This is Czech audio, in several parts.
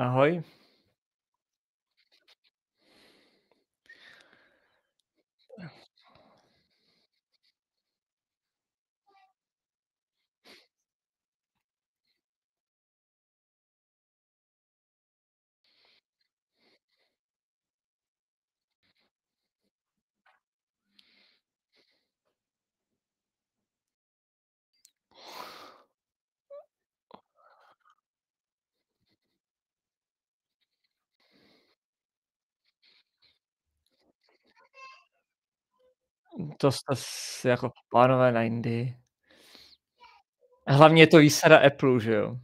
Ahoj. To jste s jako pánové na Indii. Hlavně je to výsada Apple, že jo?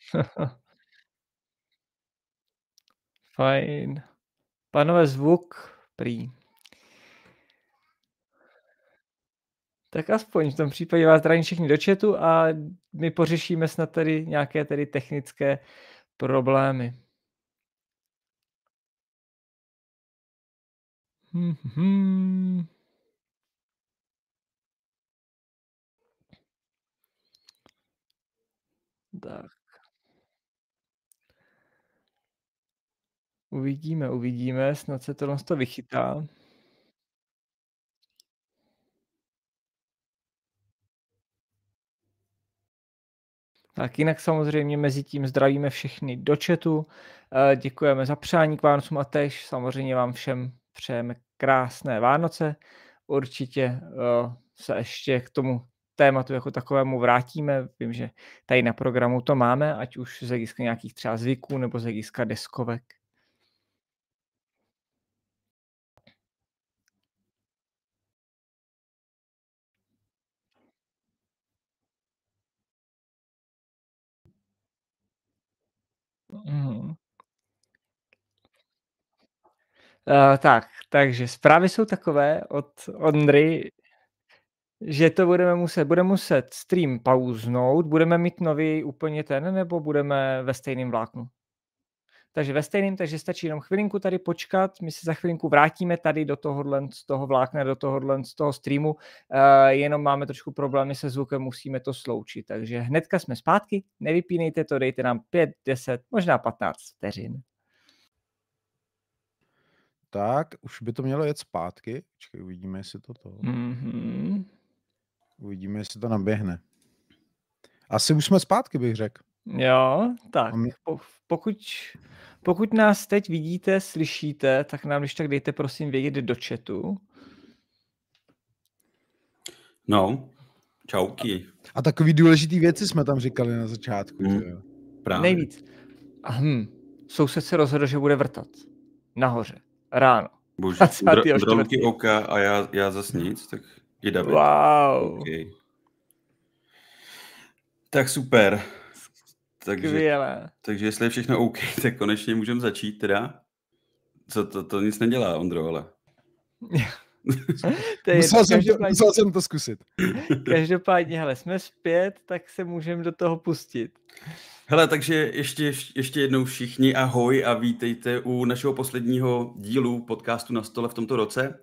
Fajn. Pánové, zvuk prý. Tak aspoň v tom případě vás zdravím všechny do chatu a my pořešíme snad tady nějaké tedy technické problémy. Hm, hm. Tak. Uvidíme, uvidíme, snad se tohle to vychytá. Tak jinak samozřejmě mezi tím zdravíme všechny do chatu, eh, děkujeme za přání k Vánocům a též samozřejmě vám všem přejeme krásné Vánoce. Určitě eh, se ještě k tomu tématu jako takovému vrátíme. Vím, že tady na programu to máme, ať už z hlediska nějakých třeba zvyků nebo z hlediska deskovek. Uh, tak, takže zprávy jsou takové od Ondry, že to budeme muset budeme muset stream pauznout, budeme mít nový úplně ten, nebo budeme ve stejném vláknu? Takže ve stejném, takže stačí jenom chvilinku tady počkat, my se za chvilinku vrátíme tady do tohohle, z toho vlákna, do tohohle, z toho streamu, uh, jenom máme trošku problémy se zvukem, musíme to sloučit, takže hnedka jsme zpátky, nevypínejte to, dejte nám 5, 10, možná 15 vteřin. Tak, už by to mělo jet zpátky. Počkej, uvidíme, jestli to to. Mm-hmm. Uvidíme, jestli to naběhne. Asi už jsme zpátky, bych řekl. Jo, tak. Po, pokud, pokud nás teď vidíte, slyšíte, tak nám když tak dejte prosím vědět do chatu. No, čauky. A takový důležitý věci jsme tam říkali na začátku. Mm. že jo. Právě. Nejvíc. Hm, soused se rozhodl, že bude vrtat. Nahoře. Ráno. Bože, 24. dr- drobky oka a já, já zas nic, tak je David. Wow. Okay. Tak super. Takže, Skvělé. takže jestli je všechno OK, tak konečně můžeme začít teda. Co to, to nic nedělá, Ondro, ale. To je Musel, jsem to, každopádně, musel jsem to zkusit. každopádně, hele, jsme zpět, tak se můžeme do toho pustit. Hele, takže ještě, ještě jednou všichni ahoj a vítejte u našeho posledního dílu podcastu na stole v tomto roce.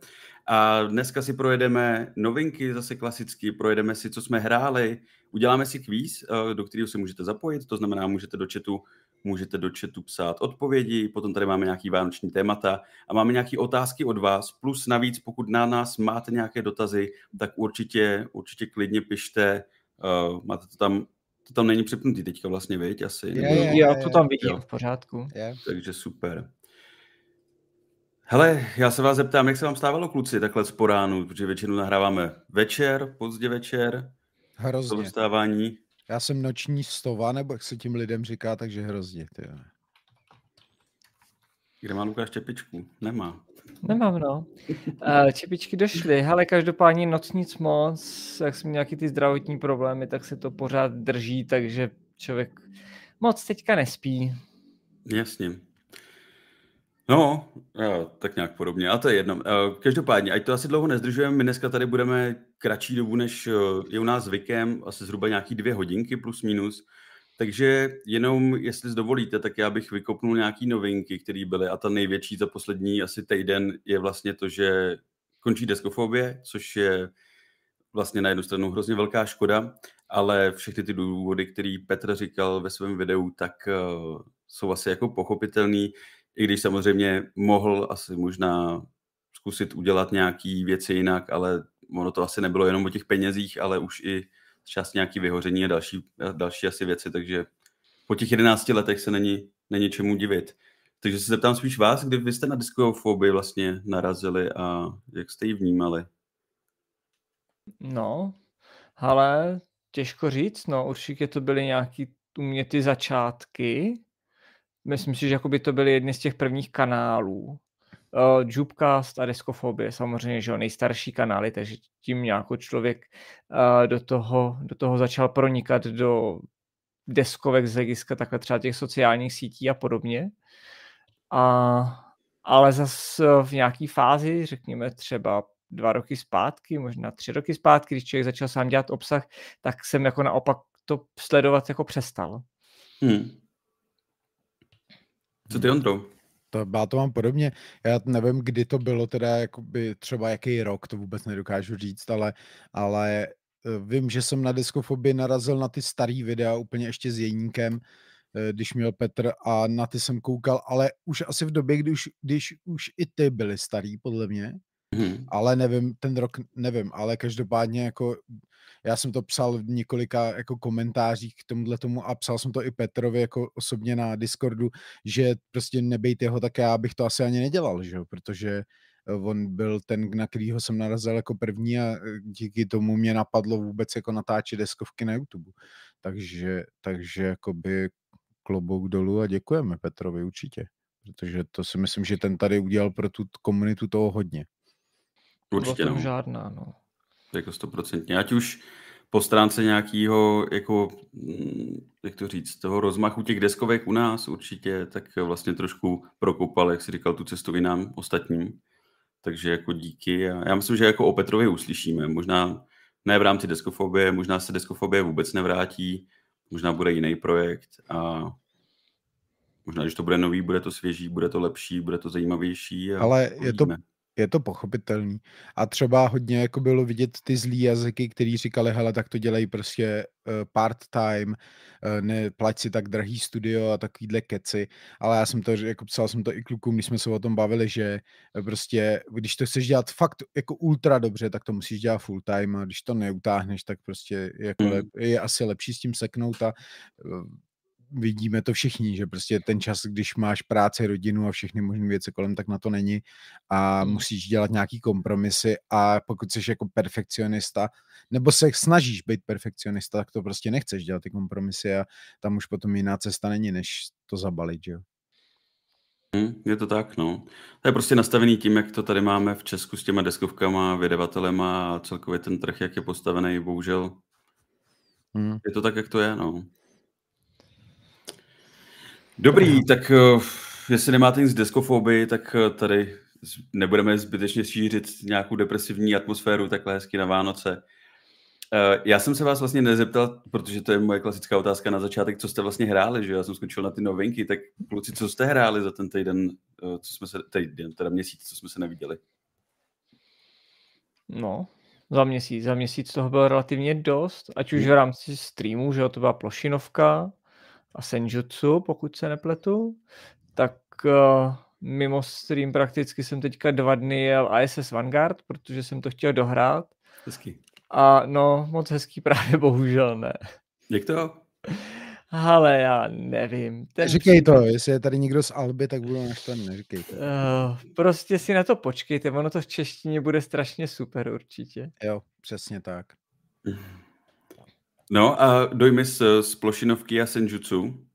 A dneska si projedeme novinky, zase klasicky, projedeme si, co jsme hráli, uděláme si kvíz, eh, do kterého se můžete zapojit, to znamená, můžete do chatu, můžete do chatu psát odpovědi, potom tady máme nějaký vánoční témata a máme nějaké otázky od vás, plus navíc, pokud na nás máte nějaké dotazy, tak určitě, určitě klidně pište, uh, máte to tam, to tam není přepnutý teďka vlastně, viď, asi? Je, je, je. Já to tam vidím jo. v pořádku. Je. takže super. Hele, já se vás zeptám, jak se vám stávalo, kluci, takhle z po ránu, protože většinou nahráváme večer, pozdě večer, to Hrozně. vstávání. Já jsem noční stova, nebo jak se tím lidem říká, takže hrozně. Ty. jo. Kde má Lukáš čepičku? Nemá. Nemám, no. Uh, čepičky došly, ale každopádně noc nic moc, jak jsem měl nějaký ty zdravotní problémy, tak se to pořád drží, takže člověk moc teďka nespí. Jasně. No, jo, tak nějak podobně, a to je jedno. Eh, Každopádně, ať to asi dlouho nezdržujeme, my dneska tady budeme kratší dobu, než eh, je u nás zvykem, asi zhruba nějaký dvě hodinky plus minus, Takže jenom, jestli dovolíte, tak já bych vykopnul nějaký novinky, které byly a ta největší za poslední asi týden je vlastně to, že končí deskofobie, což je vlastně na jednu stranu hrozně velká škoda, ale všechny ty důvody, které Petr říkal ve svém videu, tak uh, jsou asi jako pochopitelný, i když samozřejmě mohl asi možná zkusit udělat nějaký věci jinak, ale ono to asi nebylo jenom o těch penězích, ale už i čas nějaký vyhoření a další, další asi věci, takže po těch 11 letech se není, není čemu divit. Takže se zeptám spíš vás, kdy vy jste na diskofobii vlastně narazili a jak jste ji vnímali? No, ale těžko říct, no určitě to byly nějaký u mě ty začátky. Myslím si, že by to byly jedny z těch prvních kanálů. Uh, Jubcast a Deskofobie, samozřejmě, že jo, nejstarší kanály, takže tím nějak člověk uh, do, toho, do toho začal pronikat do deskovek z hlediska takhle třeba těch sociálních sítí a podobně. A, ale zase v nějaké fázi, řekněme třeba dva roky zpátky, možná tři roky zpátky, když člověk začal sám dělat obsah, tak jsem jako naopak to sledovat jako přestal. Hmm. Co ty, Ondro? To, já to mám podobně. Já nevím, kdy to bylo, teda jakoby třeba jaký rok, to vůbec nedokážu říct, ale, ale eh, vím, že jsem na diskofobii narazil na ty starý videa úplně ještě s Jeníkem, eh, když měl Petr a na ty jsem koukal, ale už asi v době, když, když už i ty byly starý, podle mě. Hmm. Ale nevím, ten rok nevím, ale každopádně jako já jsem to psal v několika jako komentářích k tomuhle tomu a psal jsem to i Petrovi jako osobně na Discordu, že prostě nebejt jeho, tak já bych to asi ani nedělal, že jo, protože eh, on byl ten, na kterýho jsem narazil jako první a eh, díky tomu mě napadlo vůbec jako natáčet deskovky na YouTube. Takže, takže jakoby klobouk dolů a děkujeme Petrovi určitě. Protože to si myslím, že ten tady udělal pro tu komunitu toho hodně. Určitě no. žádná, no. Jako stoprocentně. Ať už po stránce nějakého, jako, mm, jak to říct, toho rozmachu těch deskovek u nás určitě, tak vlastně trošku prokopal, jak si říkal, tu cestu i nám ostatním. Takže jako díky. A já myslím, že jako o Petrovi uslyšíme. Možná ne v rámci deskofobie, možná se deskofobie vůbec nevrátí, možná bude jiný projekt a možná, když to bude nový, bude to svěží, bude to lepší, bude to zajímavější. A Ale je to, je to pochopitelný. A třeba hodně jako bylo vidět ty zlý jazyky, který říkali, hele, tak to dělají prostě uh, part-time, uh, ne, plať si tak drahý studio a takovýhle keci, ale já jsem to, jako psal jsem to i klukům, když jsme se o tom bavili, že eh, prostě, když to chceš dělat fakt jako ultra dobře, tak to musíš dělat full time a když to neutáhneš, tak prostě jako mm. lep, je asi lepší s tím seknout a uh, vidíme to všichni, že prostě ten čas, když máš práci, rodinu a všechny možné věci kolem, tak na to není a hmm. musíš dělat nějaký kompromisy a pokud jsi jako perfekcionista, nebo se snažíš být perfekcionista, tak to prostě nechceš dělat ty kompromisy a tam už potom jiná cesta není, než to zabalit, že jo. Hmm, je to tak, no. To je prostě nastavený tím, jak to tady máme v Česku s těma deskovkama, vydavatelema a celkově ten trh, jak je postavený, bohužel. Hmm. Je to tak, jak to je, no. Dobrý, tak uh, jestli nemáte nic deskofobii, tak uh, tady nebudeme zbytečně šířit nějakou depresivní atmosféru takhle hezky na Vánoce. Uh, já jsem se vás vlastně nezeptal, protože to je moje klasická otázka na začátek, co jste vlastně hráli, že já jsem skončil na ty novinky, tak kluci, co jste hráli za ten týden, co jsme se, týden, teda měsíc, co jsme se neviděli? No, za měsíc, za měsíc toho bylo relativně dost, ať už v rámci streamu, že jo, to byla plošinovka, a Senjutsu, pokud se nepletu, tak uh, mimo stream prakticky jsem teďka dva dny jel ISS Vanguard, protože jsem to chtěl dohrát. Hezký. A no, moc hezký právě bohužel ne. Jak to? Ale já nevím. Ten Říkej to, jestli je tady někdo z Alby, tak budu naštvaný, neříkejte. Uh, prostě si na to počkejte, ono to v češtině bude strašně super určitě. Jo, přesně tak. No a dojmy z, z plošinovky a Senjutsu?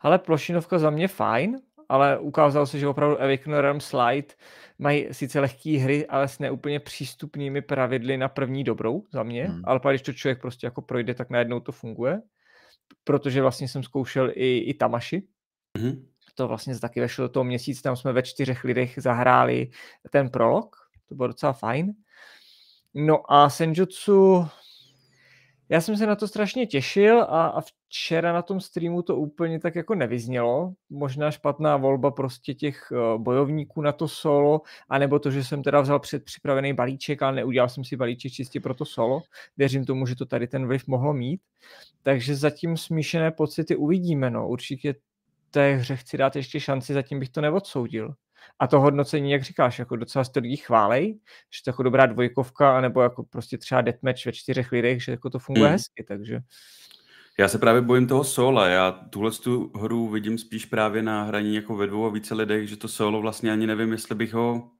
Ale plošinovka za mě fajn, ale ukázalo se, že opravdu Awaken Realm Slide mají sice lehké hry, ale s neúplně přístupnými pravidly na první dobrou za mě, hmm. ale pak když to člověk prostě jako projde, tak najednou to funguje. Protože vlastně jsem zkoušel i, i Tamashi. Hmm. To vlastně taky vešlo do toho měsíc, tam jsme ve čtyřech lidech zahráli ten prolog, to bylo docela fajn. No a Senjutsu já jsem se na to strašně těšil a, a včera na tom streamu to úplně tak jako nevyznělo. Možná špatná volba prostě těch uh, bojovníků na to solo, anebo to, že jsem teda vzal před připravený balíček, ale neudělal jsem si balíček čistě pro to solo. Věřím tomu, že to tady ten vliv mohlo mít. Takže zatím smíšené pocity uvidíme. No. Určitě té hře chci dát ještě šanci, zatím bych to neodsoudil. A to hodnocení, jak říkáš, jako docela to lidi chválej, že to jako dobrá dvojkovka, anebo jako prostě třeba deathmatch ve čtyřech lidech, že jako to funguje hmm. hezky, takže... Já se právě bojím toho sola. Já tuhle tu hru vidím spíš právě na hraní jako ve dvou a více lidech, že to solo vlastně ani nevím, jestli bych ho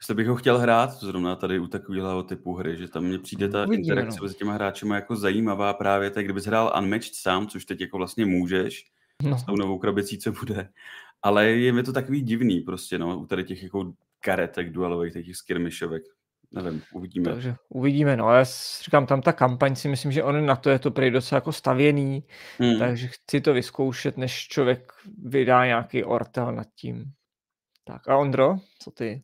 jestli bych ho chtěl hrát, zrovna tady u takového typu hry, že tam mně přijde ta Uvidíme, interakce no. mezi těma hráči jako zajímavá právě, tak kdybys hrál Unmatched sám, což teď jako vlastně můžeš, no. s tou novou krabicí, co bude, ale je mi to takový divný prostě, no, u tady těch jako karetek duelových, těch skirmishovek. Nevím, uvidíme. Takže uvidíme, no. Já říkám, tam ta kampaň si myslím, že on na to je to prý docela jako stavěný, hmm. takže chci to vyzkoušet, než člověk vydá nějaký ortel nad tím. Tak a Ondro, co ty?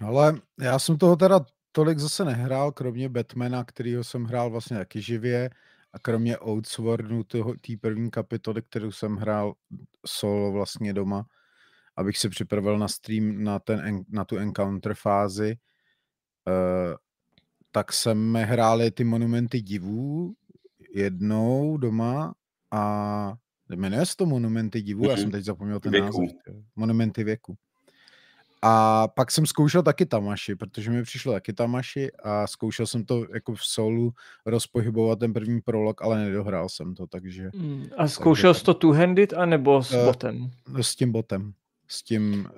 Ale já jsem toho teda tolik zase nehrál, kromě Batmana, kterýho jsem hrál vlastně taky živě a kromě Outswordu, té první kapitoly, kterou jsem hrál solo vlastně doma, abych se připravil na stream na, ten, na tu encounter fázi, uh, tak jsme hráli ty monumenty divů jednou doma a jmenuje se to Monumenty divů, já jsem mhm. teď zapomněl ten věku. název. Monumenty věku. A pak jsem zkoušel taky Tamaši, protože mi přišlo taky Tamaši a zkoušel jsem to jako v solu rozpohybovat ten první prolog, ale nedohrál jsem to, takže... Mm, a zkoušel jsi to two-handed anebo s uh, botem? S tím botem. S tím...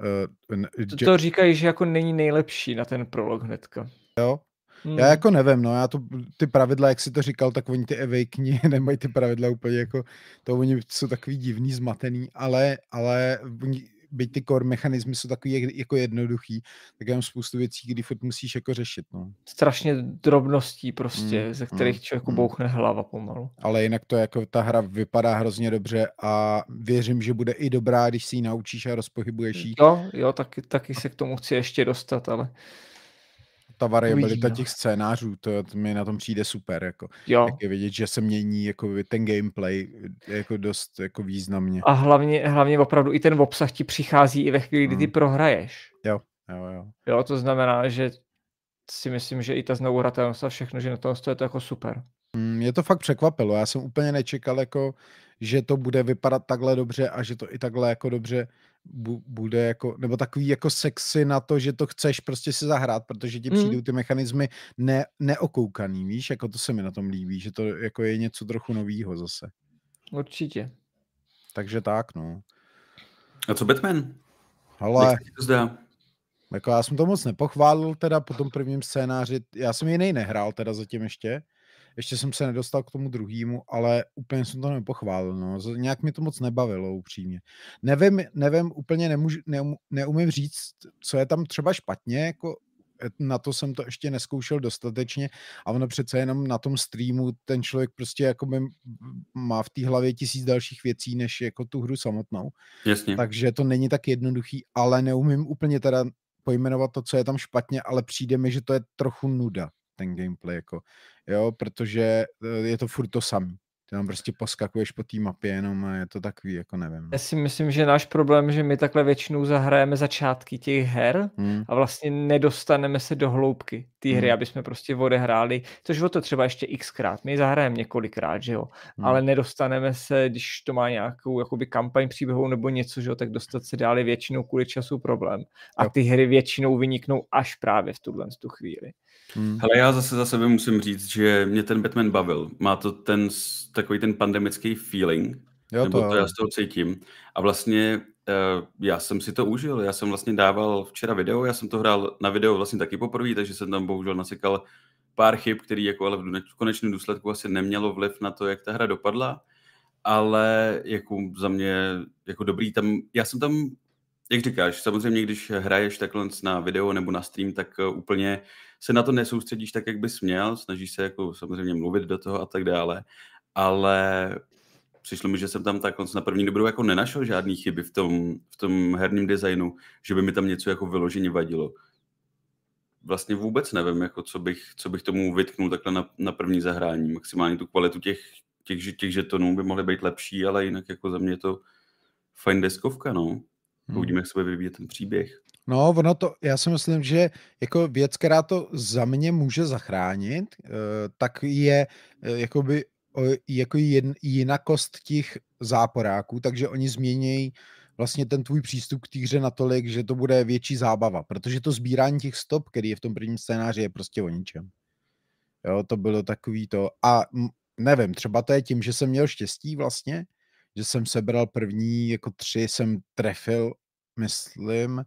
Uh, to, to říkají, že jako není nejlepší na ten prolog hnedka. Jo, Hmm. Já jako nevím, no, já to, ty pravidla, jak si to říkal, tak oni ty Awakeni nemají ty pravidla úplně jako, to oni jsou takový divný, zmatený, ale, ale oni, byť ty core mechanismy jsou takový jako jednoduchý, tak je spoustu věcí, kdy furt musíš jako řešit, no. Strašně drobností prostě, mm, ze kterých mm, člověku mm. bouchne hlava pomalu. Ale jinak to jako ta hra vypadá hrozně dobře a věřím, že bude i dobrá, když si ji naučíš a rozpohybuješ ji. Jo, jo, taky, taky se k tomu chci ještě dostat, ale ta variabilita těch scénářů, to, to mi na tom přijde super, jako. Jo. Jak je vidět, že se mění jako ten gameplay jako dost jako významně. A hlavně, hlavně opravdu i ten obsah ti přichází i ve chvíli, kdy ty hmm. prohraješ. Jo, jo, jo. Jo, to znamená, že si myslím, že i ta znovu hratelnost a všechno, že na to je to jako super. Mm, mě to fakt překvapilo. Já jsem úplně nečekal, jako, že to bude vypadat takhle dobře a že to i takhle jako dobře bu- bude jako, nebo takový jako sexy na to, že to chceš prostě si zahrát, protože ti mm. přijdou ty mechanismy ne, neokoukaný, víš, jako to se mi na tom líbí, že to jako je něco trochu novýho zase. Určitě. Takže tak, no. A co Batman? Ale, to zdá? Jako já jsem to moc nepochválil teda po tom prvním scénáři, já jsem jiný nehrál teda zatím ještě, ještě jsem se nedostal k tomu druhému, ale úplně jsem to nepochválil. No. Nějak mi to moc nebavilo, upřímně. Nevím, nevím úplně nemůžu, neum, neumím říct, co je tam třeba špatně, jako e, na to jsem to ještě neskoušel dostatečně a ono přece jenom na tom streamu ten člověk prostě jako by má v té hlavě tisíc dalších věcí, než jako tu hru samotnou. Jasně. Takže to není tak jednoduchý, ale neumím úplně teda pojmenovat to, co je tam špatně, ale přijde mi, že to je trochu nuda ten gameplay, jako, jo, protože eh, je to furt to samý. Ty tam prostě poskakuješ po té mapě jenom a je to takový, jako nevím. Já si myslím, že náš problém, že my takhle většinou zahrajeme začátky těch her hmm. a vlastně nedostaneme se do hloubky té hry, hmm. aby jsme prostě odehráli, což o to třeba ještě xkrát. My zahrajeme několikrát, že jo, hmm. ale nedostaneme se, když to má nějakou jakoby kampaň příběhovou nebo něco, že jo, tak dostat se dál většinou kvůli času problém. A ty hry většinou vyniknou až právě v tuhle tu chvíli. Hmm. Ale já zase za sebe musím říct, že mě ten Batman bavil. Má to ten takový ten pandemický feeling, jo, nebo to, to já z toho cítím. A vlastně uh, já jsem si to užil. Já jsem vlastně dával včera video, já jsem to hrál na video vlastně taky poprvé, takže jsem tam bohužel nasekal pár chyb, který jako ale v konečném důsledku asi nemělo vliv na to, jak ta hra dopadla, ale jako za mě jako dobrý tam, já jsem tam jak říkáš, samozřejmě, když hraješ takhle na video nebo na stream, tak eh, úplně se na to nesoustředíš tak, jak bys měl, snažíš se jako samozřejmě mluvit do toho a tak dále, ale přišlo mi, že jsem tam takhle na první dobrou jako nenašel žádný chyby v tom, v tom herním designu, že by mi tam něco jako vyloženě vadilo. vlastně vůbec nevím, jako co, bych, co bych tomu vytknul takhle na, na první zahrání. Maximálně tu kvalitu těch, těch, těch žetonů by mohly být lepší, ale jinak jako za mě to fajn deskovka, no. Hmm. Uvidíme, jak se bude vyvíjet ten příběh. No, ono to, já si myslím, že jako věc, která to za mě může zachránit, eh, tak je eh, jakoby jako jinakost těch záporáků, takže oni změnějí vlastně ten tvůj přístup k té hře natolik, že to bude větší zábava, protože to sbírání těch stop, který je v tom prvním scénáři, je prostě o ničem. Jo, to bylo takový to. A nevím, třeba to je tím, že jsem měl štěstí vlastně, že jsem sebral první, jako tři jsem trefil, myslím,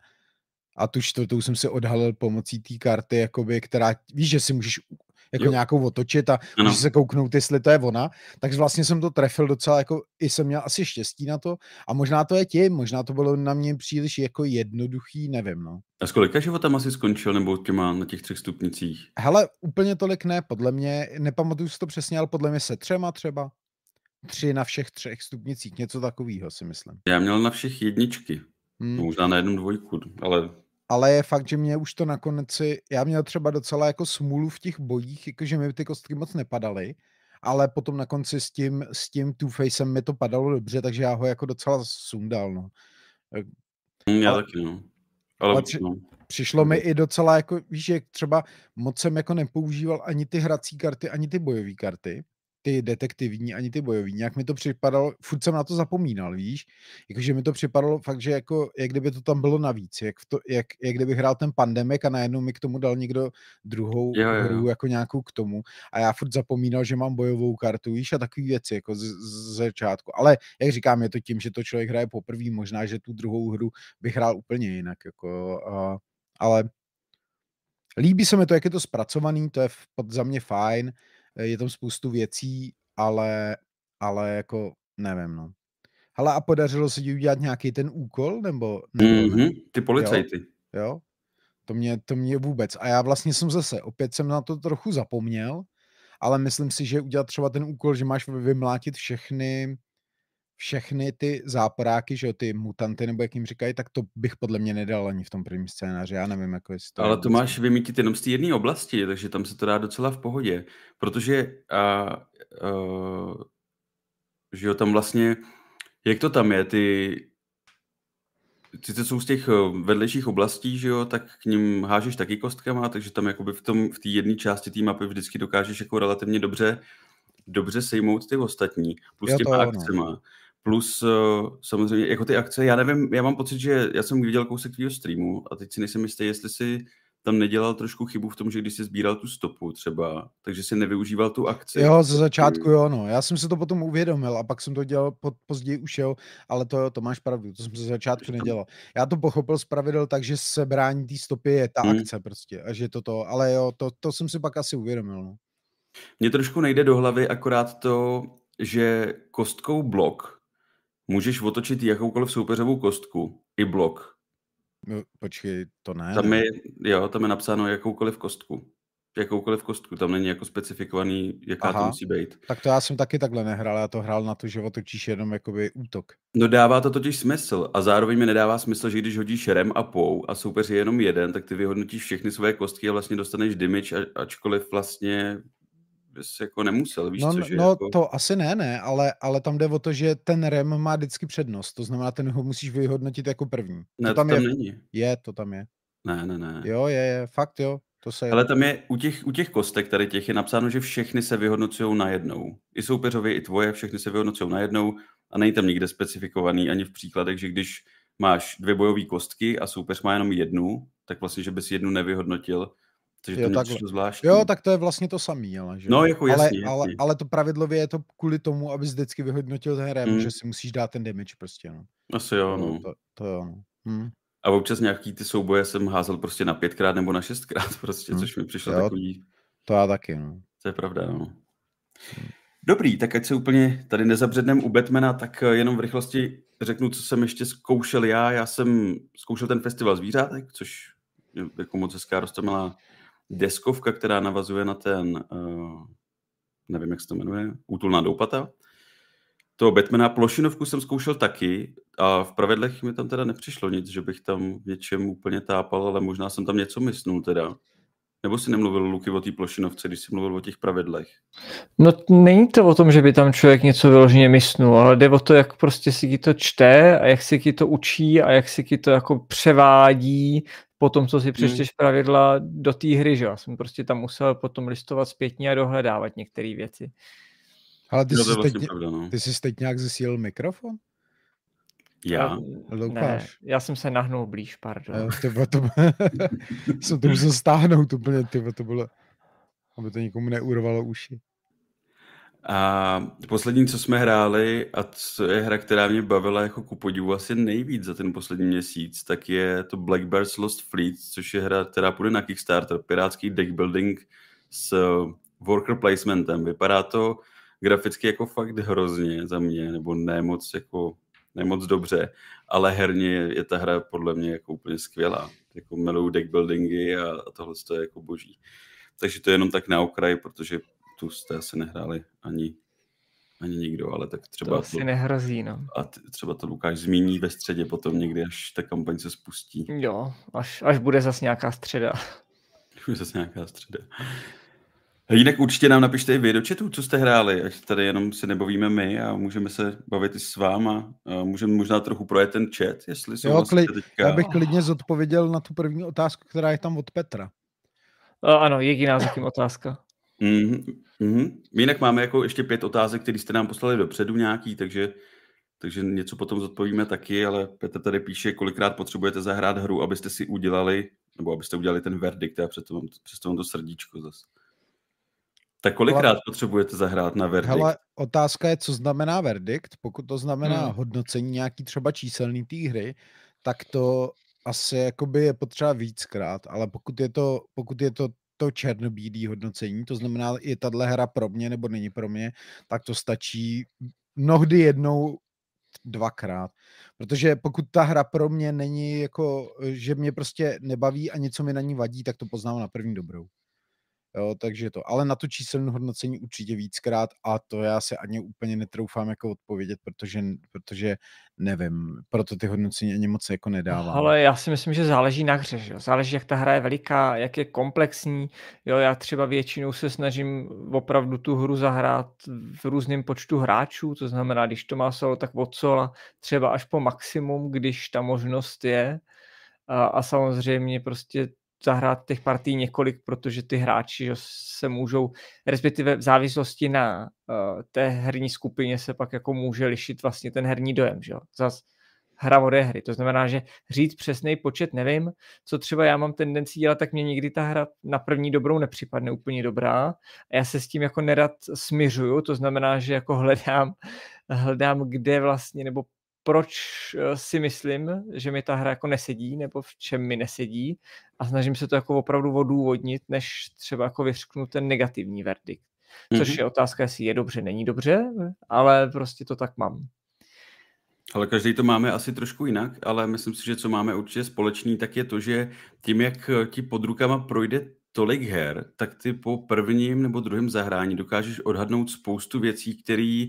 a tu čtvrtou jsem si odhalil pomocí té karty, jakoby, která, víš, že si můžeš jako jo. nějakou otočit a ano. můžeš se kouknout, jestli to je ona, takže vlastně jsem to trefil docela, jako i jsem měl asi štěstí na to a možná to je tím, možná to bylo na mě příliš jako jednoduchý, nevím, no. A s kolika životem asi skončil, nebo těma na těch třech stupnicích? Hele, úplně tolik ne, podle mě, nepamatuju si to přesně, ale podle mě se třema třeba. Tři na všech třech stupnicích, něco takového si myslím. Já měl na všech jedničky. Hmm. Možná na jednu dvojku, ale ale je fakt, že mě už to nakonec si, já měl třeba docela jako smůlu v těch bojích, jakože mi ty kostky moc nepadaly, ale potom na konci s tím, s tím Two-Facem mi to padalo dobře, takže já ho jako docela sundal, no. Mm, já ale, taky, no. Ale, ale při, no. přišlo mi i docela jako, víš, že třeba moc jsem jako nepoužíval ani ty hrací karty, ani ty bojové karty, ty detektivní, ani ty bojový. Nějak mi to připadalo, furt jsem na to zapomínal, víš? Jakože mi to připadalo fakt, že jako, jak kdyby to tam bylo navíc, jak, to, jak, jak kdyby hrál ten pandemik a najednou mi k tomu dal někdo druhou jo, jo. hru jako nějakou k tomu a já furt zapomínal, že mám bojovou kartu, víš, a takové věci jako z, z začátku. Ale jak říkám, je to tím, že to člověk hraje poprvé, možná, že tu druhou hru bych hrál úplně jinak, jako, uh, ale líbí se mi to, jak je to zpracovaný, to je pod za mě fajn, je tam spoustu věcí, ale, ale jako nevím, no. Hele, a podařilo se ti udělat nějaký ten úkol, nebo? nebo mm-hmm, ty policajty. Jo? jo? To mě, to mě vůbec. A já vlastně jsem zase, opět jsem na to trochu zapomněl, ale myslím si, že udělat třeba ten úkol, že máš vymlátit všechny všechny ty záporáky, že jo, ty mutanty, nebo jak jim říkají, tak to bych podle mě nedal ani v tom prvním scénáři. Já nevím, jako jestli to Ale to máš vymítit jenom z té jedné oblasti, takže tam se to dá docela v pohodě. Protože a, a, že jo, tam vlastně, jak to tam je, ty sice jsou z těch vedlejších oblastí, že jo, tak k ním hážeš taky kostkama, takže tam jakoby v tom, v té jedné části té mapy vždycky dokážeš jako relativně dobře dobře sejmout ty ostatní, plus jo, těma akcema. No. Plus uh, samozřejmě jako ty akce, já nevím, já mám pocit, že já jsem viděl kousek tvýho streamu a teď si nejsem jistý, jestli si tam nedělal trošku chybu v tom, že když jsi sbíral tu stopu třeba, takže si nevyužíval tu akci. Jo, ze začátku jo, no. Já jsem se to potom uvědomil a pak jsem to dělal pod, později už jo, ale to jo, to máš pravdu, to jsem ze začátku nedělal. Já to pochopil z pravidel tak, že sebrání té stopy je ta hmm. akce prostě a že to to, ale jo, to, to jsem si pak asi uvědomil, no. Mně trošku nejde do hlavy akorát to, že kostkou blok můžeš otočit jakoukoliv soupeřovou kostku, i blok. No, počkej, to ne. Tam je, jo, tam je napsáno jakoukoliv kostku. Jakoukoliv kostku, tam není jako specifikovaný, jaká Aha, to musí být. Tak to já jsem taky takhle nehrál, já to hrál na to, že otočíš jenom jakoby útok. No dává to totiž smysl a zároveň mi nedává smysl, že když hodíš rem a pou a soupeř je jenom jeden, tak ty vyhodnotíš všechny své kostky a vlastně dostaneš damage, ačkoliv vlastně bys jako nemusel, víš no, co, že no jako... to asi ne, ne, ale, ale tam jde o to, že ten rem má vždycky přednost, to znamená, ten ho musíš vyhodnotit jako první. Ne, to tam, to tam je, není. Je, to tam je. Ne, ne, ne. Jo, je, je, fakt jo. To se Ale tam je, u těch, u těch kostek tady těch je napsáno, že všechny se vyhodnocují najednou. I soupeřově, i tvoje, všechny se vyhodnocují najednou a není tam nikde specifikovaný ani v příkladech, že když máš dvě bojové kostky a soupeř má jenom jednu, tak vlastně, že bys jednu nevyhodnotil, takže jo, to tak, zvláštní. Jo, tak to je vlastně to samý, ale že? No, jako jasně, ale, jasně. Ale, ale to pravidlově je to kvůli tomu, abys vždycky vyhodnotil ten rem, mm. že si musíš dát ten damage prostě, no. Asi jo, no. To, to jo, no. Hmm. A občas nějaký ty souboje jsem házel prostě na pětkrát nebo na šestkrát prostě, hmm. což mi přišlo jo, takový... To já taky, no. To je pravda, no. Hmm. Dobrý, tak ať se úplně tady nezabřednem u Batmana, tak eh, jenom v rychlosti řeknu, co jsem ještě zkoušel já. Já jsem zkoušel ten festival zvířátek, což je jako moc hezká roztomilá deskovka, která navazuje na ten, uh, nevím, jak se to jmenuje, Útulná doupata. To Batmana plošinovku jsem zkoušel taky a v pravidlech mi tam teda nepřišlo nic, že bych tam něčem úplně tápal, ale možná jsem tam něco mysnul teda. Nebo si nemluvil, Luky, o té plošinovce, když jsi mluvil o těch pravidlech? No není to o tom, že by tam člověk něco vyloženě mysnul, ale jde o to, jak prostě si ti to čte a jak si ti to učí a jak si ti to jako převádí po tom, co si hmm. přečteš hmm. pravidla do té hry, že já jsem prostě tam musel potom listovat zpětně a dohledávat některé věci. Ale ty, no, jsi, vlastně teď, pravda, no. ty jsi teď nějak zesílil mikrofon? Já? Lukáš. Ne, já jsem se nahnul blíž, pardon. Jo, tyba, to, jsem to musel stáhnout úplně, tyba, to bylo, aby to nikomu neurvalo uši. A poslední, co jsme hráli, a co je hra, která mě bavila jako ku podivu asi nejvíc za ten poslední měsíc, tak je to Black Bears Lost Fleet, což je hra, která půjde na Kickstarter, pirátský deck building s worker placementem. Vypadá to graficky jako fakt hrozně za mě, nebo ne moc jako nemoc dobře, ale herně je, ta hra podle mě jako úplně skvělá. Jako miluju deck buildingy a, tohle je jako boží. Takže to je jenom tak na okraj, protože tu jste asi nehráli ani, ani nikdo, ale tak třeba... To asi to, nehrozí, no. A t- třeba to Lukáš zmíní ve středě potom někdy, až ta kampaň se spustí. Jo, až, až bude zase nějaká středa. Až bude zase nějaká středa. Jinak určitě nám napište i vy do chatu, co jste hráli, ať tady jenom si nebavíme my a můžeme se bavit i s váma. A můžeme možná trochu projet ten chat, jestli jsou jo, kli- teďka... Já bych klidně zodpověděl na tu první otázku, která je tam od Petra. A, ano, jediná zatím otázka. Mm-hmm, mm-hmm. Jinak máme jako ještě pět otázek, které jste nám poslali dopředu nějaký, takže, takže něco potom zodpovíme taky, ale Petr tady píše, kolikrát potřebujete zahrát hru, abyste si udělali, nebo abyste udělali ten verdikt a přesto vám, přesto vám to srdíčko zase. Tak kolikrát Ale... potřebujete zahrát na verdikt? Hele, otázka je, co znamená verdikt. Pokud to znamená hmm. hodnocení nějaký třeba číselný té hry, tak to asi jakoby je potřeba víckrát, ale pokud je to, pokud je to to černobílý hodnocení, to znamená, je tahle hra pro mě nebo není pro mě, tak to stačí mnohdy jednou, dvakrát. Protože pokud ta hra pro mě není jako, že mě prostě nebaví a něco mi na ní vadí, tak to poznám na první dobrou. Jo, takže to. Ale na to číselné hodnocení určitě víckrát a to já se ani úplně netroufám jako odpovědět, protože, protože nevím, proto ty hodnocení ani moc jako nedávám. Ale já si myslím, že záleží na hře, že? záleží, jak ta hra je veliká, jak je komplexní. Jo, já třeba většinou se snažím opravdu tu hru zahrát v různém počtu hráčů, to znamená, když to má solo, tak od sola třeba až po maximum, když ta možnost je. A, a samozřejmě prostě zahrát těch partí několik, protože ty hráči že se můžou, respektive v závislosti na uh, té herní skupině se pak jako může lišit vlastně ten herní dojem, že jo. Zas hra od hry. To znamená, že říct přesný počet nevím, co třeba já mám tendenci dělat, tak mě nikdy ta hra na první dobrou nepřipadne úplně dobrá. A já se s tím jako nerad smiřuju, to znamená, že jako hledám, hledám, kde vlastně, nebo proč eh, si myslím, že mi ta hra jako nesedí, nebo v čem mi nesedí a snažím se to jako opravdu odůvodnit, než třeba jako vyřknu ten negativní verdikt. Což mm-hmm. je otázka, jestli je dobře, není dobře, ale prostě to tak mám. Ale každý to máme asi trošku jinak, ale myslím si, že co máme určitě společný, tak je to, že tím, jak eh, ti pod rukama projde tolik her, tak ty po prvním nebo druhém zahrání dokážeš odhadnout spoustu věcí, které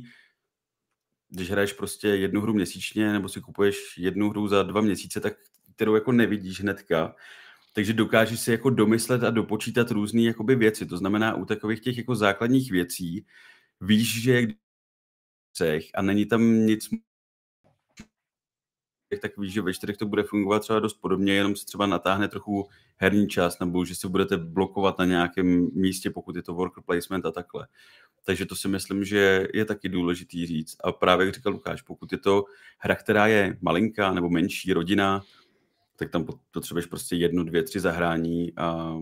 když hraješ prostě jednu hru měsíčně nebo si kupuješ jednu hru za dva měsíce, tak kterou jako nevidíš hnedka, takže dokážeš si jako domyslet a dopočítat různé jakoby věci. To znamená, u takových těch jako základních věcí víš, že je a není tam nic tak víš, že ve čtyřech to bude fungovat třeba dost podobně, jenom se třeba natáhne trochu herní čas, nebo že se budete blokovat na nějakém místě, pokud je to worker placement a takhle. Takže to si myslím, že je taky důležitý říct. A právě jak říkal Lukáš, pokud je to hra, která je malinká nebo menší rodina, tak tam potřebuješ prostě jedno, dvě, tři zahrání a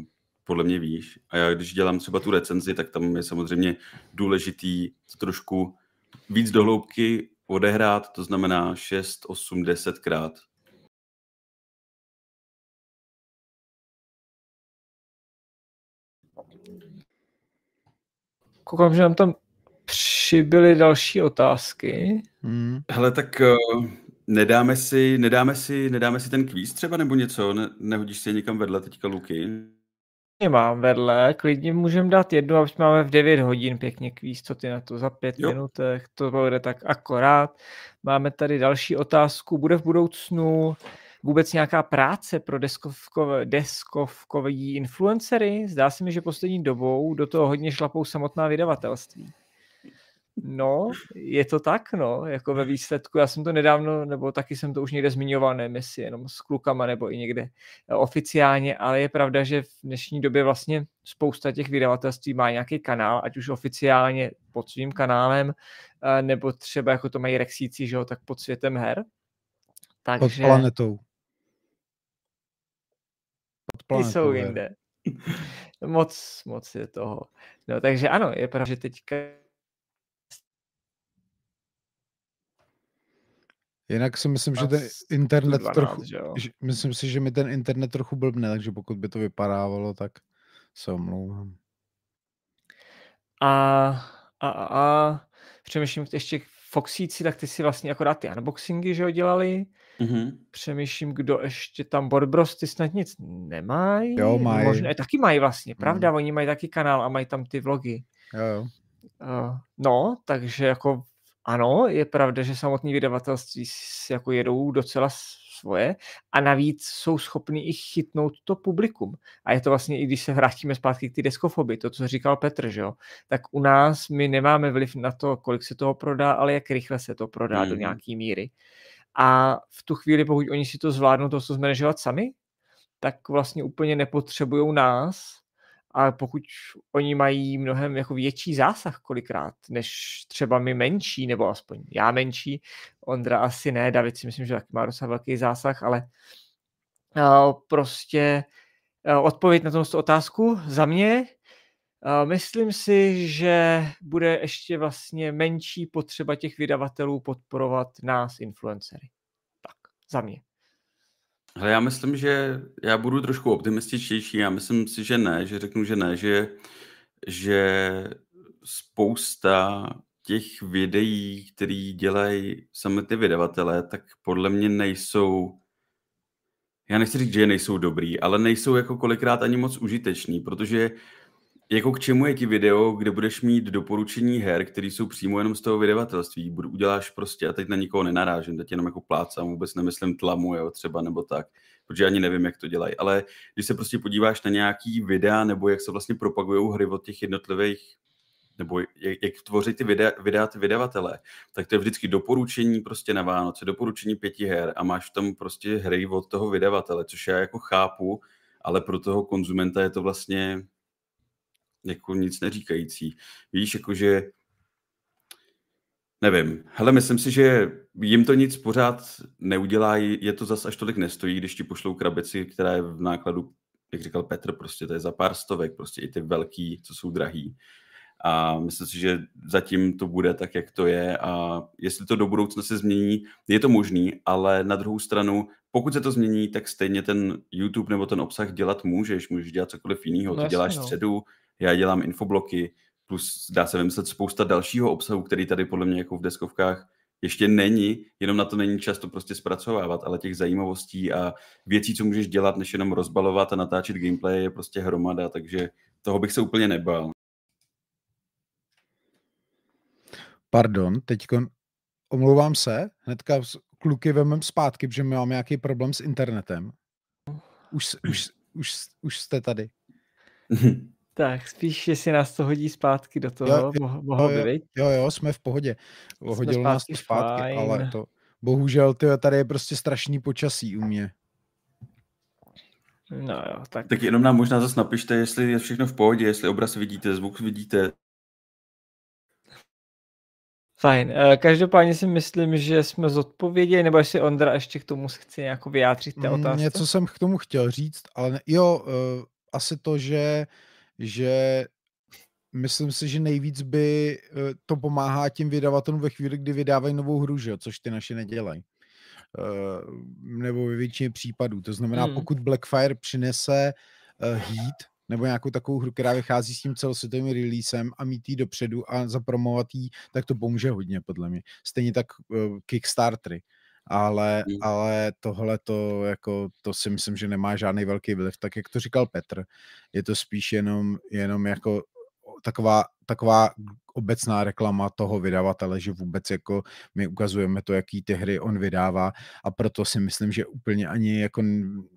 podle mě víš. A já když dělám třeba tu recenzi, tak tam je samozřejmě důležitý trošku víc dohloubky odehrát, to znamená 6, 8, 10 krát. Koukám, že nám tam přibyly další otázky. Hmm. Hele, tak uh, nedáme si, nedáme si, nedáme si ten kvíz třeba nebo něco? Ne, nehodíš si je někam vedle teďka, Luky? Mám vedle, klidně můžeme dát jednu, aby máme v 9 hodin pěkně kvíz, co ty na to za 5 jo. to bude tak akorát. Máme tady další otázku, bude v budoucnu vůbec nějaká práce pro deskovkové, deskovkový influencery? Zdá se mi, že poslední dobou do toho hodně šlapou samotná vydavatelství. No, je to tak, no, jako ve výsledku. Já jsem to nedávno, nebo taky jsem to už někde zmiňoval, nevím jestli jenom s klukama nebo i někde eh, oficiálně, ale je pravda, že v dnešní době vlastně spousta těch vydavatelství má nějaký kanál, ať už oficiálně pod svým kanálem, eh, nebo třeba jako to mají Rexíci, že jo, tak pod světem her. Takže... Pod planetou. Ty jsou jinde. moc, moc je toho. No, takže ano, je pravda, že teďka Jinak si myslím, že ten internet 12, trochu, že myslím si, že mi ten internet trochu blbne, takže pokud by to vypadávalo, tak se omlouvám. A, a, a, a přemýšlím ještě Foxíci, tak ty si vlastně akorát ty unboxingy, že ho dělali. Mm-hmm. Přemýšlím, kdo ještě tam, Borbros, ty snad nic nemají. Jo, mají. Možná, taky mají vlastně, pravda, mm. oni mají taky kanál a mají tam ty vlogy. Jo, jo. Uh, no, takže jako ano, je pravda, že samotný vydavatelství jako jedou docela svoje a navíc jsou schopni i chytnout to publikum. A je to vlastně, i když se vrátíme zpátky k ty deskofobii, to, co říkal Petr, že jo, tak u nás my nemáme vliv na to, kolik se toho prodá, ale jak rychle se to prodá mm. do nějaké míry. A v tu chvíli, pokud oni si to zvládnou to co zmanežovat sami, tak vlastně úplně nepotřebují nás, ale pokud oni mají mnohem jako větší zásah kolikrát, než třeba my menší, nebo aspoň já menší, Ondra asi ne, David si myslím, že taky má docela velký zásah, ale uh, prostě uh, odpověď na tu otázku za mě, myslím si, že bude ještě vlastně menší potřeba těch vydavatelů podporovat nás, influencery. Tak, za mě. Ale já myslím, že já budu trošku optimističtější. Já myslím si, že ne, že řeknu, že ne, že, že spousta těch videí, které dělají sami ty vydavatelé, tak podle mě nejsou, já nechci říct, že nejsou dobrý, ale nejsou jako kolikrát ani moc užiteční, protože jako k čemu je ti video, kde budeš mít doporučení her, které jsou přímo jenom z toho vydavatelství. Uděláš prostě, a teď na nikoho nenarážím, teď jenom jako plácám, vůbec nemyslím tlamu, jo, třeba nebo tak, protože ani nevím, jak to dělají. Ale když se prostě podíváš na nějaký videa, nebo jak se vlastně propagují hry od těch jednotlivých nebo jak, jak tvoří ty videa, videa ty vydavatele, tak to je vždycky doporučení prostě na Vánoce, doporučení pěti her a máš tam prostě hry od toho vydavatele, což já jako chápu, ale pro toho konzumenta je to vlastně jako nic neříkající. Víš, jakože nevím. Hele, myslím si, že jim to nic pořád neudělá, je to zas až tolik nestojí, když ti pošlou krabici, která je v nákladu, jak říkal Petr, prostě to je za pár stovek, prostě i ty velký, co jsou drahý. A myslím si, že zatím to bude tak, jak to je a jestli to do budoucna se změní, je to možný, ale na druhou stranu, pokud se to změní, tak stejně ten YouTube nebo ten obsah dělat můžeš, můžeš dělat cokoliv jiného, no, to děláš no. středu, já dělám infobloky, plus dá se vymyslet spousta dalšího obsahu, který tady podle mě jako v deskovkách ještě není, jenom na to není čas to prostě zpracovávat, ale těch zajímavostí a věcí, co můžeš dělat, než jenom rozbalovat a natáčet gameplay, je prostě hromada, takže toho bych se úplně nebál. Pardon, teď omlouvám se, hnedka kluky vemem zpátky, protože my máme nějaký problém s internetem. Už, už, už, už jste tady. Tak, spíš, jestli nás to hodí zpátky do toho, jo, jo, mohlo by, být. Jo, jo, jsme v pohodě. Hodilo nás to zpátky, fajn. ale to, bohužel, tyjo, tady je prostě strašný počasí u mě. No jo, tak. Tak jenom nám možná zase napište, jestli je všechno v pohodě, jestli obraz vidíte, zvuk vidíte. Fajn. Eh, každopádně si myslím, že jsme zodpověděli, nebo jestli Ondra ještě k tomu chce nějak vyjádřit té mm, otázce. Něco jsem k tomu chtěl říct, ale ne, jo, uh, asi to, že že myslím si, že nejvíc by eh, to pomáhá tím vydavatelům ve chvíli, kdy vydávají novou hru, že? což ty naši nedělají. Uh, nebo ve většině případů. To znamená, hmm. pokud Blackfire přinese uh, Heat, nebo nějakou takovou hru, která vychází s tím celosvětovým releasem a mít ji dopředu a zapromovat ji, tak to pomůže hodně, podle mě. Stejně tak uh, Kickstartery ale, mm. ale tohle to, jako, to si myslím, že nemá žádný velký vliv. Tak jak to říkal Petr, je to spíš jenom, jenom jako taková taková obecná reklama toho vydavatele, že vůbec jako my ukazujeme to, jaký ty hry on vydává a proto si myslím, že úplně ani jako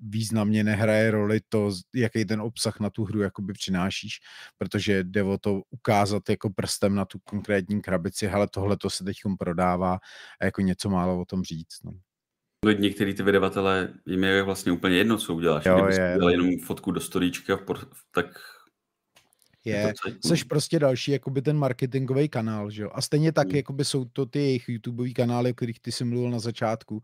významně nehraje roli to, jaký ten obsah na tu hru jakoby přinášíš, protože jde o to ukázat jako prstem na tu konkrétní krabici, hele, tohle to se teď prodává a jako něco málo o tom říct. No. Některý ty vydavatele, jim je vlastně úplně jedno, co uděláš. Jo, Kdyby je. jenom fotku do storíčka, tak je, což prostě další jakoby ten marketingový kanál, že jo. A stejně tak, hmm. jakoby jsou to ty jejich YouTubeový kanály, o kterých ty jsi mluvil na začátku,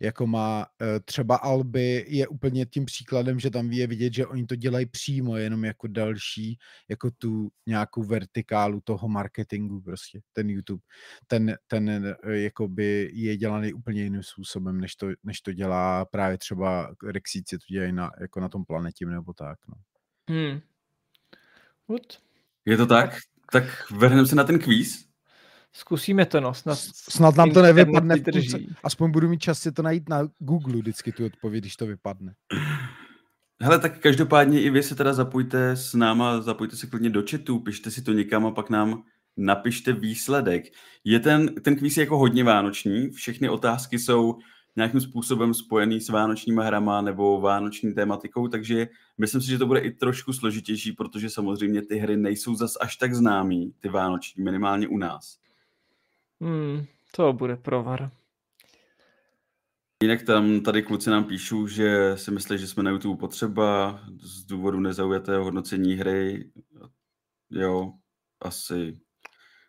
jako má eh, třeba Alby, je úplně tím příkladem, že tam je vidět, že oni to dělají přímo, jenom jako další, jako tu nějakou vertikálu toho marketingu prostě, ten YouTube. Ten, ten eh, jakoby je dělaný úplně jiným způsobem, než to, než to dělá právě třeba Rexíci, to dělají na, jako na tom planetě nebo tak, no. Hmm. Good. Je to tak? Tak vrhneme se na ten kvíz? Zkusíme to, no. Snad, snad nám to nevypadne. Drží. Aspoň budu mít čas si to najít na Google vždycky tu odpověď, když to vypadne. Hele, tak každopádně i vy se teda zapojte s náma, zapojte se klidně do chatu, pište si to někam a pak nám napište výsledek. Je ten, ten kvíz jako hodně vánoční, všechny otázky jsou nějakým způsobem spojený s vánočníma hrama nebo vánoční tématikou, takže myslím si, že to bude i trošku složitější, protože samozřejmě ty hry nejsou zas až tak známý, ty vánoční, minimálně u nás. Hmm, to bude provar. Jinak tam tady kluci nám píšou, že si myslí, že jsme na YouTube potřeba z důvodu nezaujatého hodnocení hry. Jo, asi,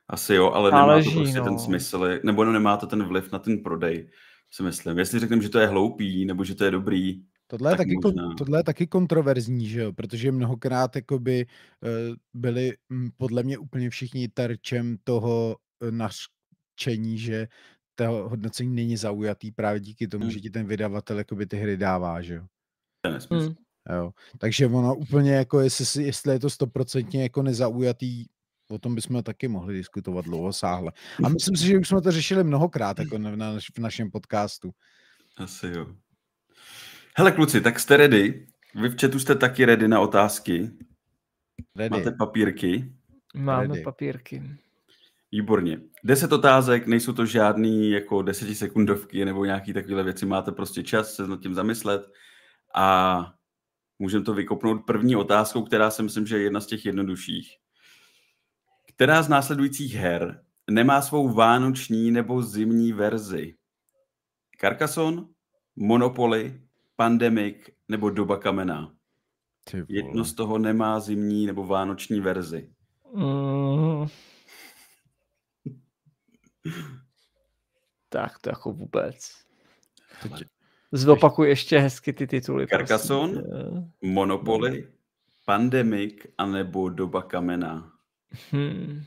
asi jo, ale nemá to prostě no. ten smysl, nebo no, nemá to ten vliv na ten prodej si myslím. Jestli řekneme, že to je hloupý, nebo že to je dobrý, Tohle je, taky, možná. tohle je taky kontroverzní, že jo? protože mnohokrát jakoby, uh, byli m, podle mě úplně všichni terčem toho uh, naštění, že to hodnocení není zaujatý právě díky tomu, hmm. že ti ten vydavatel jakoby ty hry dává, že jo. Hmm. Jo. Takže ono úplně jako, jestli, jestli je to stoprocentně jako nezaujatý, o tom bychom taky mohli diskutovat dlouho sáhle. A myslím si, že už jsme to řešili mnohokrát jako na, na, v našem podcastu. Asi jo. Hele kluci, tak jste ready? Vy v chatu jste taky ready na otázky? Ready. Máte papírky? Máme ready. papírky. Výborně. Deset otázek, nejsou to žádný jako desetisekundovky nebo nějaký takové věci. Máte prostě čas se nad tím zamyslet a můžeme to vykopnout první otázkou, která si myslím, že je jedna z těch jednodušších. Která z následujících her nemá svou vánoční nebo zimní verzi? Carcassonne, Monopoly, Pandemic nebo Doba kamená? Jedno z toho nemá zimní nebo vánoční verzi. Mm. tak to jako vůbec. Zopakuj ještě hezky ty tituly. Carcassonne, Monopoly, Pandemic anebo Doba kamená. Hmm.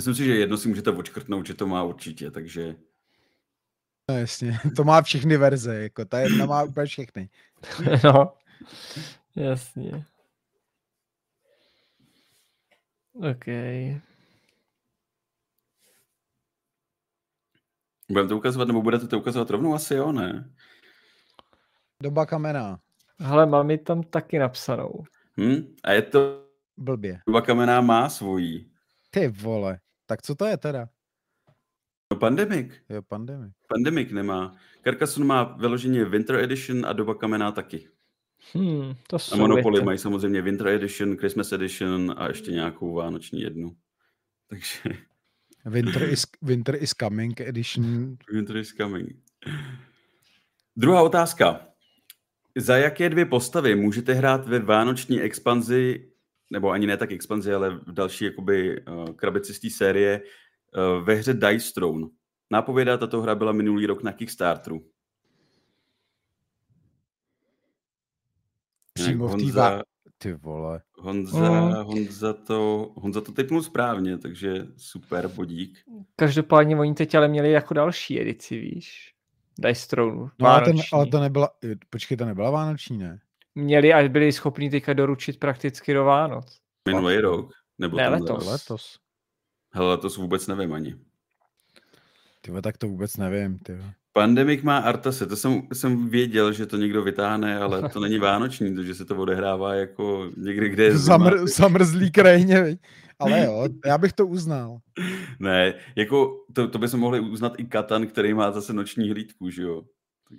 Myslím si, že jedno si můžete odškrtnout, že to má určitě, takže... No jasně, to má všechny verze, jako ta jedna má úplně všechny. no, jasně. OK. Budeme to ukazovat, nebo budete to ukazovat rovnou? Asi jo, ne? Doba kamena. Hele, mám ji tam taky napsanou. Hmm? A je to Blbě. Doba kamená má svojí. Ty vole. Tak co to je teda? No Pandemic. Jo, Pandemic. Pandemic nemá. Carcassonne má vyloženě Winter Edition a Doba kamená taky. Hmm, to jsou a Monopoly věci. mají samozřejmě Winter Edition, Christmas Edition a ještě nějakou vánoční jednu. Takže... Winter is, winter is coming edition. Winter is coming. Druhá otázka. Za jaké dvě postavy můžete hrát ve vánoční expanzi nebo ani ne tak expanzi, ale v další jakoby uh, krabici z té série uh, ve hře Dice Throne. Nápověda, tato hra byla minulý rok na Kickstarteru. Přímo v Honza, ty vole. Honza, mm. Honza, to, Honza to typnul správně, takže super, bodík. Každopádně oni teď ale měli jako další edici, víš? Dice Throne. No, ale, ten, ale to nebyla, počkej, to nebyla vánoční, ne? Měli a byli schopni teďka doručit prakticky do Vánoc. Minulý rok? Nebo ne, letos. letos. Hele, letos vůbec nevím ani. Tyvo, tak to vůbec nevím, ty. Pandemik má Artase, to jsem, jsem věděl, že to někdo vytáhne, ale to není vánoční, to, že se to odehrává jako někde, kde je Zamr, zamrzlý krajině, ale jo, já bych to uznal. Ne, jako to, to bychom mohli uznat i Katan, který má zase noční hlídku, že jo?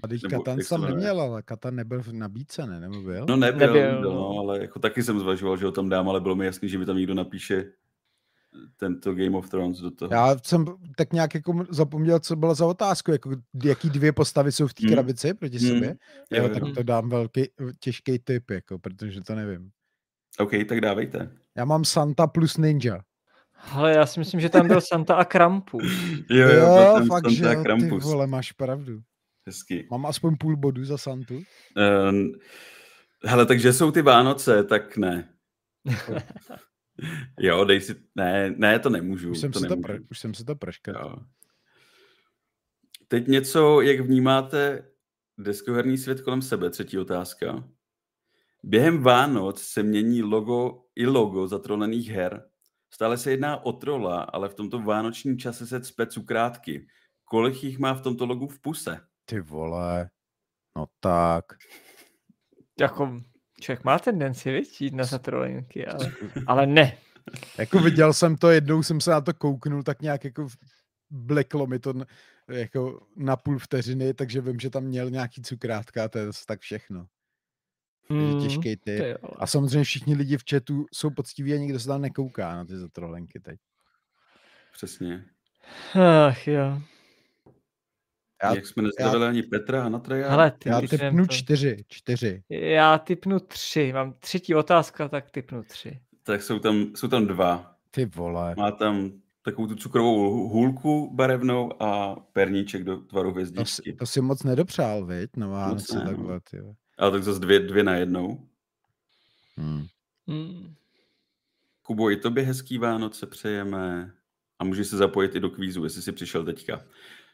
A teď Katan tam neměl, ale Katan nebyl v nabídce, ne? Nebo byl? No nebyl, nebyl. nebyl no, ale jako taky jsem zvažoval, že ho tam dám, ale bylo mi jasný, že mi tam někdo napíše tento Game of Thrones do toho. Já jsem tak nějak jako zapomněl, co bylo za otázku, jako jaký dvě postavy jsou v té hmm. krabici proti hmm. sobě. Jo, jo, tak to dám velký, těžký tip, jako, protože to nevím. OK, tak dávejte. Já mám Santa plus Ninja. Ale já si myslím, že tam byl Santa a Krampus. jo, jo, jo fakt, Santa že a Krampus. ty vole, máš pravdu. Hezky. Mám aspoň půl bodu za Santu. Um, hele, takže jsou ty Vánoce, tak ne. Jo, dej si, ne, ne, to nemůžu. Už jsem, to si, nemůžu. To pr- už jsem si to prškal. Teď něco, jak vnímáte deskoherní svět kolem sebe, třetí otázka. Během Vánoc se mění logo i logo zatrolených her. Stále se jedná o trola, ale v tomto vánočním čase se cpe cukrátky. Kolik jich má v tomto logu v puse? Ty vole, no tak. Jako Člověk má tendenci, víc, jít na zatrolenky, ale, ale ne. jako viděl jsem to, jednou jsem se na to kouknul, tak nějak jako bleklo mi to jako na půl vteřiny, takže vím, že tam měl nějaký cukrátka, to je tak všechno. Mm, těžký ty. A samozřejmě všichni lidi v chatu jsou poctiví a nikdo se tam nekouká na ty zatrolenky teď. Přesně. Ach jo. Já, Jak jsme nezdravili já, ani Petra a Natraja? Hele, ty, já typnu to... čtyři, čtyři. Já typnu tři. Mám třetí otázka, tak typnu tři. Tak jsou tam, jsou tam dva. Ty vole. Má tam takovou tu cukrovou hůlku barevnou a perníček do tvaru hvězdičky. To, to si moc nedopřál, viď? No Vánoce no. takhle, ty. Ale tak zase dvě, dvě na jednou. Hmm. Hmm. Kubo, i tobě hezký Vánoce přejeme a můžeš se zapojit i do kvízu, jestli jsi přišel teďka.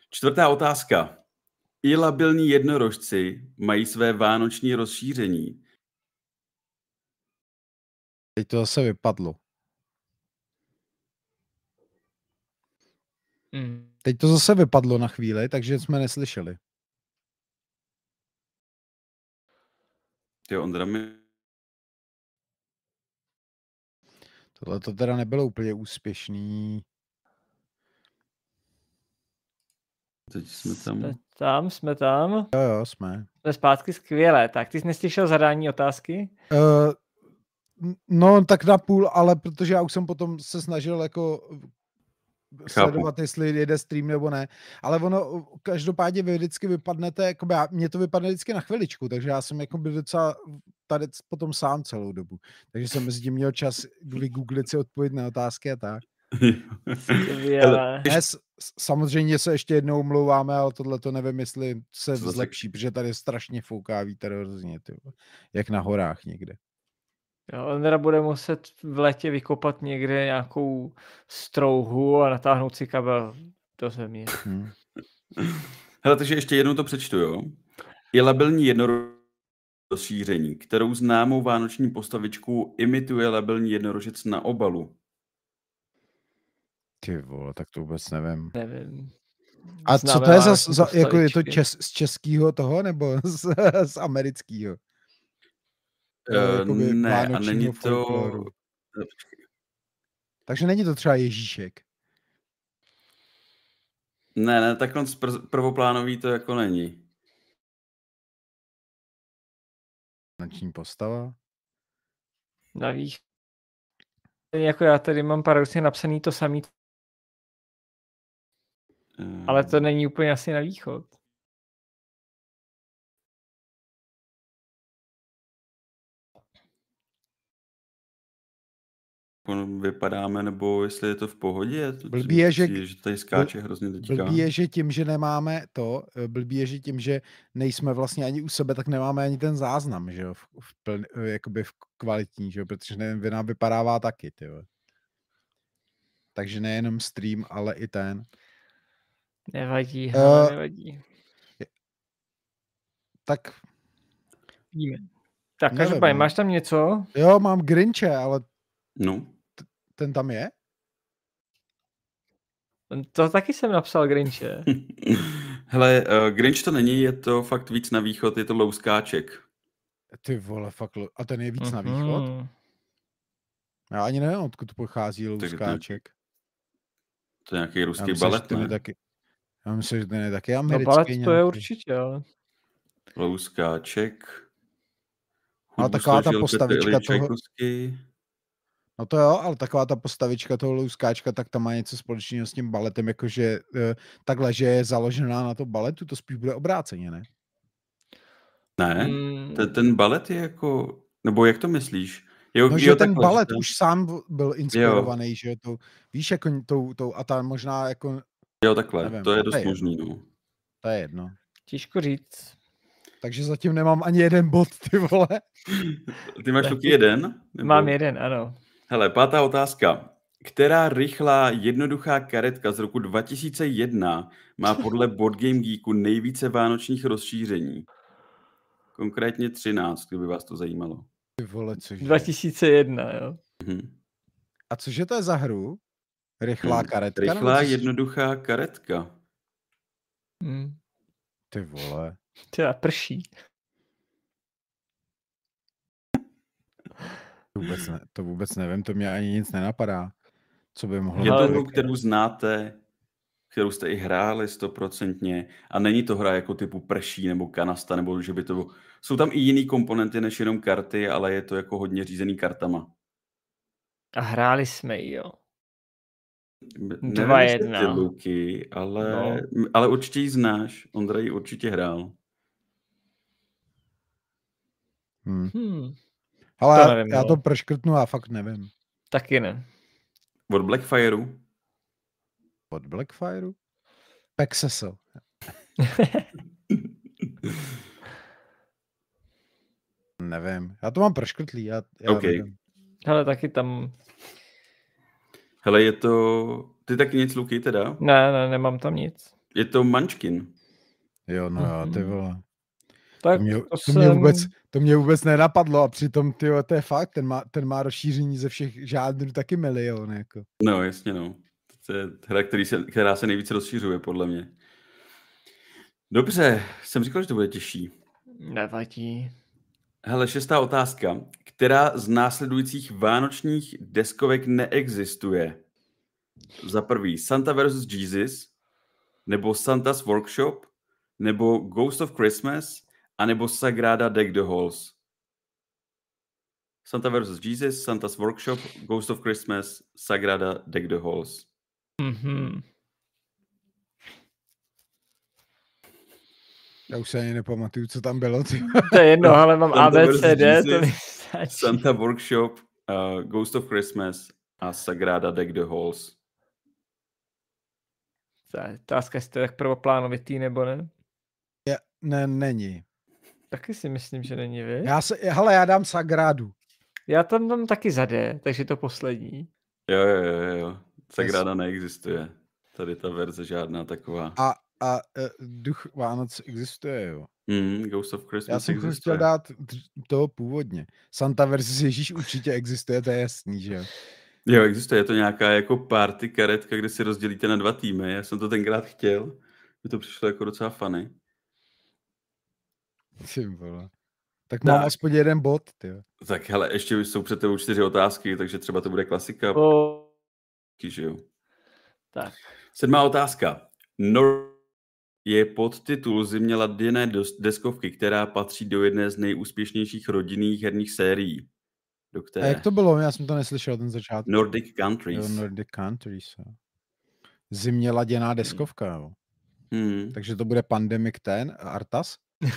Čtvrtá otázka. I labilní jednorožci mají své vánoční rozšíření. Teď to zase vypadlo. Mm. Teď to zase vypadlo na chvíli, takže jsme neslyšeli. Jo, Ondra mi... Tohle to teda nebylo úplně úspěšný. Teď jsme tam. Jsme tam, jsme tam. Jo, jo, jsme. Jsme zpátky skvěle. Tak, ty jsi neslyšel zadání otázky? Uh, no, tak na půl, ale protože já už jsem potom se snažil jako Chápu. sledovat, jestli jede stream nebo ne. Ale ono, každopádně vy vždycky vypadnete, jako já, mě to vypadne vždycky na chviličku, takže já jsem jako byl docela tady potom sám celou dobu. Takže jsem mezi tím měl čas vygooglit si odpověď na otázky a tak. ne, samozřejmě se ještě jednou omlouváme, ale tohle to nevím, jestli se Co zlepší, protože tady strašně fouká vítr hrozně, ty, jak na horách někde. Jo, on teda bude muset v letě vykopat někde nějakou strouhu a natáhnout si kabel do země. Hmm. Hele, takže ještě jednou to přečtu, jo. Je labelní jednorozšíření, kterou známou vánoční postavičku imituje labelní jednorožec na obalu. Ty vole, tak to vůbec nevím. Nevím. A co to je za, za jako je to čes, z českého toho, nebo z, z amerického? Uh, ne, a není to... Takže není to třeba Ježíšek? Ne, ne, takhle prvoplánový to jako není. Noční postava? Navíc. Jako já tady mám paradoxně napsaný to samý, ale to není úplně asi na východ. vypadáme, nebo jestli je to v pohodě. Blbý je, že, že tady skáče hrozně teďka. Blbý je, že tím, že nemáme to, eh, blbý je, že tím, že nejsme vlastně ani u sebe, tak nemáme ani ten záznam, že jo, v, v pln, eh, jakoby v kvalitní, že jo, protože nevím, vy nám vypadává taky, ty Takže nejenom stream, ale i ten. Nevadí, uh, nevadí. Tak. Víme. Tak každopádně, no. máš tam něco? Jo, mám Grinche, ale no. T- ten tam je? To taky jsem napsal Grinche. Hele, uh, Grinch to není, je to fakt víc na východ, je to louskáček. Ty vole, fakt. lo- A ten je víc na východ? Mhm. Já ani nevím, odkud pochází Takže to- Louskáček. To je nějaký ruský balet, ne? taky, já myslím, že ten je taky No americký. balet to je nějaký. určitě, ale... Louskáček. Ale Hudbu taková ta postavička toho-. No to jo, ale taková ta postavička toho Louskáčka, tak tam má něco společného s tím baletem, jakože eh, takhle, že je založená na to baletu, to spíš bude obráceně, ne? Ne, Mm, ten, ten balet je jako, nebo jak to myslíš? Jo, No, jo, že ten takhle, balet že ten- už sám byl inspirovaný, že to, víš, jako tou, tou, a ta možná jako, Jo, takhle, nevím, to je to dost je jedno. možný, no. to je jedno. Těžko říct. Takže zatím nemám ani jeden bod, ty vole. Ty máš taky jeden? Nebo... Mám jeden, ano. Hele, pátá otázka. Která rychlá, jednoduchá karetka z roku 2001 má podle Board Game Geeku nejvíce vánočních rozšíření? Konkrétně 13, kdyby vás to zajímalo. Ty vole, cože? 2001, jo. Mhm. A cože to je za hru? Rychlá Hmm, karetka? nebo Rychlá, jsi- jednoduchá karetka. Hm. Ty vole. Teda prší. To vůbec, ne, to vůbec nevím, to mě ani nic nenapadá. Co by mohlo Je to hru, kterou znáte, kterou jste i hráli stoprocentně a není to hra jako typu prší nebo kanasta, nebo že by to... Jsou tam i jiný komponenty než jenom karty, ale je to jako hodně řízený kartama. A hráli jsme ji, jo. Nevím, Dva jestli jedna. ty Luky, ale, No. ale určitě ji znáš. Ondra ji určitě hrál. Hmm. Hm. Ale To já, nevím, já no. to proškrtnu a fakt nevím. Taky ne. Od Blackfireu. Od Blackfireu? Pexesel. nevím. Já to mám proškrtlý. Já, já OK. nevím. Hele, taky tam... Hele, je to... Ty taky nic, Luky, teda? Ne, ne, nemám tam nic. Je to Munchkin. Jo, no jo, ty Mhm. vole. Tak To mě, to, to, jsem... mě vůbec, to mě vůbec nenapadlo a přitom, ty to je fakt, ten má, ten má rozšíření ze všech žádrů taky milion, jako. No, jasně, no. To je hra, který se, která se nejvíce rozšiřuje, podle mě. Dobře, jsem říkal, že to bude těžší. Nevadí. Hele, šestá otázka. Která z následujících vánočních deskovek neexistuje? Za prvý Santa vs. Jesus, nebo Santa's Workshop, nebo Ghost of Christmas, anebo Sagrada Deck the Halls. Santa vs. Jesus, Santa's Workshop, Ghost of Christmas, Sagrada Deck the Halls. Mhm. Já už se ani nepamatuju, co tam bylo. Ty. To je jedno, ale mám ABCD, to. Santa Workshop, uh, Ghost of Christmas a Sagrada Deck the Halls. To je Otázka, jestli to je tak prvoplánovitý, nebo ne? Je, ne, není. Taky si myslím, že není, vy? Já se, hele, já dám Sagradu. Já tam dám taky za D, takže to poslední. Jo, jo, jo, jo. Sagrada neexistuje. Tady ta verze žádná taková. A, a uh, duch Vánoc existuje, jo. Mm, Ghost of Christmas Já jsem existuje. chtěl dát toho původně. Santa versus Ježíš určitě existuje, to je jasný, že jo. Jo, existuje. Je to nějaká jako party karetka, kde si rozdělíte na dva týmy. Já jsem to tenkrát chtěl. Mi to přišlo jako docela funny. Ty vole. Tak mám Tak. aspoň jeden bod, ty. Tak hele, ještě jsou před tebou čtyři otázky, takže třeba to bude klasika. O, že jo. tak. Sedmá otázka. Nor je podtitul zimě laděné deskovky, která patří do jedné z nejúspěšnějších rodinných herních sérií. Do A které? jak to bylo? Já jsem to neslyšel, ten začátek. Nordic Jo, Countries. Nordic Countries, jo. Zimě laděná deskovka, jo. Hmm. Takže to bude Pandemic ten, Artas?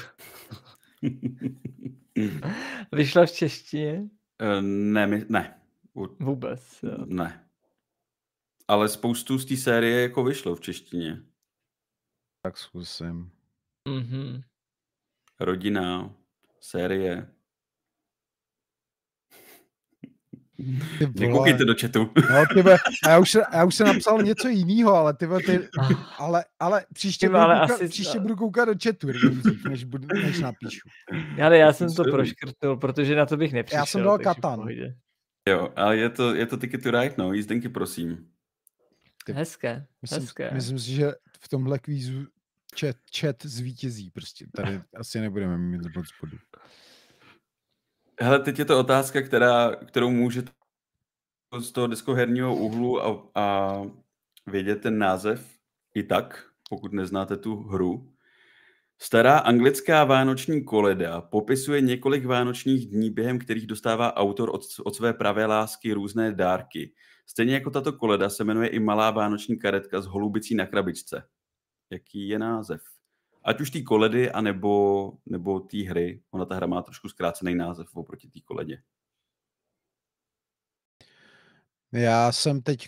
Vyšla v češtině? Eh, ne, my, ne. U- Vůbec. Jo. Ne. Ale spoustu z té série jako vyšlo v češtině. Tak zkusím. Mhm. Rodina, série. Nekoukejte do chatu. No, ty vole, a já už, se- já už jsem napsal něco jiného, ale ty, ty ale, ale příště, Ty budu, vole, koukat, asi- příště budu koukat do chatu, než, budu, než napíšu. Ale já jsem to proškrtnul, protože na to bych nepřišel. dal takže v Katan. Jo, ale je to, je to Ticket to Ride, no. Jízdenky, prosím. Ty- Hezké, Myslím, hezké. myslím si, že v tomhle kvízu Chat, chat zvítězí prostě. Tady asi nebudeme mít moc bodů. Hele, teď je to otázka, která, kterou můžete z toho diskoherního úhlu a, a vědět ten název i tak, pokud neznáte tu hru. Stará anglická vánoční koleda popisuje několik vánočních dní, během kterých dostává autor od, od své pravé lásky různé dárky. Stejně jako tato koleda se jmenuje i malá vánoční karetka s holubicí na krabičce. Jaký je název? Ať už té koledy, anebo, nebo té hry. Ona ta hra má trošku zkrácený název oproti té koledě. Já jsem teď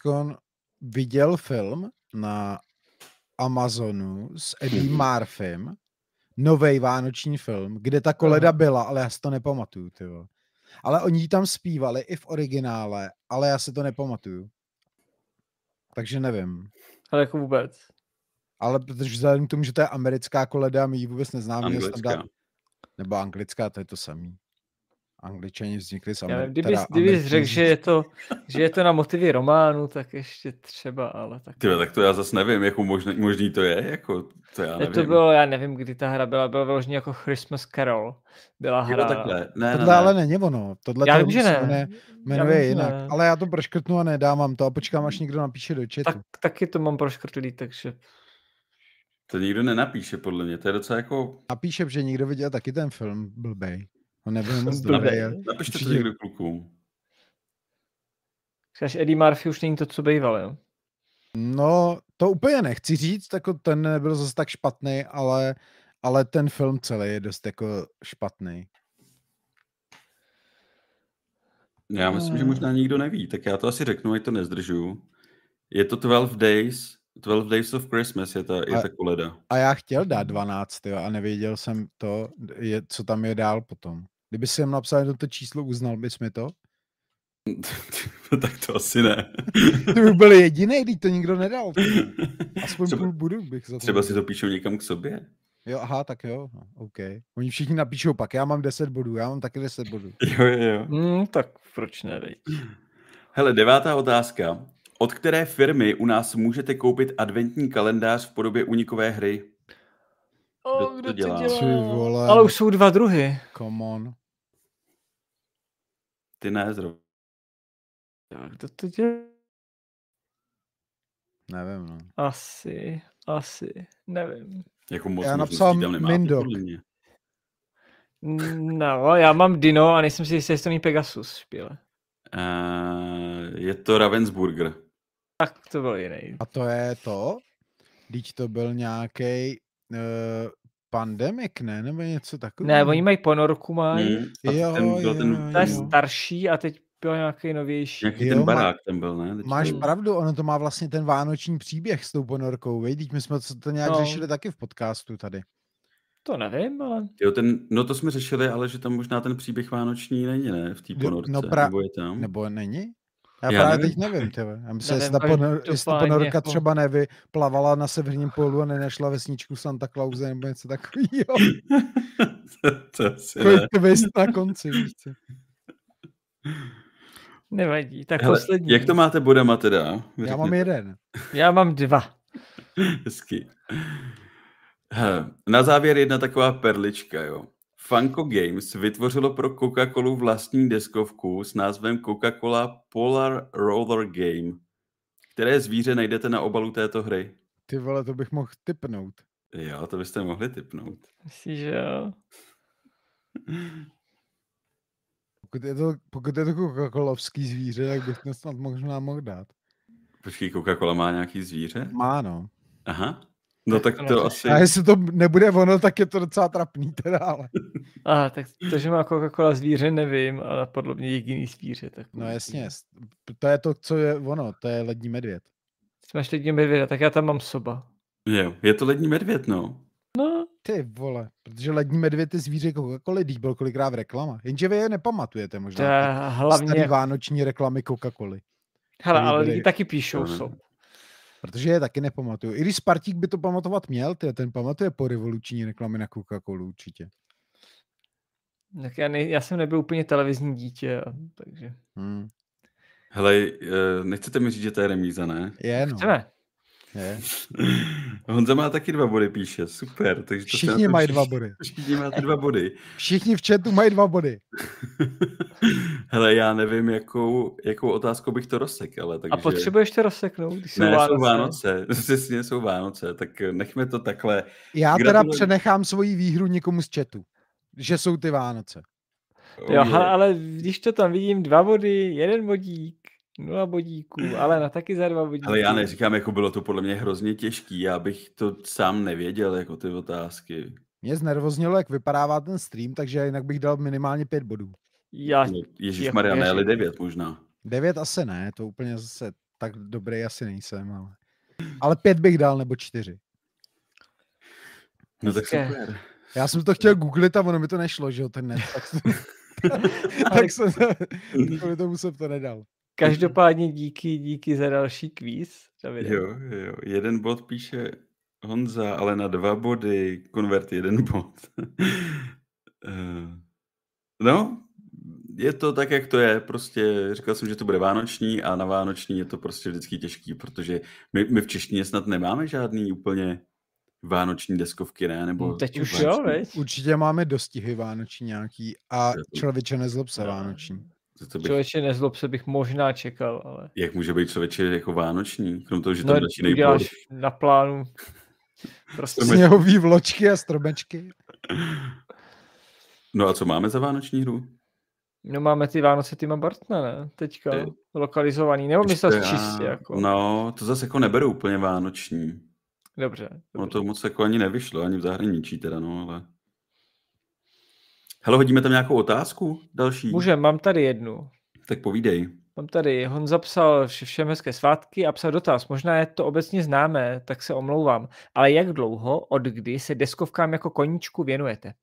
viděl film na Amazonu s Eddie Mhm. Murphym, nový vánoční film, kde ta koleda byla, ale já si to nepamatuju, ty vole. Ale oni ji tam zpívali i v originále, ale já si to nepamatuju. Takže nevím. Ale jako vůbec. Ale protože vzhledem k tomu, že to je americká koleda, my ji vůbec neznáme, Anglická. dát, nebo anglická, to je to samý. Angličani vznikli nevím, teda kdybys Američani řekl, že je, to, že je to na motivy románu, tak ještě třeba, ale tak... Ty, tak to já zase nevím, jako možný, možný to je, jako to já Ne, nevím. to bylo, já nevím, kdy ta hra byla, byla vyloženě jako Christmas Carol. Byla Jo, hra. takhle. Ne, ne, Tohle ne. ale není ono. Tohle Já to vím, že se ne. jmenuje- Já vím, jinak. ne. Ale já to proškrtnu a nedávám to a počkám, až někdo napíše do chatu. Tak, taky to mám proškrtlý, takže To nikdo nenapíše, podle mě. To je docela jako... Napíše, že někdo viděl taky ten film blbej. On nebyl moc Blbej. dobrý. ale- Napište to někdo klukům. Říkáš, Eddie Murphy už není to, co býval, jo? No, to úplně nechci říct, jako ten nebyl zase tak špatný, ale, ale ten film celý je dost jako špatný. Já myslím, že možná nikdo neví, tak já to asi řeknu, ať to nezdržuju. Je to 12 Days, 12 Days of Christmas je ta, je A- ta koleda. A já chtěl dát 12, jo, a nevěděl jsem to, je, co tam je dál potom. Kdyby si jim napsal jenom to číslo, uznal bys mi to? tak to asi ne. Ty by byl jediný, když to nikdo nedal. Aspoň Třeba- půl budu bych za to. Třeba si to píšou někam k sobě. Jo, aha, tak jo, no, OK. Oni všichni napíšou pak, já mám 10 bodů, já mám taky 10 bodů. Jo, jo, jo. Hmm, tak proč ne? Hele, devátá otázka. Od které firmy u nás můžete koupit adventní kalendář v podobě unikové hry? O, to kdo to dělá? dělá? Ty vole. Ale už jsou dva druhy. Come on. Ty ne, zrovna. Tak, Kdo to dělá? Nevím, no. Asi, asi, nevím. Jako moc Já napsal Mindok. No, já mám Dino a nejsem si jistý, jestli to není Pegasus špíle. Uh, je to Ravensburger. Tak to byl jiný. A to je to? Když to byl nějaký uh, pandemik, ne? Nebo něco takového? Ne, oni mají ponorku, mají. Hmm. A Jo, ten byl ten, jo, To je jo. starší a teď byl nějaký novější. nějaký Jo, ten má- barák tam byl, ne? Teď Máš Hmm. pravdu, ono to má vlastně ten vánoční příběh s tou ponorkou, veď? My jsme to nějak No. řešili taky v podcastu tady. To nevím, ale Jo, ten, no to jsme řešili, ale že tam možná ten příběh vánoční není, ne? V té Jo, ponorce, no pra- nebo je tam? Nebo není? Já, Já právě nevím. teď nevím, tyve. Já myslím, jestli ta, ponor, jestli ta ponorka jako- třeba nevyplavala na severním polu a nenašla vesničku Santa Clause nebo něco takového. to, to twist na konci, víš co. nevadí. Tak Hele, poslední. jak to máte bodama teda? Vy Já mám řekněte. jeden. Já mám dva. Hezky. He, Na závěr jedna taková perlička, jo. Funko Games vytvořilo pro Coca-Colu vlastní deskovku s názvem Coca-Cola Polar Roller Game. Které zvíře najdete na obalu této hry? Ty vole, to bych mohl typnout. Jo, to byste mohli typnout. Myslíš, že jo? Pokud je to, pokud je to Coca-Colovský zvíře, tak bych to snad možná mohl dát. Počkej, Coca-Cola má nějaký zvíře? Má, no. Aha. No tak to to ne. asi... A jestli to nebude ono, tak je to docela trapný teda, ale. Aha, tak to, že má Coca-Cola zvíře, nevím, ale podle mě jediný zvíře. Tak No jasně, to je to, co je ono, to je lední medvěd. Když máš teď medvěda, tak já tam mám soba. Jo, je to lední medvěd, no. No, Ty vole, protože lední medvěd je zvíře Coca-Cola, když byl kolikrát v reklama. Jenže vy je nepamatujete to možná. je ty Starý hlavně... vánoční reklamy Coca-Coly. Hele, ale lidi taky píšou To sob. Protože je taky nepamatuju. I když Spartík by to pamatovat měl, ty, ten pamatuje po revoluční reklamy na Coca-Colu určitě. Tak já, ne, já jsem nebyl úplně televizní dítě, a, takže... Hmm. Hele, eh, nechcete mi říct, že to je remíza, ne? Je, no. Chceme. Je. Honza má taky dva body, píše. Super. Takže to se Všichni mají dva body. Všichni máte dva body. Všichni v chatu mají dva body. Hele, já nevím, jakou, jakou otázkou bych to rozsek, ale takže... A potřebuješ to rozseknout, když jsou Ne, Vánoce. jsou Vánoce. Přesně jsou Vánoce, tak nechme to takhle. Já teda Gratuluju. přenechám svoji výhru někomu z chatu. Že jsou ty Vánoce. Jo, Oh, ale když to tam vidím, dva body, jeden bodík, nula bodíků, ale na taky za dva bodíky. Ale já neříkám, jako bylo to podle mě hrozně těžký, já bych to sám nevěděl, jako ty otázky. Mě znervoznilo, jak vypadává ten stream, takže jinak bych dal minimálně pět bodů. Já, No, Ježíš jako Maria, ne, devět možná. Devět asi ne, to úplně zase tak dobrý asi nejsem, ale... Ale pět bych dal, nebo čtyři. No tak super. Já jsem to chtěl googlit a ono mi to nešlo, že jo, ten net. Tak, jsem- tak jsem to, kvůli tomu jsem to nedal. Každopádně díky, díky za další kvíz. Davide. Jo, jo, jeden bod píše Honza, ale na dva body konvert jeden bod. Eh, no, je to tak, jak to je. Prostě říkal jsem, že to bude vánoční a na vánoční je to prostě vždycky těžký, protože my, my v češtině snad nemáme žádný úplně vánoční deskovky, ne? Nebo Hm, Teď už vánoční- jo, veď? Určitě máme dostihy vánoční nějaký a člověče nezlob se No. vánoční. Za to bych, Člověče, nezlob se bych možná čekal, ale... jak může být člověče jako vánoční? Krom toho, že No, tam začínají plody. na plánu prostě. Sněhový vločky a stromečky. No a co máme za vánoční hru? No máme ty Vánoce Tima Bartna, ne? Teďka Ty- lokalizovaný, nebo myslel Ještě čistě já- jako. No, to zase jako neberu úplně vánoční. Dobře. Ono dobře. to moc jako ani nevyšlo, ani v zahraničí teda, no, ale... Hele, hodíme tam nějakou otázku další? Můžem, mám tady jednu. Tak povídej. Mám tady, Honza psal vše- všem hezké svátky a psal dotaz. Možná je to obecně známé, tak se omlouvám. Ale jak dlouho, od kdy se deskovkám jako koníčku věnujete?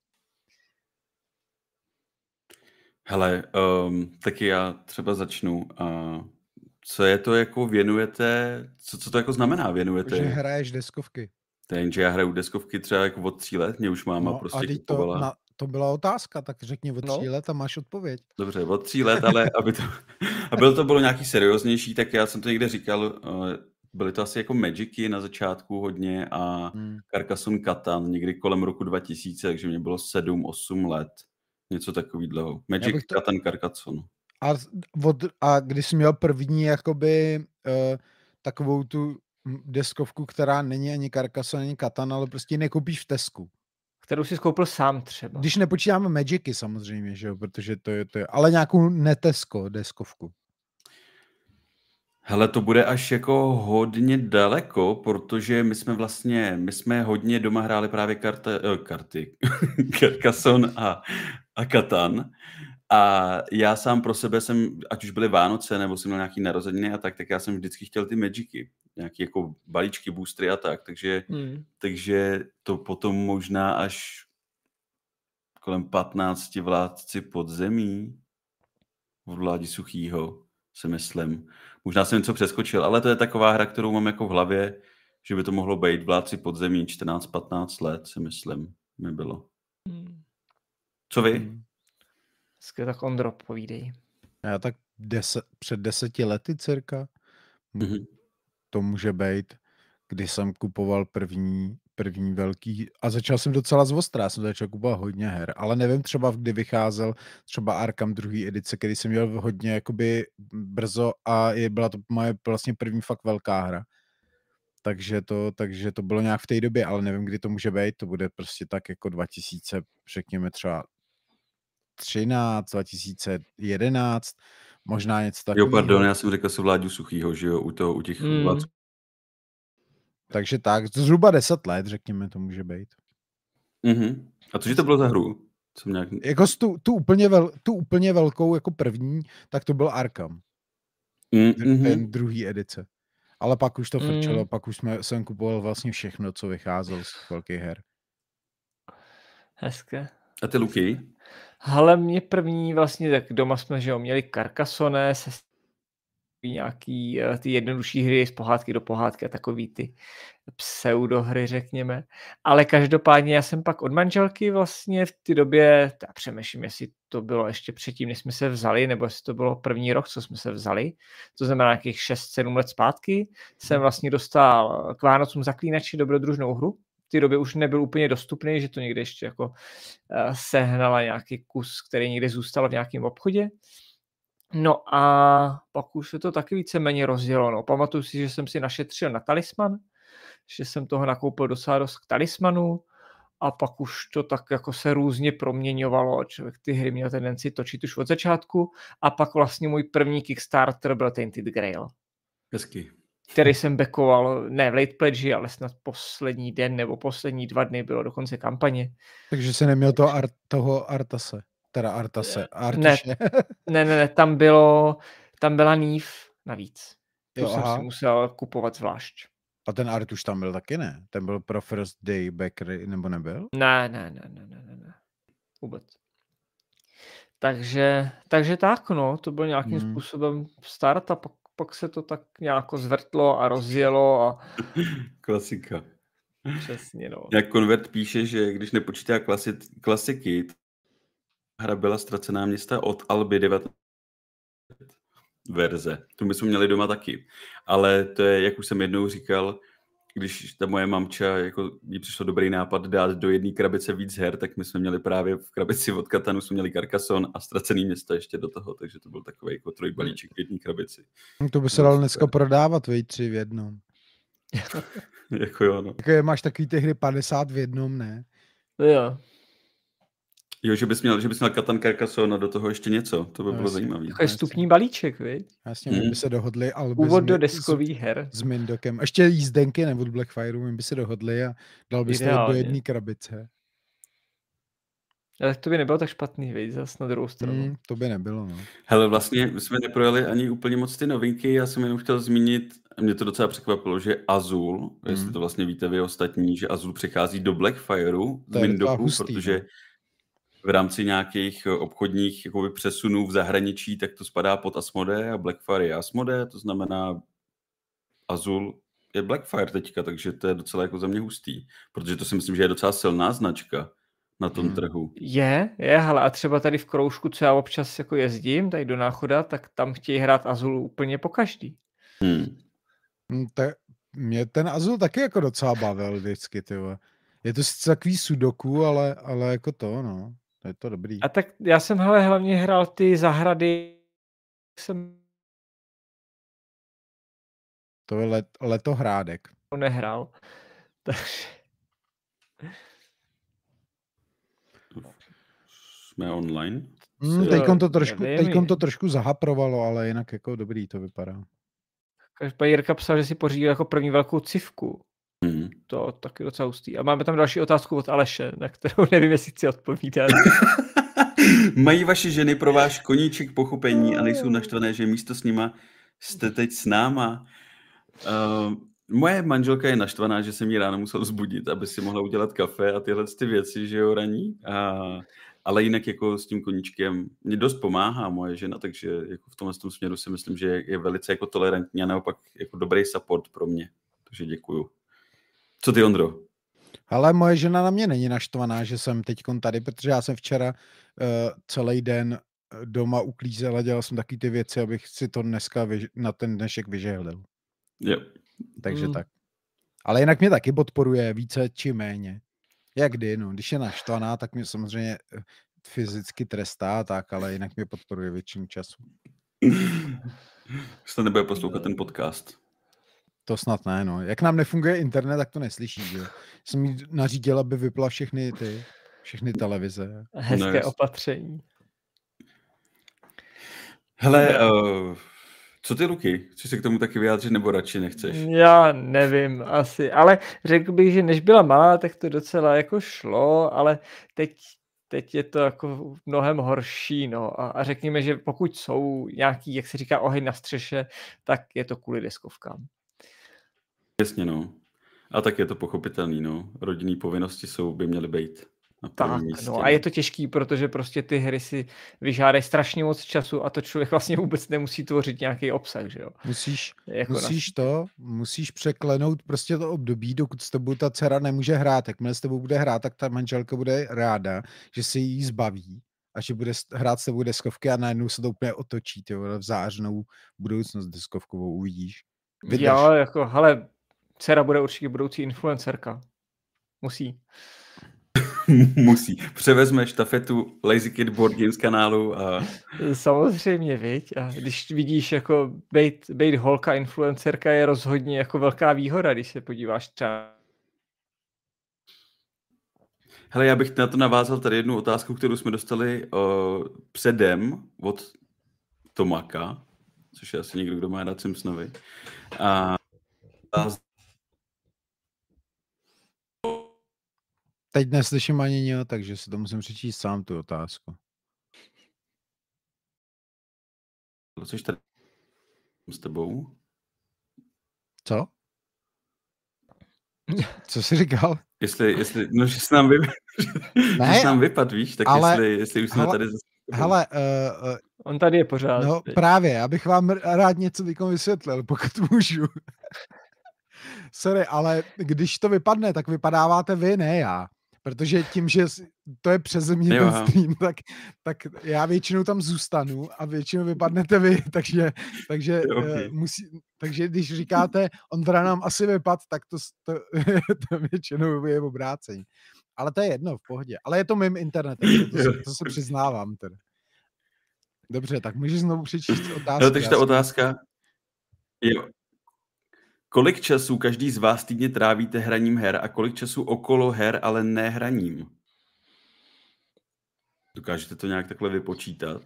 Hele, um, taky já třeba začnu. A co je to jako věnujete, co, co to jako znamená věnujete? Že hraješ deskovky. Je, že já hraju deskovky třeba jako od tří let, mě už máma No, prostě a to, kupovala. na, to byla otázka, tak řekni od No. tří let a máš odpověď. Dobře, od tří let, ale aby to, aby to bylo nějaký serióznější, tak já jsem to někde říkal, eh, byly to asi jako Magicy na začátku hodně a Hmm. Carcassonne Catan někdy kolem roku 2000, takže mě bylo 7-8 let. Něco takového. Magic to- Catan Carcassonne. A, od, a když jsi měl první jakoby uh, takovou tu deskovku, která není ani Carcassonne, ani Katan, ale prostě nekoupíš v Tesku. Kterou jsi skoupil sám třeba. Když nepočítáme Magicy samozřejmě, že jo, protože to je, to je, ale nějakou netesko deskovku. Hele, to bude až jako hodně daleko, protože my jsme vlastně, my jsme hodně doma hráli právě karta, eh, karty, Carcassonne a, a Katan. A já sám pro sebe jsem, ať už byly Vánoce, nebo jsem měl nějaký narozeniny a tak, tak já jsem vždycky chtěl ty Magicy. Nějaký jako balíčky, boostry a tak. Takže, Hmm. takže to potom možná až kolem 15 vládci podzemí od vládi suchýho, si myslím. Možná jsem něco přeskočil, ale to je taková hra, kterou mám jako v hlavě, že by to mohlo být vládci podzemí 14-15 let, si myslím, mi bylo. Hmm. Co vy? Hmm. Tak Ondro, povídej. Já tak deset, před deseti lety cirka, Mhm. to může být, kdy jsem kupoval první, první velký, a začal jsem docela z ostrá, jsem začal kupovat hodně her, ale nevím třeba, kdy vycházel třeba Arkham druhý edice, který jsem měl hodně jakoby brzo a je, byla to moje vlastně první fakt velká hra. Takže to, takže to bylo nějak v té době, ale nevím, kdy to může být, to bude prostě tak jako 2000, řekněme třeba 13, 2011, možná něco Jo, takového. pardon, já jsem řekl si vládu suchýho, že jo, u, toho, u těch Mm. mm. vládců. Takže tak, zhruba 10 let, řekněme, to může být. Mhm. A cože to bylo za hru? Jsem nějak... Jako tu, tu, úplně vel, tu úplně velkou jako první, tak to byl Arkham, Mm, mhm. ten druhý edice. Ale pak už to Mm. frčelo, pak už jsme, jsem kupoval vlastně všechno, co vycházelo z velkých her. Hezké. A ty Luky? Ale mě první vlastně, tak doma jsme, že jo, měli Carcassonne se nějaký eh, ty jednodušší hry z pohádky do pohádky a takový ty pseudohry, řekněme. Ale každopádně já jsem pak od manželky vlastně v té době, já přemýšlím, jestli to bylo ještě předtím, než jsme se vzali, nebo jestli to bylo první rok, co jsme se vzali, to znamená nějakých 6-7 let zpátky, jsem vlastně dostal k Vánocům zaklínači dobrodružnou hru, té době už nebyl úplně dostupný, že to někde ještě jako uh, sehnala nějaký kus, který někde zůstal v nějakém obchodě. No a pak už se to taky víceméně rozdělo. No. Pamatuju si, že jsem si našetřil na talisman, že jsem toho nakoupil docela dost k talismanu a pak už to tak jako se různě proměňovalo. Člověk ty hry měl tendenci točit už od začátku a pak vlastně můj první Kickstarter byl Tainted Grail. Hezky. Který jsem bekoval ne v late pledge, ale snad poslední den nebo poslední dva dny bylo dokonce kampaně. Takže se neměl to art, toho Artase. Teda Artase. Artiše. Ne, ne, ne, ne, tam bylo, tam byla Neve navíc. To jo, jsem aha. si musel kupovat zvlášť. A ten art už tam byl taky, ne? Ten byl pro First Day Bakery, nebo nebyl? Ne, ne, ne, ne, ne, ne, ne. Vůbec. Takže, takže tak, no, to byl nějakým hmm. způsobem start a pak, se to tak nějak zvrtlo a rozjelo a... Klasika. Přesně, no. Jak konvert píše, že když nepočítá klasi- klasiky, hra byla ztracená města od Alby 19 verze. Tu my jsme měli doma taky. Ale to je, jak už jsem jednou říkal, když ta moje mamča, jako jí přišlo dobrý nápad dát do jedné krabice víc her, tak my jsme měli právě v krabici od Katanu jsme měli Carcassonne a ztracený města ještě do toho, takže to byl takový jako trojbalíček v jedné krabici. No, to by se dalo dneska prodávat, vej tři v jednom. jako jo, no. Jako máš takový ty hry 50 v jednom, ne? Jo. Jo, že bys měl, že bys měl Katan Carcassonne a do toho ještě něco, to by bylo Jasně. zajímavé. Takový vstupní balíček, viď? Jasně, hmm. by se dohodli ale Úvod do deskových her. S Mindokem. Ještě jízdenky nebo Blackfire, my by se dohodli a dal bys to do jedné krabice. Ale to by nebylo tak špatný, viď, zase na druhou stranu. Hmm, to by nebylo, no. Hele, vlastně jsme neprojeli ani úplně moc ty novinky, já jsem jenom chtěl zmínit, mě to docela překvapilo, že Azul, hmm. jestli to vlastně víte vy ostatní, že Azul přichází do Blackfireu z Windoku, protože no v rámci nějakých eh, obchodních jakoby, přesunů v zahraničí, tak to spadá pod Asmode a Blackfire je Asmode, to znamená Azul je Blackfire teďka, takže to je docela jako za mě hustý, protože to si myslím, že je docela silná značka na tom hmm. trhu. Je, je, ale a třeba tady v kroužku, co já občas jako jezdím, tady do náchoda, tak tam chtějí hrát Azul úplně po každý. Hmm. hmm te, mě ten Azul taky jako docela bavil vždycky, tyvo. Je to sice takový sudoku, ale, ale jako to, no. To je to dobrý. A tak já jsem hele, hlavně hrál ty zahrady, jsem to je let, letohrádek. To nehrál. Takže... Jsme online? Hmm, teďkom, to trošku, teďkom to trošku zahaprovalo, ale jinak jako dobrý to vypadá. Každopádně Jirka psal, že si pořídil jako první velkou civku. Hmm. To taky docela hustý. A máme tam další otázku od Aleše, na kterou nevím, jestli chci odpovídat. Mají vaše ženy pro váš koníček pochopení a nejsou naštvané, že místo s nima jste teď s náma. Uh, moje manželka je naštvaná, že jsem ji ráno musel zbudit, aby si mohla udělat kafe a tyhle ty věci, že jo, raní. A, ale jinak jako s tím koníčkem mě dost pomáhá moje žena, takže jako v tomhle tom směru si myslím, že je, je velice jako tolerantní a naopak jako dobrý support pro mě. Takže děkuju. Co ty, Ondro? Ale moje žena na mě není naštvaná, že jsem teď tady, protože já jsem včera uh, celý den eh, doma uklízel a dělal jsem taky ty věci, abych si to dneska vyž- na ten dnešek vyžehlil. Jo. Takže mm. tak. Ale jinak mě taky podporuje více či méně. Jak kdy, no. Když je naštvaná, tak mě samozřejmě eh, fyzicky trestá, tak, ale jinak mě podporuje většinu času. Jste nebude poslouchat ten podcast. To snad ne, no. Jak nám nefunguje internet, tak to neslyší, že Jsem jí nařídil, aby vypla všechny ty, všechny televize. Hezké no, opatření. Hele, uh, co ty Luky? Chceš se k tomu taky vyjádřit, nebo radši nechceš? Já nevím, asi. Ale řekl bych, že než byla malá, tak to docela jako šlo, ale teď, teď je to jako mnohem horší, no. A, a řekněme, že pokud jsou nějaký, jak se říká, oheň na střeše, tak je to kvůli deskovkám. Jasně, no. A tak je to pochopitelný, no. Rodinný povinnosti jsou, by měly být. Na tak, místě. no a je to těžký, protože prostě ty hry si vyžádají strašně moc času a to člověk vlastně vůbec nemusí tvořit nějaký obsah, že jo? Musíš, Jako musíš na... to, musíš překlenout prostě to období, dokud s tebou ta dcera nemůže hrát. Jakmile s tebou bude hrát, tak ta manželka bude ráda, že se jí zbaví a že bude hrát s tebou deskovky a najednou se to úplně otočí, ty v zářnou budoucnost deskovkovou uvidíš. Vydrž. Jo, jako, hele, dcera bude určitě budoucí influencerka. Musí. Musí. Převezme štafetu Lazy Kid Board Games kanálu a... Samozřejmě, viď? A když vidíš, jako být, být holka influencerka je rozhodně jako velká výhoda, když se podíváš třeba Hele, já bych na to navázal tady jednu otázku, kterou jsme dostali uh, předem od Tomaka, což je asi někdo, kdo má rád Simpsonovi. A, a Teď neslyším ani nic, takže si to musím přečíst sám tu otázku. což tady s tebou. Co? Co jsi říkal? Jestli, jestli, no, že se nám, vy, Ne, že se nám vypad, víš, tak ale- jestli, jestli už jsme hele, tady zase. Hele, uh, uh, On tady je pořád. no viď? právě, já bych vám rád něco teďko vysvětlil, pokud můžu. Sorry, ale když to vypadne, tak vypadáváte vy, ne já. Protože tím, že to je přes mě Jo, ten stream, tak, tak já většinou tam zůstanu a většinou vypadnete vy, takže, takže, Jo, uh, ok. musí, takže když říkáte, on teda nám asi vypad, tak to, to, to většinou je obrácení. Ale to je jedno, v pohodě. Ale je to mým internetem, to, to, se, to se přiznávám teda. Dobře, tak můžeš znovu přečíst otázku. No, takže ta otázka je, kolik času každý z vás týdně trávíte hraním her a kolik času okolo her, ale ne hraním? Dokážete to nějak takhle vypočítat?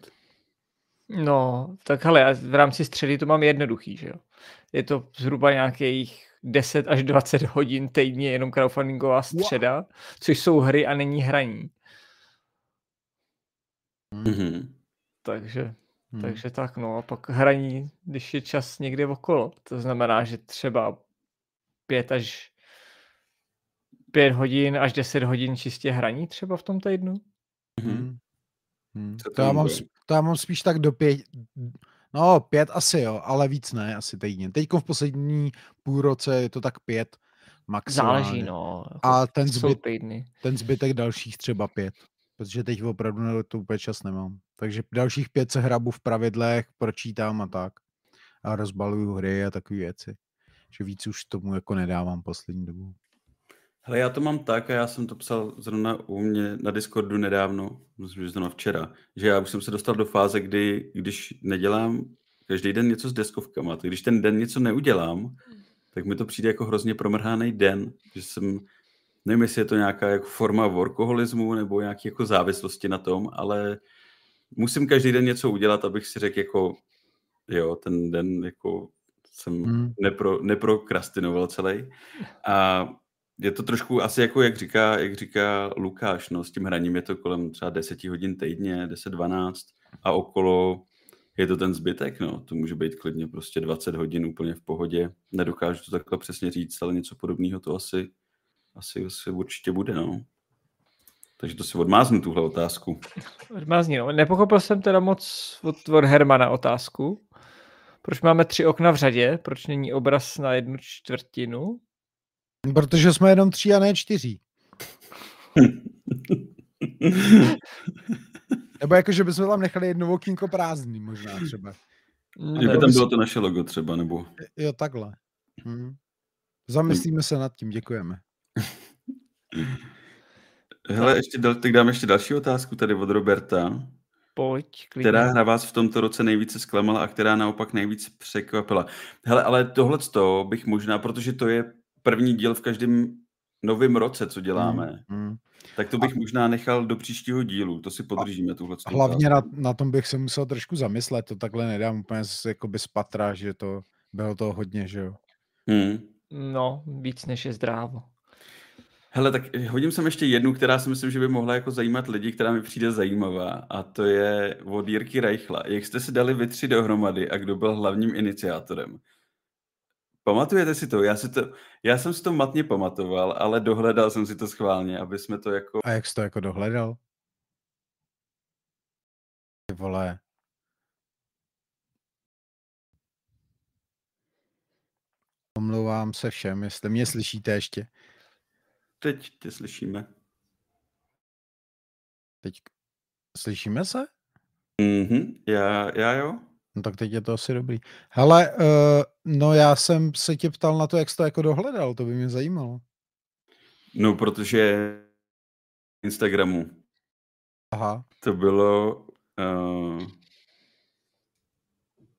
No, tak hele, já v rámci středy to mám jednoduchý, že jo. Je to zhruba nějakých 10 až 20 hodin týdně jenom crowdfundingová středa, což jsou hry a není hraní. Mhm. Takže, Hmm. takže tak no, a pak hraní, když je čas někde okolo. To znamená, že třeba 5 až 5 hodin až 10 hodin čistě hraní třeba v tom týdnu. Mhm. Hmm. Hmm. To, to já mám, to já mám spíš tak do pět, no pět asi jo, ale víc ne, asi týdně. Teď v poslední půl roce je to tak pět maximálně. Záleží, no. Jako A ten jsou zbyt, ten zbytek dalších třeba pět. Protože teď opravdu na to úplně čas nemám. Takže dalších pět se hrabu v pravidlech, pročítám a tak. A rozbaluju hry a takové věci. Že víc už tomu jako nedávám poslední dobu. Hele, já to mám tak a já jsem to psal zrovna u mě na Discordu nedávno, myslím, že zrovna včera, že já už jsem se dostal do fáze, kdy když nedělám každý den něco s deskovkama, tak když ten den něco neudělám, tak mi to přijde jako hrozně promrhaný den, že jsem, nevím, jestli je to nějaká jako forma workoholismu nebo nějaké jako závislosti na tom, ale musím každý den něco udělat, abych si řekl jako, jo, ten den jako jsem Hmm. nepro, neprokrastinoval celý. A je to trošku asi jako, jak říká, jak říká Lukáš, no, s tím hraním je to kolem třeba 10 hodin týdně, 10-12 a okolo je to ten zbytek, no. To může být klidně prostě 20 hodin úplně v pohodě. Nedokážu to takhle přesně říct, ale něco podobného to asi, asi, asi určitě bude, no. Takže to si odmáznu, tuhle otázku. Odmázní, no. Nepochopil jsem teda moc od, od Hermana otázku. Proč máme tři okna v řadě? Proč není obraz na jednu čtvrtinu? Protože jsme jenom tři a ne čtyři. Nebo jako, že bychom tam nechali jedno okýnko prázdný možná třeba. Kdyby tam bylo to naše logo třeba, nebo... Jo, takhle. Hm. Zamyslíme se nad tím, děkujeme. Hele, ještě dal, tak dám ještě další otázku tady od Roberta. Pojď, klidně. Která hra vás v tomto roce nejvíce zklamala a která naopak nejvíc překvapila? Hele, ale tohle bych možná, protože to je první díl v každém novém roce, co děláme, Hm. tak to bych možná nechal do příštího dílu. To si podržíme, tuhle Hlavně na, na tom bych se musel trošku zamyslet, to takhle nedám úplně z, jakoby z patra, že to bylo toho hodně, že jo. Hmm. No, víc než je zdrávo. Hele, tak hodím sem ještě jednu, která si myslím, že by mohla jako zajímat lidi, která mi přijde zajímavá a to je od Jirky Reichla. Jak jste si dali vy tři dohromady a kdo byl hlavním iniciátorem? Pamatujete si to? Já, si to? já jsem si to matně pamatoval, ale dohledal jsem si to schválně, aby jsme to jako... A jak jsi to jako dohledal? Ty vole. Omlouvám se všem, jestli mě slyšíte ještě. Teď tě slyšíme. Teď slyšíme se? Mhm, já, já jo. No tak teď je to asi dobrý. Hele, uh, no já jsem se tě ptal na to, jak jsi to jako dohledal, to by mě zajímalo. No, protože Instagramu. Aha. To bylo... Uh,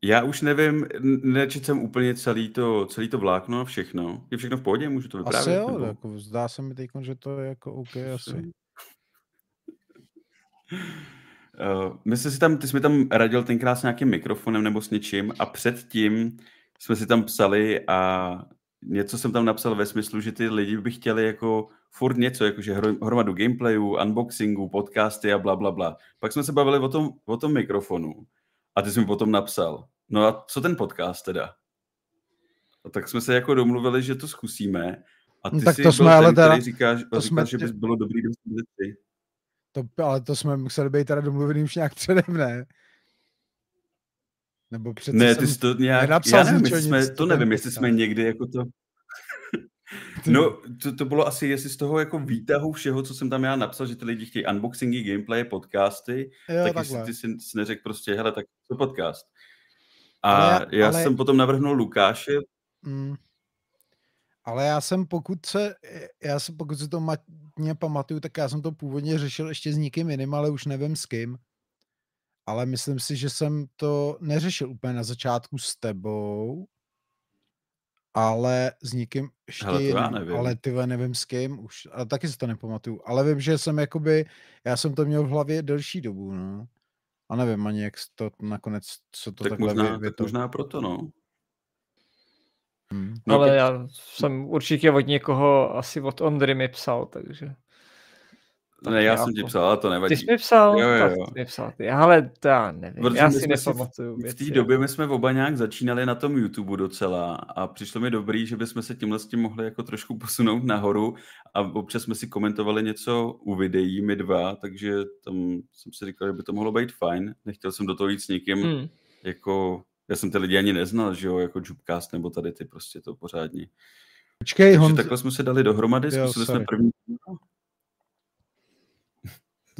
já už nevím, nečet jsem úplně celý to, celý to vlákno a všechno. Je všechno v pohodě, můžu to vyprávět? Asi jo, nebo? jako zdá se mi teď, že to je jako OK asi. Uh, my jsme si tam, ty jsi mi tam radil tenkrát s nějakým mikrofonem nebo s něčím a předtím jsme si tam psali a něco jsem tam napsal ve smyslu, že ty lidi by chtěli jako furt něco, jakože hromadu gameplayů, unboxingu, podcasty a bla, bla, bla. Pak jsme se bavili o tom, o tom mikrofonu a ty jsi mi potom napsal, no a co ten podcast teda? A tak jsme se jako domluvili, že to zkusíme a ty no, tak to jsme ten, ale teda, který říkáš, to říkáš jsme, že bys bylo dobrý ty. To, ale to jsme museli být teda domluvený už nějak předem, ne? Nebo přece Ne, ty jsi to nějak, já nevím, jestli jsme, to nevím, jestli jsme někdy jako to, no, to, to bylo asi, jestli z toho jako výtahu všeho, co jsem tam já napsal, že ty lidi chtějí unboxingy, gameplay, podcasty, Jo, tak takhle. jestli ty jsi, jsi neřekl prostě, hele, tak to podcast. A Ale já, ale- jsem potom navrhnul Lukáše, Mm. Ale já jsem, pokud se, já jsem, pokud si to matně pamatuju, tak já jsem to původně řešil ještě s někým jiným, ale už nevím s kým. Ale myslím si, že jsem to neřešil úplně na začátku s tebou, ale s někým ještě Hele, jiným. nevím. Ale ty nevím s kým už, ale taky si to nepamatuju. Ale vím, že jsem jakoby, já jsem to měl v hlavě delší dobu, no. A nevím ani, jak to nakonec, co to tak takhle možná, vy, tak vy to... možná proto, no. Hmm. no Ale pak- já jsem určitě od někoho, asi od Ondry mi psal, takže... tak ne, já já jsem ti to- psal, ale to nevadí. Ty jsi mi psal? Jo, jo, jo. jsi mi psal ty. Ale to já nevím, Protože já si jsme nepamatuju V věci. té době my jsme oba nějak začínali na tom YouTube docela a přišlo mi dobrý, že bychom se tímhle s tím mohli jako trošku posunout nahoru a občas jsme si komentovali něco u videí, my dva, takže tam jsem si říkal, že by to mohlo být fajn. Nechtěl jsem do toho jít s někým, hmm. Jako, já jsem ty lidi ani neznal, že jo, jako Jubcast nebo tady ty prostě to pořádně. Počkej, Takže Honzo, takhle jsme se dali dohromady, Jo, zkusili jsme sorry. první.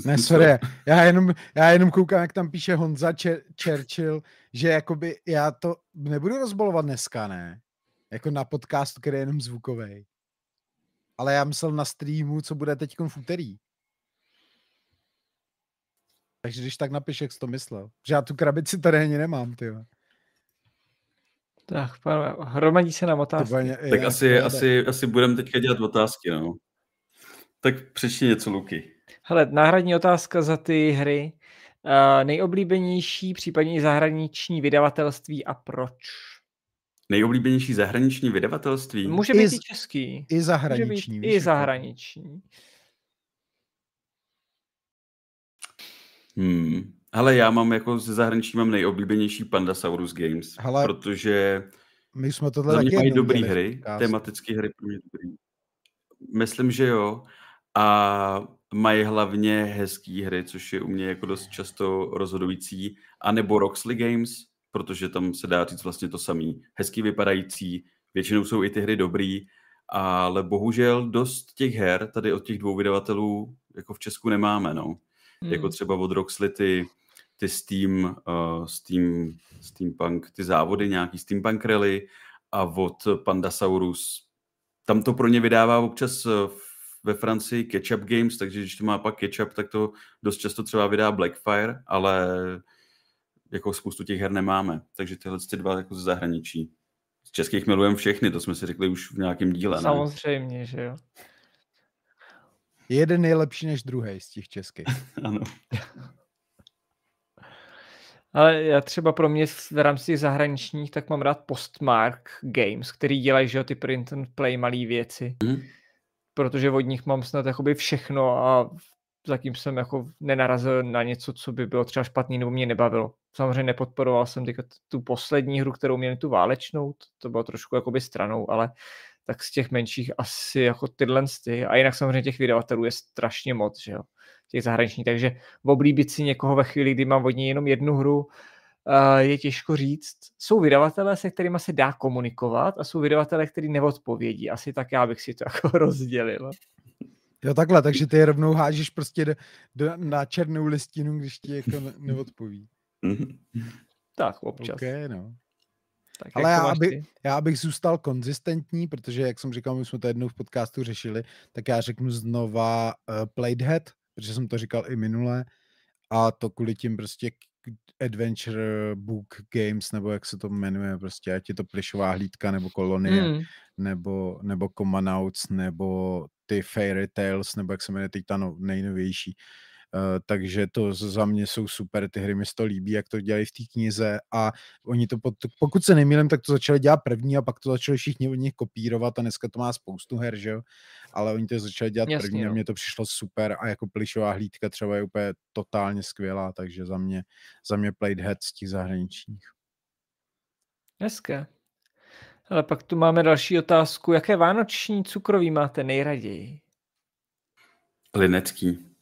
Ne, sorry, já jenom, já jenom koukám, jak tam píše Honza Cher- Churchill, že jakoby já to nebudu rozbolovat dneska, ne? Jako na podcastu, který je jenom zvukový. Ale já myslel na streamu, co bude teď v úterý. Takže když tak napiš, jak jsi to myslel. Že já tu krabici tady ani nemám, ty. Tak, pánové, hromadí se nám otázky. Tak asi, asi, asi budeme teďka dělat otázky, no. Tak přečti něco, Luky. Hele, náhradní otázka za ty hry. Uh, nejoblíbenější, případně i zahraniční vydavatelství a proč? Nejoblíbenější zahraniční vydavatelství? Může I být z- i český. I Může být zahraniční. víš, i zahraniční. Hmm. Hele, já mám jako ze zahraničí mám nejoblíbenější Pandasaurus Games, Hele, protože My jsme tohle za mě taky mají v hry, tematické hry pro mě dobrý. Myslím, že jo. A mají hlavně hezký hry, což je u mě jako dost často rozhodující. A nebo Roxley Games, protože tam se dá říct vlastně to samý. Hezký vypadající, většinou jsou i ty hry dobrý, ale bohužel dost těch her tady od těch dvou vydavatelů jako v Česku nemáme, no. Hmm. Jako třeba od Roxley ty, ty Steam, uh, Steam, Steampunk, ty závody, nějaký Steampunk Rally a od Pandasaurus. Tam to pro ně vydává občas eh, ve Francii Ketchup Games, takže když to má pak Ketchup, tak to dost často třeba vydá Blackfire, ale jako spoustu těch her nemáme. Takže tyhle ty dva jako ze zahraničí. Z českých milujeme všechny, to jsme si řekli už v nějakém díle, ne? Samozřejmě, že jo. Jeden je lepší než druhý z těch českých. Ano. Ale já třeba pro mě v rámci těch zahraničních, tak mám rád Postmark Games, který dělají, že jo, ty print and play malé věci. Mhm. Protože od nich mám snad jakoby všechno a zatím jsem jako nenarazil na něco, co by bylo třeba špatný nebo mě nebavilo. samozřejmě nepodporoval jsem teďka tu poslední hru, kterou měli tu válečnou, to bylo trošku jakoby stranou, ale tak z těch menších asi jako tyhle ty. A jinak samozřejmě těch vydavatelů je strašně moc, že jo, těch zahraničních, takže oblíbit si někoho ve chvíli, kdy mám od něj jenom jednu hru, je těžko říct. Jsou vydavatelé, se kterými se dá komunikovat a jsou vydavatelé, kteří neodpovědí. Asi tak já bych si to jako rozdělil. Jo, takhle, takže ty je rovnou hážeš prostě do, do, na černou listinu, když ti jako ne, neodpoví. tak, občas. Okay, no. Tak Ale já, aby, já bych zůstal konzistentní, protože, jak jsem říkal, my jsme to jednou v podcastu řešili, tak já řeknu znova uh, Playhead, protože jsem to říkal i minule, a to kvůli tím prostě Adventure Book Games, nebo jak se to jmenuje, prostě, ať je to plišová hlídka, nebo kolonie, mm. nebo, nebo Comanauts, nebo ty Fairy Tales, nebo jak se jmenuje teď ta no, nejnovější. Uh, takže to za mě jsou super, ty hry mi to líbí, jak to dělají v té knize a oni to, pod, pokud se nemýlím, tak to začali dělat první a pak to začali všichni od nich kopírovat a dneska to má spoustu her, že jo, ale oni to začali dělat Jasně, první jo. a mně to přišlo super a jako plišová hlídka třeba je úplně totálně skvělá, takže za mě, za mě played head z těch zahraničních. Hezké. Ale pak tu máme další otázku. Jaké vánoční cukroví máte nejraději? Linecký.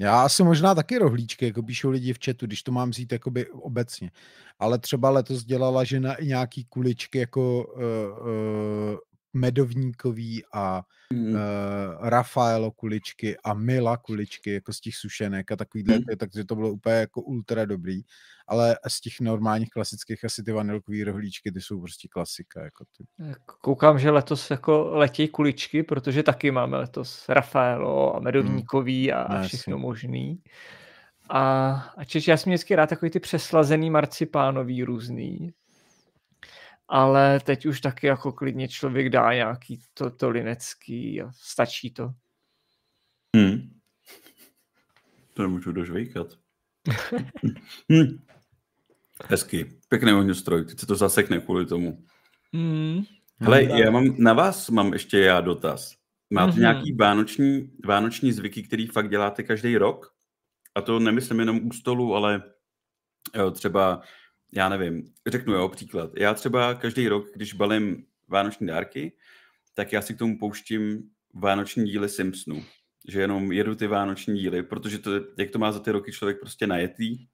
Já asi možná taky rohlíčky, jako píšou lidi v chatu, když to mám vzít jakoby obecně. Ale třeba letos dělala žena i nějaký kuličky jako uh, uh, medovníkový a mm. uh, Rafaelo kuličky a Mila kuličky jako z těch sušenek a takovýhle, mm. takže to bylo úplně jako ultra dobrý, ale z těch normálních klasických asi ty vanilkový rohlíčky, ty jsou prostě klasika. Jako ty. Koukám, že letos jako letí kuličky, protože taky máme letos Rafaelo a mm. medovníkový mm. a, všechno možný. A, a čiže já jsem vždycky rád takový ty přeslazený marcipánový různý, ale teď už taky jako klidně člověk dá nějaký to, to linecký a stačí to. Hmm. To nemůžu dožvejkat. hmm. Hezky. Pěkný ohňostroj. Teď se to zasekne kvůli tomu. Hmm. Hele, já mám, na vás mám ještě já dotaz. Máte mm-hmm. nějaký vánoční, vánoční zvyky, který fakt děláte každý rok? A to nemyslím jenom u stolu, ale jo, třeba já nevím, řeknu jo, příklad. Já třeba každý rok, když balím vánoční dárky, tak já si k tomu pouštím vánoční díly Simpsonů. Že jenom jedu ty vánoční díly, protože to, jak to má za ty roky člověk prostě najetý,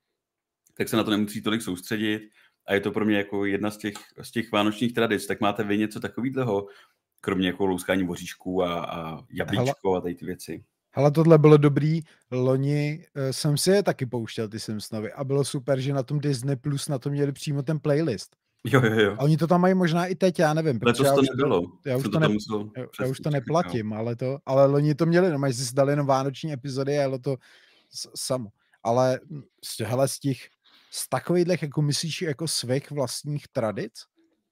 tak se na to nemusí tolik soustředit a je to pro mě jako jedna z těch, z těch vánočních tradic. Tak máte vy něco takového, kromě jako louskání voříšků a, a jablíčko a tady ty věci? Ale tohle bylo dobrý. Loni uh, jsem si je taky pouštěl, ty Simpsonovi. A bylo super, že na tom Disney Plus na to měli přímo ten playlist. Jo, jo, jo. A oni to tam mají možná i teď, já nevím. Letos já to nebylo. já už to, to, ne, já, já už to neplatím, ale to, ale loni to měli, no, si dali jenom vánoční epizody a jelo to s, samo. Ale z, hele, z těch, z takových, jako myslíš, jako svých vlastních tradic,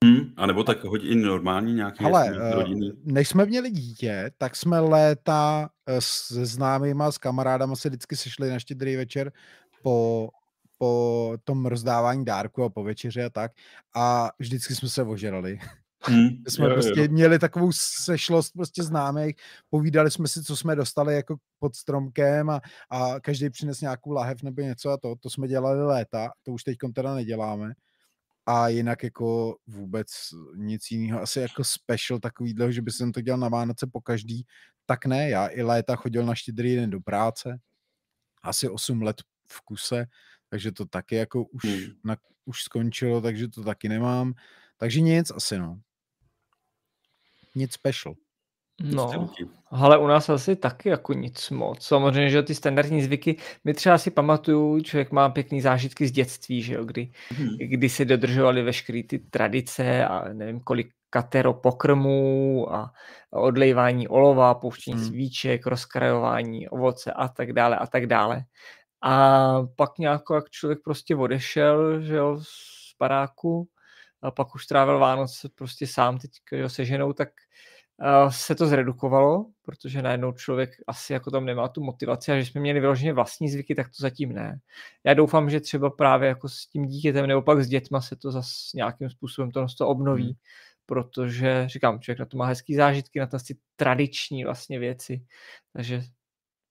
Hmm, a nebo tak hodí i normální nějaký Ale. Eh, než jsme měli dítě, tak jsme léta eh, se známýma, s kamarádama se vždycky sešli na štědrý večer po, po tom rozdávání dárku a po večeři a tak. A vždycky jsme se ožerali. Hmm, jsme jo, prostě jo. měli takovou sešlost prostě známých, povídali jsme si, co jsme dostali jako pod stromkem a, a každý přines nějakou lahev nebo něco a to, to jsme dělali léta, to už teď teda neděláme a jinak jako vůbec nic jiného, asi jako special takovýhle, že by jsem to dělal na Vánoce po každý, tak ne, já i léta chodil na štědrý den do práce, asi 8 let v kuse, takže to taky jako už, hmm. na, už skončilo, takže to taky nemám, takže nic asi no. Nic special. No, ale u nás asi taky jako nic moc. Samozřejmě, že ty standardní zvyky, my třeba si pamatuju, člověk má pěkný zážitky z dětství, že jo, kdy, hmm. kdy se dodržovaly veškeré ty tradice a nevím kolik katero pokrmů a odlejvání olova, pouštění hmm. svíček, rozkrajování ovoce a tak dále a tak dále. A pak nějak jak člověk prostě odešel, že jo, z paráku a pak už trávil Vánoce prostě sám teď jo, se ženou, tak se to zredukovalo, protože najednou člověk asi jako tam nemá tu motivaci a že jsme měli vyloženě vlastní zvyky, tak to zatím ne. Já doufám, že třeba právě jako s tím dítětem nebo pak s dětma se to zase nějakým způsobem to, to obnoví, hmm. protože říkám, člověk na to má hezký zážitky, na to asi tradiční vlastně věci, takže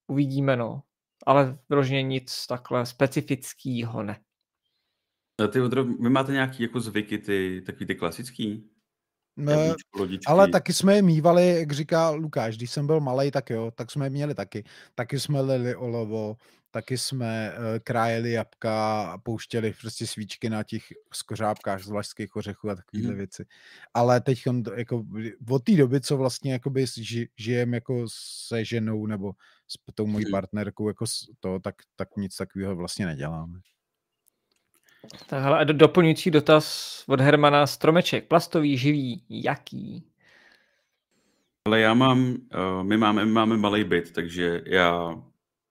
uvidíme, no. ale vyloženě nic takhle specifického ne. A ty, Ondro, vy máte nějaký jako zvyky, ty, takový ty klasický? Jablíčko, lodičky. ale taky jsme je mývali, jak říká Lukáš, když jsem byl malý, tak jo, tak jsme je měli taky. Taky jsme lili olovo, taky jsme uh, krájeli jabka a pouštěli prostě svíčky na těch skořápkách z vlašských ořechů a takovéhle Mhm. věci. Ale teď jako od té doby, co vlastně jakoby ži, žijem jako se ženou nebo s tou mojí Mhm. partnerkou, jako to, tak, tak nic takového vlastně neděláme. Tak a do- doplňující dotaz od Hermana Stromeček. Plastový, živý, jaký? Ale já mám, uh, my máme, my máme malý byt, takže já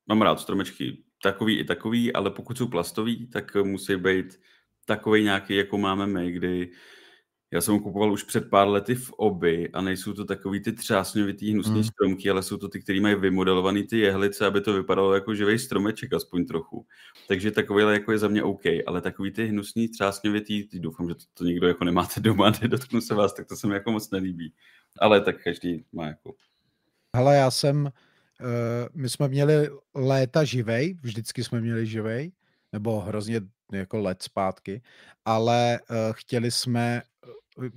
mám rád stromečky takový i takový, ale pokud jsou plastový, tak musí být takový nějaký, jako máme my, kdy já jsem ho kupoval už před pár lety v oby a nejsou to takový ty třásňovitý hnusný hmm. stromky, ale jsou to ty, který mají vymodelovaný ty jehlice, aby to vypadalo jako živý stromeček aspoň trochu. Takže takovýhle jako je za mě OK, ale takový ty hnusný třásňovitý, ty doufám, že to, to nikdo jako nemáte doma, nedotknu se vás, tak to se mi jako moc nelíbí. Ale tak každý má jako Hele, já jsem, uh, my jsme měli léta živej, vždycky jsme měli živej, nebo hrozně jako let zpátky, ale uh, chtěli jsme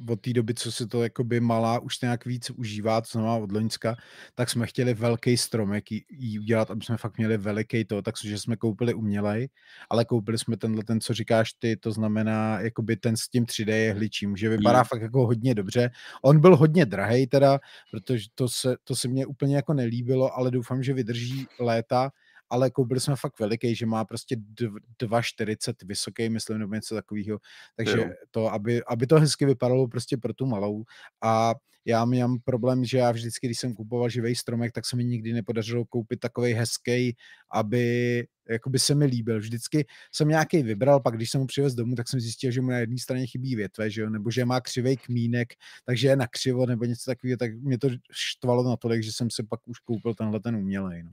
od té doby, co si to jakoby malá už nějak víc užívá, to znamená od Loňska, tak jsme chtěli velký stromek jí, jí udělat, aby jsme fakt měli veliký to, takže jsme koupili umělej, ale koupili jsme tenhle ten, co říkáš ty, to znamená jakoby ten s tím 3D jehličím, že vypadá Hmm. fakt jako hodně dobře. On byl hodně drahej teda, protože to se, to se mně úplně jako nelíbilo, ale doufám, že vydrží léta, ale koupili jsme fakt veliký, že má prostě dv- 2,40 vysoký, myslím, nebo něco takového, takže Jo. to, aby, aby to hezky vypadalo prostě pro tu malou a já mám problém, že já vždycky, když jsem kupoval živý stromek, tak se mi nikdy nepodařilo koupit takový hezký, aby jakoby se mi líbil. Vždycky jsem nějaký vybral, pak když jsem ho přivez domů, tak jsem zjistil, že mu na jedné straně chybí větve, že jo? nebo že má křivý kmínek, takže je na křivo nebo něco takového, tak mě to štvalo natolik, že jsem si pak už koupil tenhle ten umělej. No.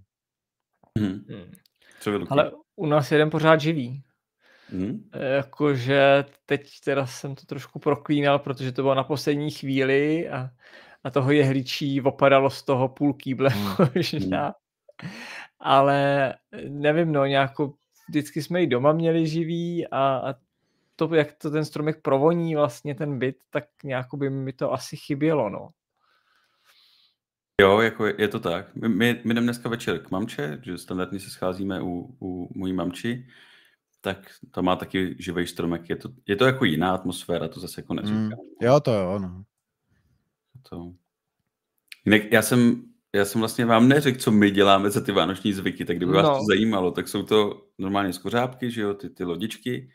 Mhm. Hmm. Luky? Ale u nás jeden pořád živý. Mhm. Jakože teď teda jsem to trošku proklínal, protože to bylo na poslední chvíli a, a toho jehličí opadalo z toho půl kýble Hmm. možná. Ale nevím, no, nějakou, vždycky jsme ji doma měli živý a, a to, jak to ten stromek provoní vlastně ten byt, tak nějak by mi to asi chybělo, no. Jo, jako je, je to tak. My, my, my jdeme dneska večer k mamče, že standardně se scházíme u, u mojí mamči, tak to má taky živý stromek. Je to, je to jako jiná atmosféra, to zase jako neříkám. Mm. Jo, to jo, no. To... Jinak já jsem, já jsem vlastně vám neřekl, co my děláme za ty vánoční zvyky, tak kdyby vás No. to zajímalo, tak jsou to normálně skořápky, že jo, ty, ty lodičky,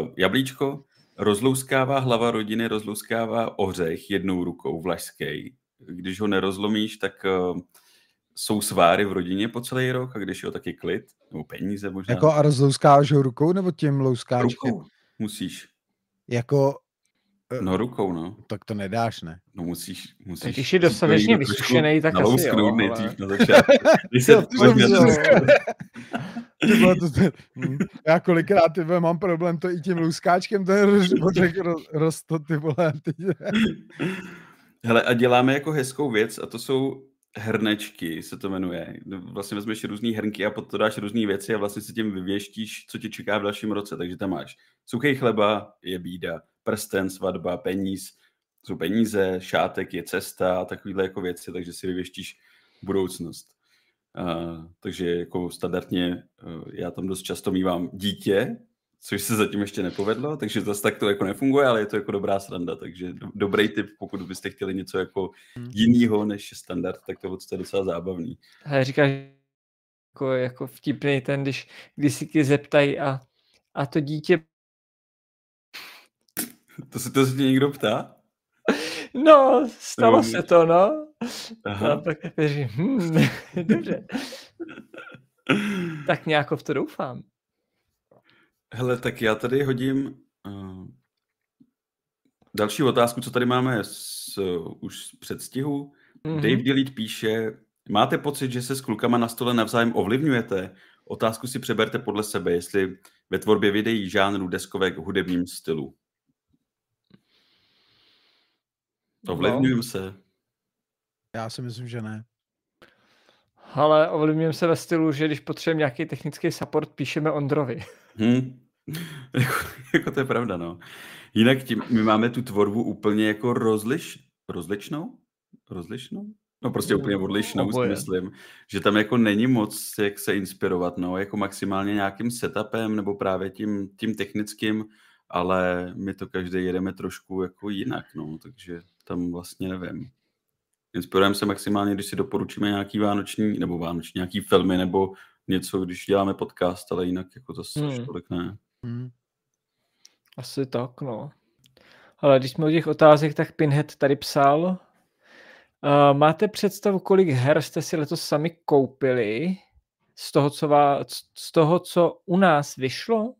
uh, jablíčko, rozlouskává hlava rodiny, rozlouskává ořech jednou rukou vlašský. Když ho nerozlomíš, tak uh, jsou sváry v rodině po celý rok a když jo, je klid, nebo peníze možná. Jako a rozlouskáš ho rukou nebo tím louskáčkem? rukou musíš. Jako, eh, No rukou, no. tak to nedáš, ne? No musíš, musíš. Tak když je to dostatečně vysušenej, tak asi jo, nalousknout ale- nejdřív na začátku. Když se Jo, to to to, to, hm. já kolikrát ty vole, mám problém to i tím louskáčkem, ten roz, ořech roz, roz, to ty vole, ty, Hele, a děláme jako hezkou věc a to jsou hrnečky, se to jmenuje. Vlastně vezmeš různé hrnky a pod to dáš různé věci a vlastně si tím vyvěštíš, co ti čeká v dalším roce. Takže tam máš suchý chleba, je bída, prsten, svatba, peníz, jsou peníze, šátek je cesta a takovýhle jako věci, takže si vyvěštíš budoucnost. Uh, takže jako standardně uh, já tam dost často mývám dítě, což se zatím ještě nepovedlo, takže zase tak to jako nefunguje, ale je to jako dobrá sranda, takže do, dobrý tip, pokud byste chtěli něco jako jinýho než standard, tak to je docela zábavný. Hele, říkáš, jako, jako vtipný ten, když, když si tě zeptají a, a to dítě, To se to se tě někdo ptá? no, stalo Jo. se to, no. A Aha. pak říkám, hm, dobře, tak nějak v to doufám. Hele, tak já tady hodím uh, další otázku, co tady máme z, uh, už z předstihu. Mhm. Dave Delete píše, máte pocit, že se s klukama na stole navzájem ovlivňujete? Otázku si přeberte podle sebe, jestli ve tvorbě videí, žánru, deskovek, hudebním stylu. No. Ovlivňujeme se. Já si myslím, že ne. Ale ovlivňujeme se ve stylu, že když potřebujeme nějaký technický support, píšeme Ondrovi. Hmm. jako, jako to je pravda, no. Jinak tím, my máme tu tvorbu úplně jako rozliš, rozličnou? Rozlišnou? No prostě úplně odlišnou, si myslím, že tam jako není moc jak se inspirovat, no, jako maximálně nějakým setupem nebo právě tím, tím technickým, ale my to každý jedeme trošku jako jinak, no, takže tam vlastně nevím. Inspirujeme se maximálně, když si doporučíme nějaký vánoční, nebo vánoční, nějaký filmy, nebo něco, když děláme podcast, ale jinak jako to hmm. tolik ne. Hmm. Asi tak, no. Ale když jsme u těch otázek, tak Pinhead tady psal, uh, máte představu, kolik her jste si letos sami koupili z toho, co, vás, z toho, co u nás vyšlo?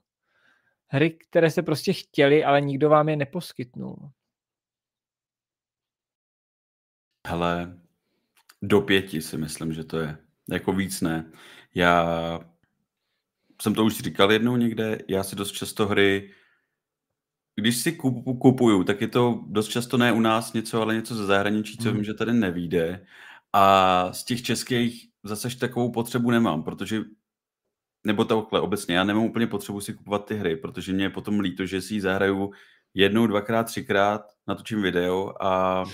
Hry, které jste prostě chtěli, ale nikdo vám je neposkytnul. Hele, do pěti si myslím, že to je. Jako víc ne. Já jsem to už říkal jednou někde, já si dost často hry, když si kup, kupuju, tak je to dost často ne u nás něco, ale něco ze zahraničí, co mm. vím, že tady nevíde. A z těch českých zase takovou potřebu nemám, protože nebo takhle obecně, já nemám úplně potřebu si kupovat ty hry, protože mě je potom líto, že si ji zahraju jednou, dvakrát, třikrát, natočím video a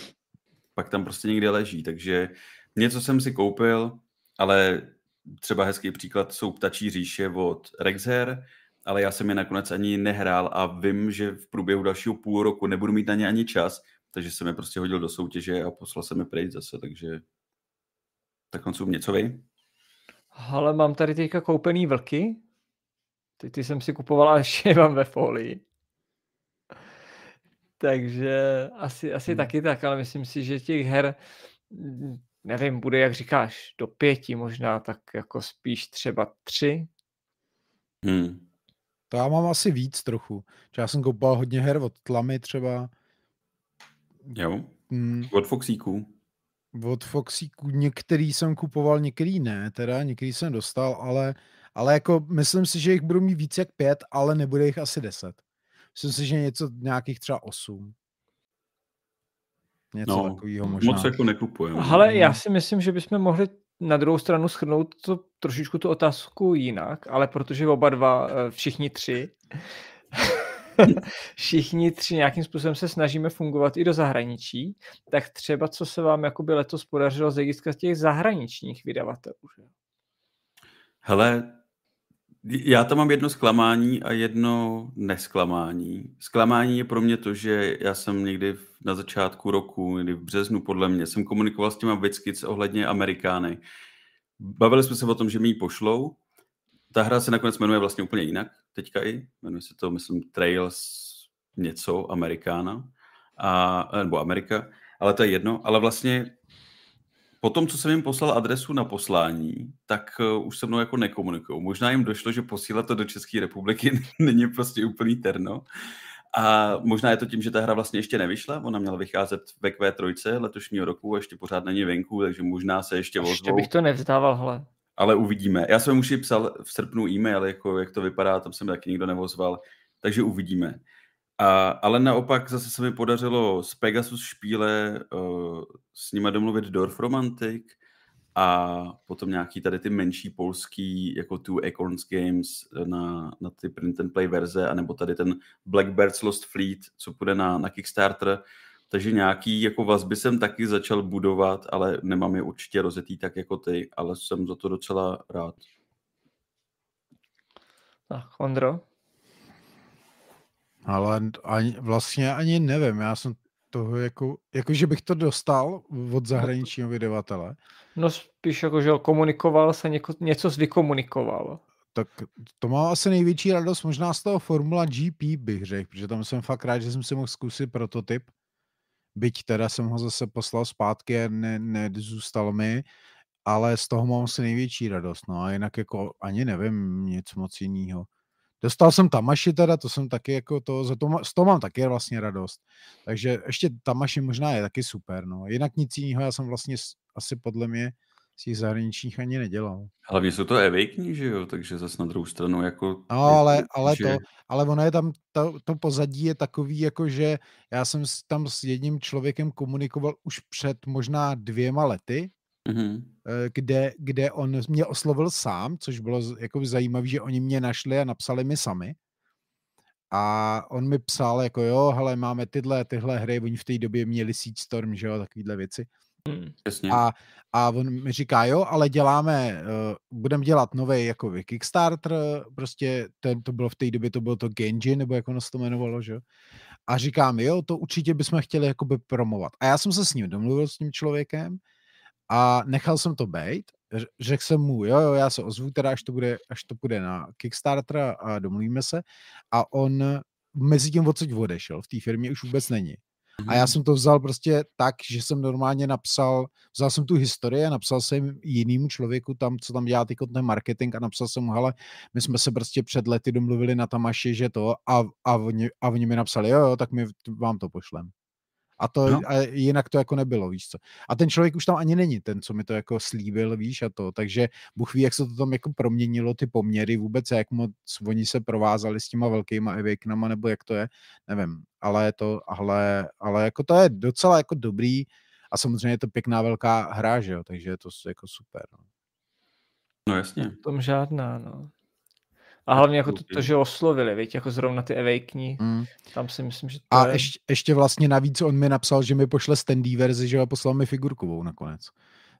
pak tam prostě někde leží. Takže něco jsem si koupil, ale třeba hezký příklad jsou Ptačí říše od Rexher, ale já jsem je nakonec ani nehrál a vím, že v průběhu dalšího půl roku nebudu mít na ně ani čas, takže jsem je prostě hodil do soutěže a poslal jsem je pryč zase, takže tak jsou něco vy? Ale mám tady teďka koupený vlky. Ty, ty jsem si kupoval a ještě je mám ve folii. Takže asi, asi hmm. taky tak, ale myslím si, že těch her, nevím, bude, jak říkáš, do pěti možná, tak jako spíš třeba tři. Hmm. To já mám asi víc trochu. Já jsem koupal hodně her od Tlamy třeba. Jo, hmm. od Foxíků. Od Foxíků některý jsem kupoval, některý ne, teda některý jsem dostal, ale, ale jako myslím si, že jich budu mít víc jak pět, ale nebude jich asi deset. Myslím si, že něco nějakých třeba osm. Něco no, takového možná. Moc jako nekupujeme. Ale já si myslím, že bychom mohli na druhou stranu schrnout to trošičku tu otázku jinak, ale protože oba dva, eh, všichni tři, všichni tři nějakým způsobem se snažíme fungovat i do zahraničí, tak třeba co se vám jakoby letos podařilo z hlediska těch zahraničních vydavatelů? Že? Hele, já tam mám jedno zklamání a jedno nesklamání. Zklamání je pro mě to, že já jsem někdy na začátku roku, někdy v březnu podle mě, jsem komunikoval s těma Wizkids ohledně Amerikány. Bavili jsme se o tom, že mi ji pošlou. Ta hra se nakonec jmenuje vlastně úplně jinak, teďka i. Jmenuje se to, myslím, Trails něco, Amerikána. A, nebo Amerika, ale to je jedno. Ale vlastně po tom, co jsem jim poslal adresu na poslání, tak uh, už se mnou jako nekomunikují. Možná jim došlo, že posílat to do České republiky není prostě úplný terno. A možná je to tím, že ta hra vlastně ještě nevyšla, ona měla vycházet ve Q3 letošního roku a ještě pořád není venku, takže možná se ještě ozvou. Ještě bych to nevzdával, hele. Ale uvidíme. Já jsem už psal v srpnu e-mail, jako jak to vypadá, tam jsem taky nikdo nevozval, takže uvidíme. A, ale naopak zase se mi podařilo z Pegasus špíle uh, s nima domluvit Dorf Romantic a potom nějaký tady ty menší polský, jako Two Acorns Games na, na ty print and play verze, anebo tady ten Blackbirds Lost Fleet, co půjde na, na Kickstarter. Takže nějaký jako vazby jsem taky začal budovat, ale nemám je určitě rozetý tak jako ty, ale jsem za to docela rád. Tak, Ondro? Ale ani, vlastně ani nevím, já jsem toho jako, jako že bych to dostal od zahraničního vydavatele. No spíš jako, že komunikoval se, něko, něco zvykomunikoval. Tak to má asi největší radost možná z toho Formula GP bych řekl, protože tam jsem fakt rád, že jsem si mohl zkusit prototyp. Byť teda jsem ho zase poslal zpátky a ne, nezůstal mi, ale z toho mám asi největší radost. No a jinak jako ani nevím nic moc jiného. Dostal jsem Tamaši teda, to jsem taky jako to, za to, z toho mám taky vlastně radost. Takže ještě Tamaši možná je taky super, no. Jinak nic jiného já jsem vlastně asi podle mě z těch zahraničních ani nedělal. Hlavně jsou to e že jo, takže zase na druhou stranu jako... No, ale, ale, že... to, ale ono je tam, to, to pozadí je takový, jako že já jsem tam s jedním člověkem komunikoval už před možná dvěma lety mm-hmm. kde, kde on mě oslovil sám, což bylo jako zajímavé, že oni mě našli a napsali mi sami. A on mi psal jako jo, hele, máme tyhle, tyhle hry, oni v té době měli Seed Storm, že jo, takovýhle věci. Hmm, a, a on mi říká, jo, ale děláme, uh, budeme dělat nový jako Kickstarter, prostě ten, to bylo v té době, to bylo to Genji, nebo jak ono se to jmenovalo, že A říkám, jo, to určitě bychom chtěli jakoby promovat. A já jsem se s ním domluvil, s tím člověkem, a nechal jsem to být. Řekl jsem mu, jo, jo, já se ozvu teda, až to bude, až to bude na Kickstarter a domluvíme se. A on mezi tím odsaď odešel, v té firmě už vůbec není. A já mhm. jsem to vzal prostě tak, že jsem normálně napsal, vzal jsem tu historii a napsal jsem jinýmu člověku tam, co tam dělá ten marketing a napsal jsem mu, hele, my jsme se prostě před lety domluvili na Tamaši, že to a, a, oni, a oni mi napsali, jo, jo, tak my vám to pošlem. A to no. a jinak to jako nebylo, víš co. A ten člověk už tam ani není, ten, co mi to jako slíbil, víš, a to. Takže Bůh ví, jak se to tam jako proměnilo, ty poměry vůbec, jak moc oni se provázali s těma velkýma Awakenama, nebo jak to je, nevím. Ale to, ale, ale jako to je docela jako dobrý a samozřejmě je to pěkná velká hra, že jo, takže je to jako super. No, no jasně. V tom žádná, no. A hlavně jako to, to že oslovili, víš, jako zrovna ty Awakeny, mm. tam si myslím, že to A je... ještě, ještě vlastně navíc on mi napsal, že mi pošle standy verzi, že jo, a poslal mi figurkovou nakonec.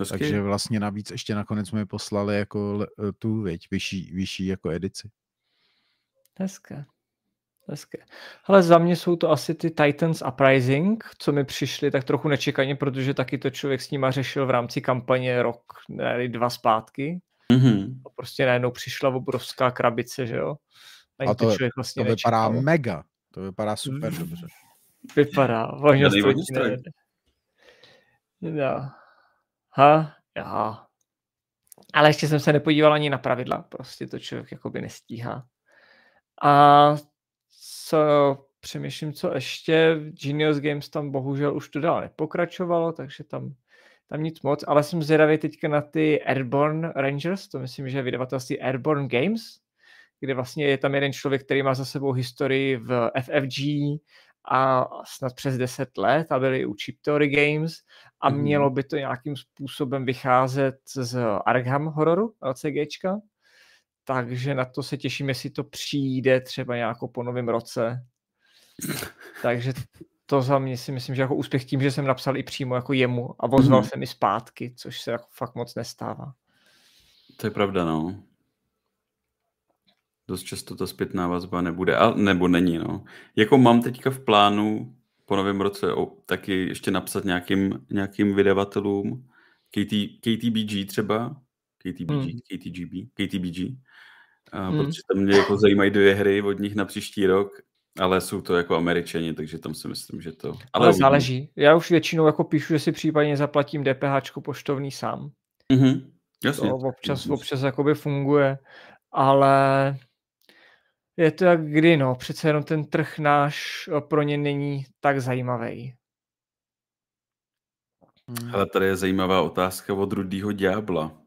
Hezky. Takže vlastně navíc ještě nakonec mi poslali jako tu, věď, vyšší, vyšší jako edici. Hezké. Hezké. Ale za mě jsou to asi ty Titans Uprising, co mi přišly tak trochu nečekaně, protože taky to člověk s nima řešil v rámci kampaně rok, ne, dva zpátky. Mm-hmm. A prostě najednou přišla obrovská krabice, že jo? Ani a to, to, člověk vlastně to vypadá nečekal. mega. To vypadá super dobře. Vypadá. Možná No. Ha, jo. Ale ještě jsem se nepodíval ani na pravidla. Prostě to člověk jakoby nestíhá. A co přemýšlím, co ještě. Genius Games tam bohužel už to dál nepokračovalo, takže tam tam nic moc, ale jsem zvědavý teďka na ty Airborne Rangers, to myslím, že je vydavatelství Airborne Games, kde vlastně je tam jeden člověk, který má za sebou historii v FFG a snad přes 10 let a byli u Chiptory Games a mm. mělo by to nějakým způsobem vycházet z Arkham hororu LCGčka, takže na to se těším, jestli to přijde třeba nějakou po novém roce. Takže to za mě si myslím, že jako úspěch tím, že jsem napsal i přímo jako jemu a vozval mm. se mi zpátky, což se jako fakt moc nestává. To je pravda, no. Dost často ta zpětná vazba nebude, a, nebo není, no. Jako mám teďka v plánu po novém roce o, taky ještě napsat nějakým, nějakým vydavatelům, KT, KTBG třeba, KTBG, hmm. KTGB, KTBG, a, hmm. protože tam mě jako zajímají dvě hry od nich na příští rok ale jsou to jako američani, takže tam si myslím, že to... Ale, ale záleží. Já už většinou jako píšu, že si případně zaplatím DPH poštovný sám. Mm-hmm. Jasně. To občas, občas jakoby funguje, ale je to jak kdy, no. Přece jenom ten trh náš pro ně není tak zajímavý. Ale tady je zajímavá otázka od Rudýho Ďábla.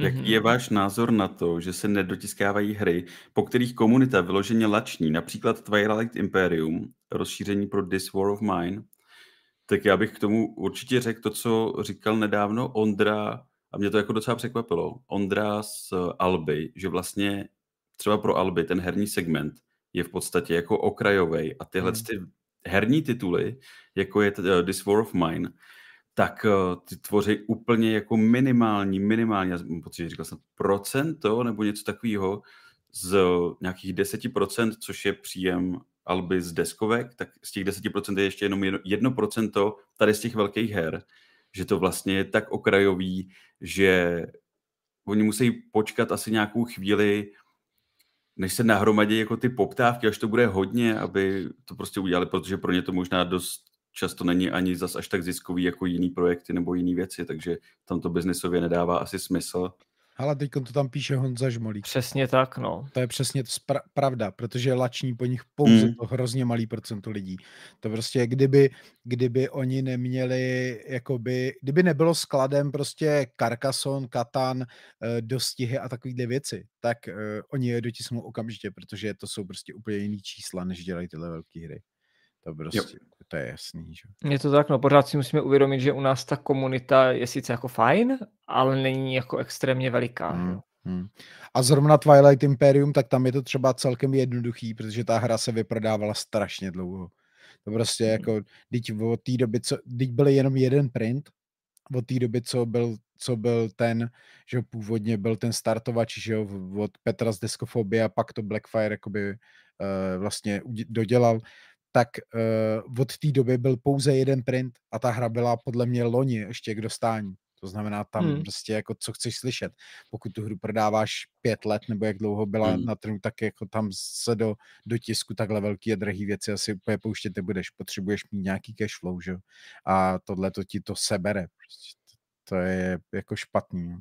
Jaký mm-hmm. je váš názor na to, že se nedotiskávají hry, po kterých komunita vyloženě lační, například Twilight Imperium, rozšíření pro This War of Mine? Tak já bych k tomu určitě řekl to, co říkal nedávno Ondra, a mě to jako docela překvapilo, Ondra z Alby, že vlastně třeba pro Alby ten herní segment je v podstatě jako okrajový a tyhle mm. ty herní tituly, jako je This War of Mine, tak uh, ty tvoří úplně jako minimální, minimální, já mám pocit, že říkal jsem procento nebo něco takového z nějakých 10%, což je příjem Alby z deskovek, tak z těch 10% je ještě jenom 1% tady z těch velkých her, že to vlastně je tak okrajový, že oni musí počkat asi nějakou chvíli, než se nahromadí jako ty poptávky, až to bude hodně, aby to prostě udělali, protože pro ně to možná dost často není ani zas až tak ziskový jako jiný projekty nebo jiné věci, takže tam to biznesově nedává asi smysl. Ale teď to tam píše Honza Žmolík. Přesně tak, no. To je přesně spra- pravda, protože lační po nich pouze mm. to hrozně malý procento lidí. To prostě, kdyby, kdyby oni neměli, jakoby, kdyby nebylo skladem prostě Carcassonne, Katan, eh, dostihy a takovýhle věci, tak uh, oni je dotisnou okamžitě, protože to jsou prostě úplně jiný čísla, než dělají tyhle velké hry. To prostě, jo. to je jasný, že? Je to tak, no pořád si musíme uvědomit, že u nás ta komunita je sice jako fajn, ale není jako extrémně veliká. Hmm. Hmm. A zrovna Twilight Imperium, tak tam je to třeba celkem jednoduchý, protože ta hra se vyprodávala strašně dlouho. To prostě hmm. jako, teď od té doby, co, teď byl jenom jeden print, od té doby, co byl, co byl ten, že původně byl ten startovač, že jo, od Petra z Deskofobie a pak to Blackfire jakoby uh, vlastně dodělal, tak uh, od té doby byl pouze jeden print a ta hra byla podle mě loni ještě k dostání. To znamená tam hmm. prostě jako co chceš slyšet. Pokud tu hru prodáváš pět let nebo jak dlouho byla hmm. na trhu, tak jako tam se do, do tisku takhle velký a drahý věci asi úplně pouštět nebudeš. Potřebuješ mít nějaký cash flow, že? A tohle to ti to sebere. Prostě to je jako špatný. No.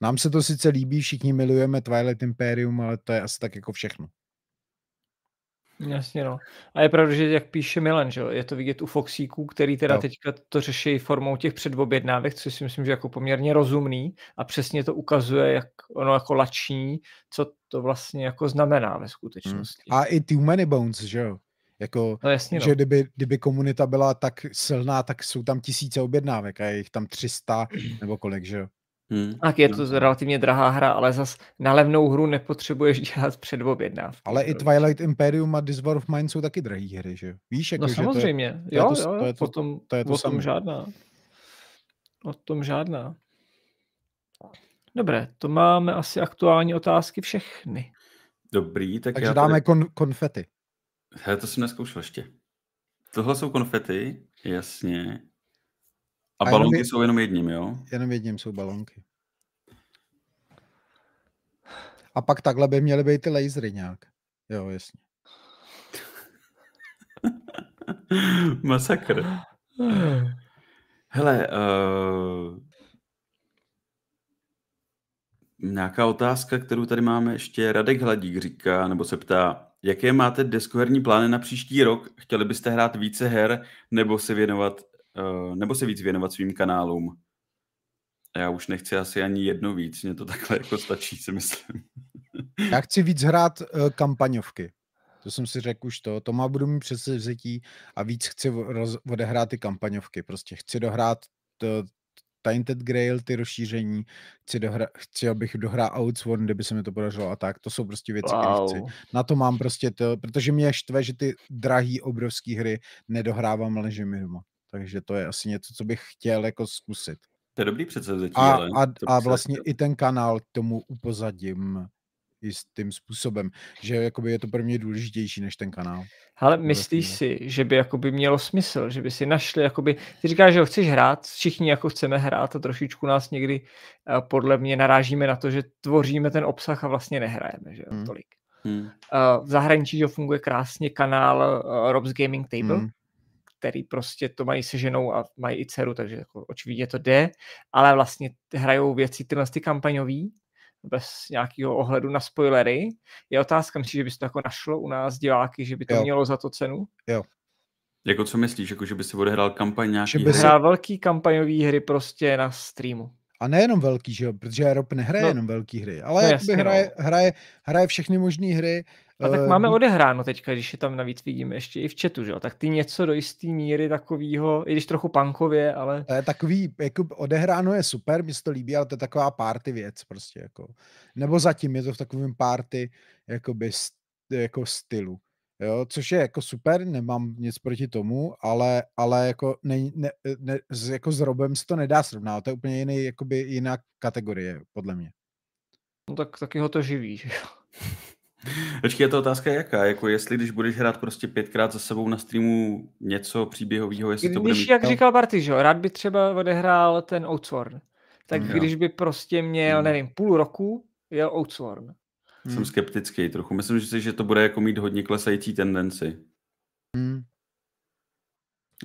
Nám se to sice líbí, všichni milujeme Twilight Imperium, ale to je asi tak jako všechno. Jasně no. A je pravda, že jak píše Milan, že je to vidět u Foxíků, který teda no. teďka to řeší formou těch předobjednávek, což si myslím, že jako poměrně rozumný a přesně to ukazuje, jak ono jako lační, co to vlastně jako znamená ve hmm. skutečnosti. A i Too Many Bones, že jo? Jako, no jasně, že no. kdyby, kdyby komunita byla tak silná, tak jsou tam tisíce objednávek a je jich tam 300 nebo kolik, že jo? Hmm. Tak je to relativně drahá hra, ale zas na levnou hru nepotřebuješ dělat předobjednávky. Ale i Twilight Imperium a This War of Mine jsou taky drahé hry, že Víš, jako, no že samozřejmě, to je, jo, to, jo, to je to, potom, to, je to o tom žádná. O tom žádná. Dobré, to máme asi aktuální otázky všechny. Dobrý, tak Takže já dáme tady... kon, konfety. Hele, to jsem neskoušel ještě. Tohle jsou konfety, jasně. A, a balonky jenom, jsou jenom jedním, jo? Jenom jedním jsou balonky. A pak takhle by měly být ty lasery nějak. Jo, jasně. Masakr. Hele, uh, nějaká otázka, kterou tady máme ještě. Radek Hladík říká, nebo se ptá, jaké máte deskoherní plány na příští rok? Chtěli byste hrát více her, nebo se věnovat nebo se víc věnovat svým kanálům. Já už nechci asi ani jedno víc, mě to takhle jako stačí, si myslím. Já chci víc hrát uh, kampaňovky. To jsem si řekl už to. To má budu mít předsevzetí a víc chci roz, odehrát ty kampaňovky. Prostě chci dohrát to, Tainted Grail, ty rozšíření, chci, dohra, chci abych dohrál Outsworn, kdyby se mi to podařilo a tak. To jsou prostě věci, wow. které chci. Na to mám prostě to, protože mě štve, že ty drahý obrovské hry nedohrávám, ale že mi doma. Takže to je asi něco, co bych chtěl jako zkusit. To je dobrý předsevzetí, a, ale... A, a vlastně i ten kanál k tomu upozadím jistým způsobem, že jakoby je to pro mě důležitější než ten kanál. Ale myslíš si, že by jakoby mělo smysl, že by si našli, jakoby, ty říkáš, že ho chceš hrát, všichni jako chceme hrát a trošičku nás někdy uh, podle mě narážíme na to, že tvoříme ten obsah a vlastně nehrajeme, že jo, hmm. tolik. Hmm. Uh, v zahraničí, že funguje krásně kanál uh, Rob's Gaming Table, hmm který prostě to mají seženou a mají i dceru, takže jako očividně to jde, ale vlastně hrajou věci tyhle ty kampaňový, bez nějakého ohledu na spoilery. Je otázka, myslíš, že by se to jako našlo u nás diváky, že by to jo. mělo za to cenu? Jo. Jako co myslíš, jako že by si odehrál kampaň nějaký? Že by hrál velký kampaňový hry prostě na streamu. A nejenom velký, že jo, protože Rob nehraje no, jenom velký hry, ale no, jasně, hraje, no. hraje, hraje všechny možné hry, a tak máme ehm, odehráno teďka, když je tam navíc vidíme ještě i v chatu, že jo? Tak ty něco do jisté míry takového, i když trochu punkově, ale... To je takový, jako odehráno je super, mi se to líbí, ale to je taková party věc prostě, jako. Nebo zatím je to v takovém party, jakoby, jako stylu. Jo, což je jako super, nemám nic proti tomu, ale, ale jako, ne, ne, ne, jako s Robem se to nedá srovnat, to je úplně jiný, jakoby jiná kategorie, podle mě. No tak taky ho to živí, že jo. Počkej, je to otázka jaká? Jako jestli, když budeš hrát prostě pětkrát za sebou na streamu něco příběhového, jestli když, to bude mít... jak říkal Barty, že rád by třeba odehrál ten Outsworn. Tak mm, když by prostě měl, mm. nevím, půl roku, jel Outsworn. Jsem hmm. skeptický trochu. Myslím si, že to bude jako mít hodně klesající tendenci. Hmm.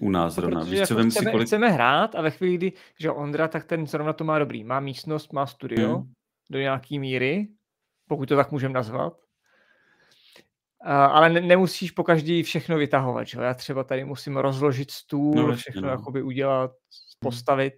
U nás no, zrovna. Víš, jako co chceme, kolik... chceme hrát a ve chvíli, kdy že Ondra, tak ten zrovna to má dobrý. Má místnost, má studio hmm. do nějaký míry, pokud to tak můžeme nazvat ale ne, nemusíš po každý všechno vytahovat. Že? Já třeba tady musím rozložit stůl, no, všechno no. jakoby udělat, hmm. postavit.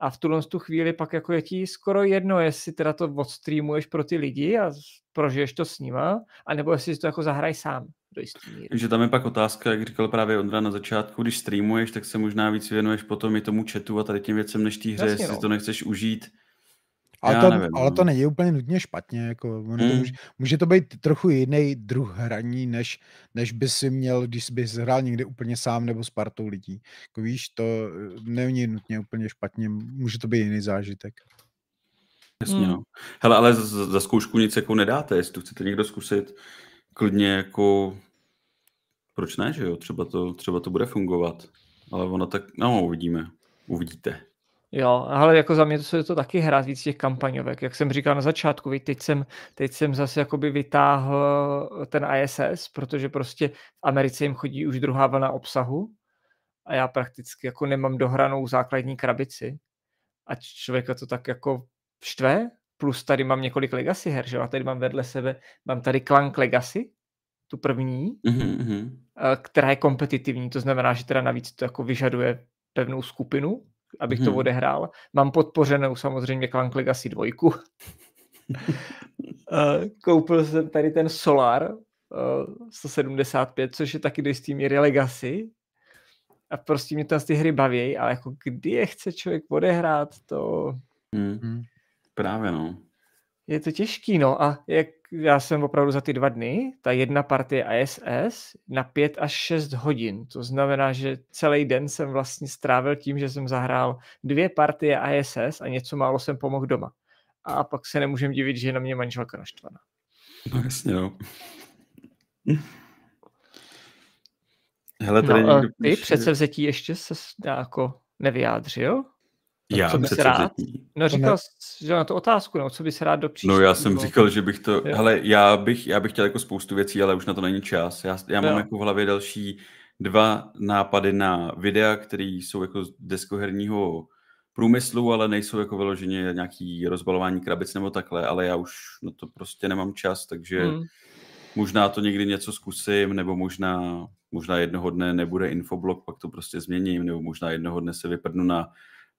A v tuhle tu chvíli pak jako je ti skoro jedno, jestli teda to odstreamuješ pro ty lidi a prožiješ to s nima, anebo jestli to jako zahraj sám. do jistý míry. Takže tam je pak otázka, jak říkal právě Ondra na začátku, když streamuješ, tak se možná víc věnuješ potom i tomu chatu a tady těm věcem než té hře, Jasně, jestli no. si to nechceš užít. Ale Já to, nevím, ale no. to není úplně nutně špatně. Jako, ono to může, může to být trochu jiný druh hraní, než, než by si měl, když bys hrál někde úplně sám nebo s partou lidí. Jako víš, to eh, není nutně úplně špatně, může to být jiný zážitek. Jasně, Hmm. no. Hele, ale za, za zkoušku nic jako nedáte, jestli to chcete někdo zkusit, klidně jako, proč ne, že jo, třeba to, třeba to bude fungovat, ale ono tak, no uvidíme, uvidíte. Jo, ale jako za mě to je to taky hrát víc těch kampaňovek. Jak jsem říkal na začátku, viď, teď jsem, teď jsem zase jakoby vytáhl ten ISS, protože prostě v Americe jim chodí už druhá vlna obsahu a já prakticky jako nemám dohranou základní krabici a člověka to tak jako štve, plus tady mám několik Legacy her, že jo, a tady mám vedle sebe, mám tady Clank Legacy, tu první, Mhm, mhm. eh, která je kompetitivní, to znamená, že teda navíc to jako vyžaduje pevnou skupinu, abych to Mhm. odehrál. Mám podpořenou samozřejmě Clank Legacy 2. Eh, Koupil jsem tady ten Solar eh, 175, což je taky do jistý míry Legacy. A prostě mě tam ty hry baví, ale jako kdy je chce člověk odehrát, to Hmm. Hmm. Právě, no. je to těžký, no. A jak já jsem opravdu za ty dva dny, ta jedna partie ISS na 5 až 6 hodin. To znamená, že celý den jsem vlastně strávil tím, že jsem zahrál dvě partie ISS a něco málo jsem pomohl doma. A pak se nemůžem divit, že je na mě manželka naštvaná. No jasně, no. Hele, tady No, někdo ty píše- předsevzetí ještě se jako nevyjádřil? Já co bys rád? No To říkal, jsi, že na to otázku, no, co bys rád do příště. No já jsem říkal, že bych to, Jo. hele, já bych, já bych chtěl jako spoustu věcí, ale už na to není čas. Já, já mám Jo. jako v hlavě další dva nápady na videa, které jsou jako z deskoherního průmyslu, ale nejsou jako vyloženě nějaký rozbalování krabic nebo takhle, ale já už na to prostě nemám čas, takže Hmm. možná to někdy něco zkusím, nebo možná, možná jednoho dne nebude infoblog, pak to prostě změním, nebo možná jednoho dne se vyprdnu na,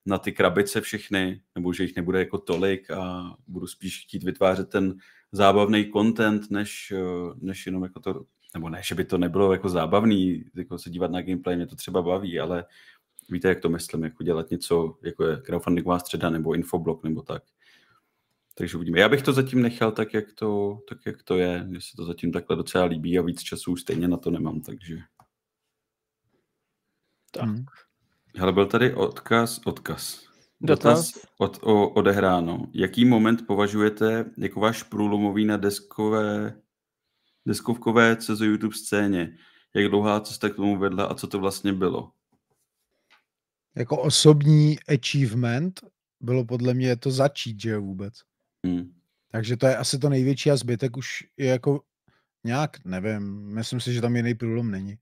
na ty krabice všechny, nebo že jich nebude jako tolik a budu spíš chtít vytvářet ten zábavný content, než, eh, než jenom jako to, nebo ne, že by to nebylo jako zábavný, jako se dívat na gameplay, mě to třeba baví, ale víte, jak to myslím, jako dělat něco, jako je crowdfundingová středa, nebo infoblog, nebo tak. Takže uvidíme. Já bych to zatím nechal tak, jak to, tak, jak to je. Mně se to zatím takhle docela líbí a víc času už stejně na to nemám, takže... Tak. Hmm. Hele, byl tady odkaz, odkaz. Dotaz. od, o, odehráno. Jaký moment považujete jako váš průlomový na deskové, deskovkové CZ YouTube scéně? Jak dlouhá cesta k tomu vedla a co to vlastně bylo? Jako osobní achievement bylo podle mě to začít, že jo, vůbec. Hmm. Takže to je asi to největší a zbytek už je jako nějak, nevím, myslím si, že tam jiný průlom není.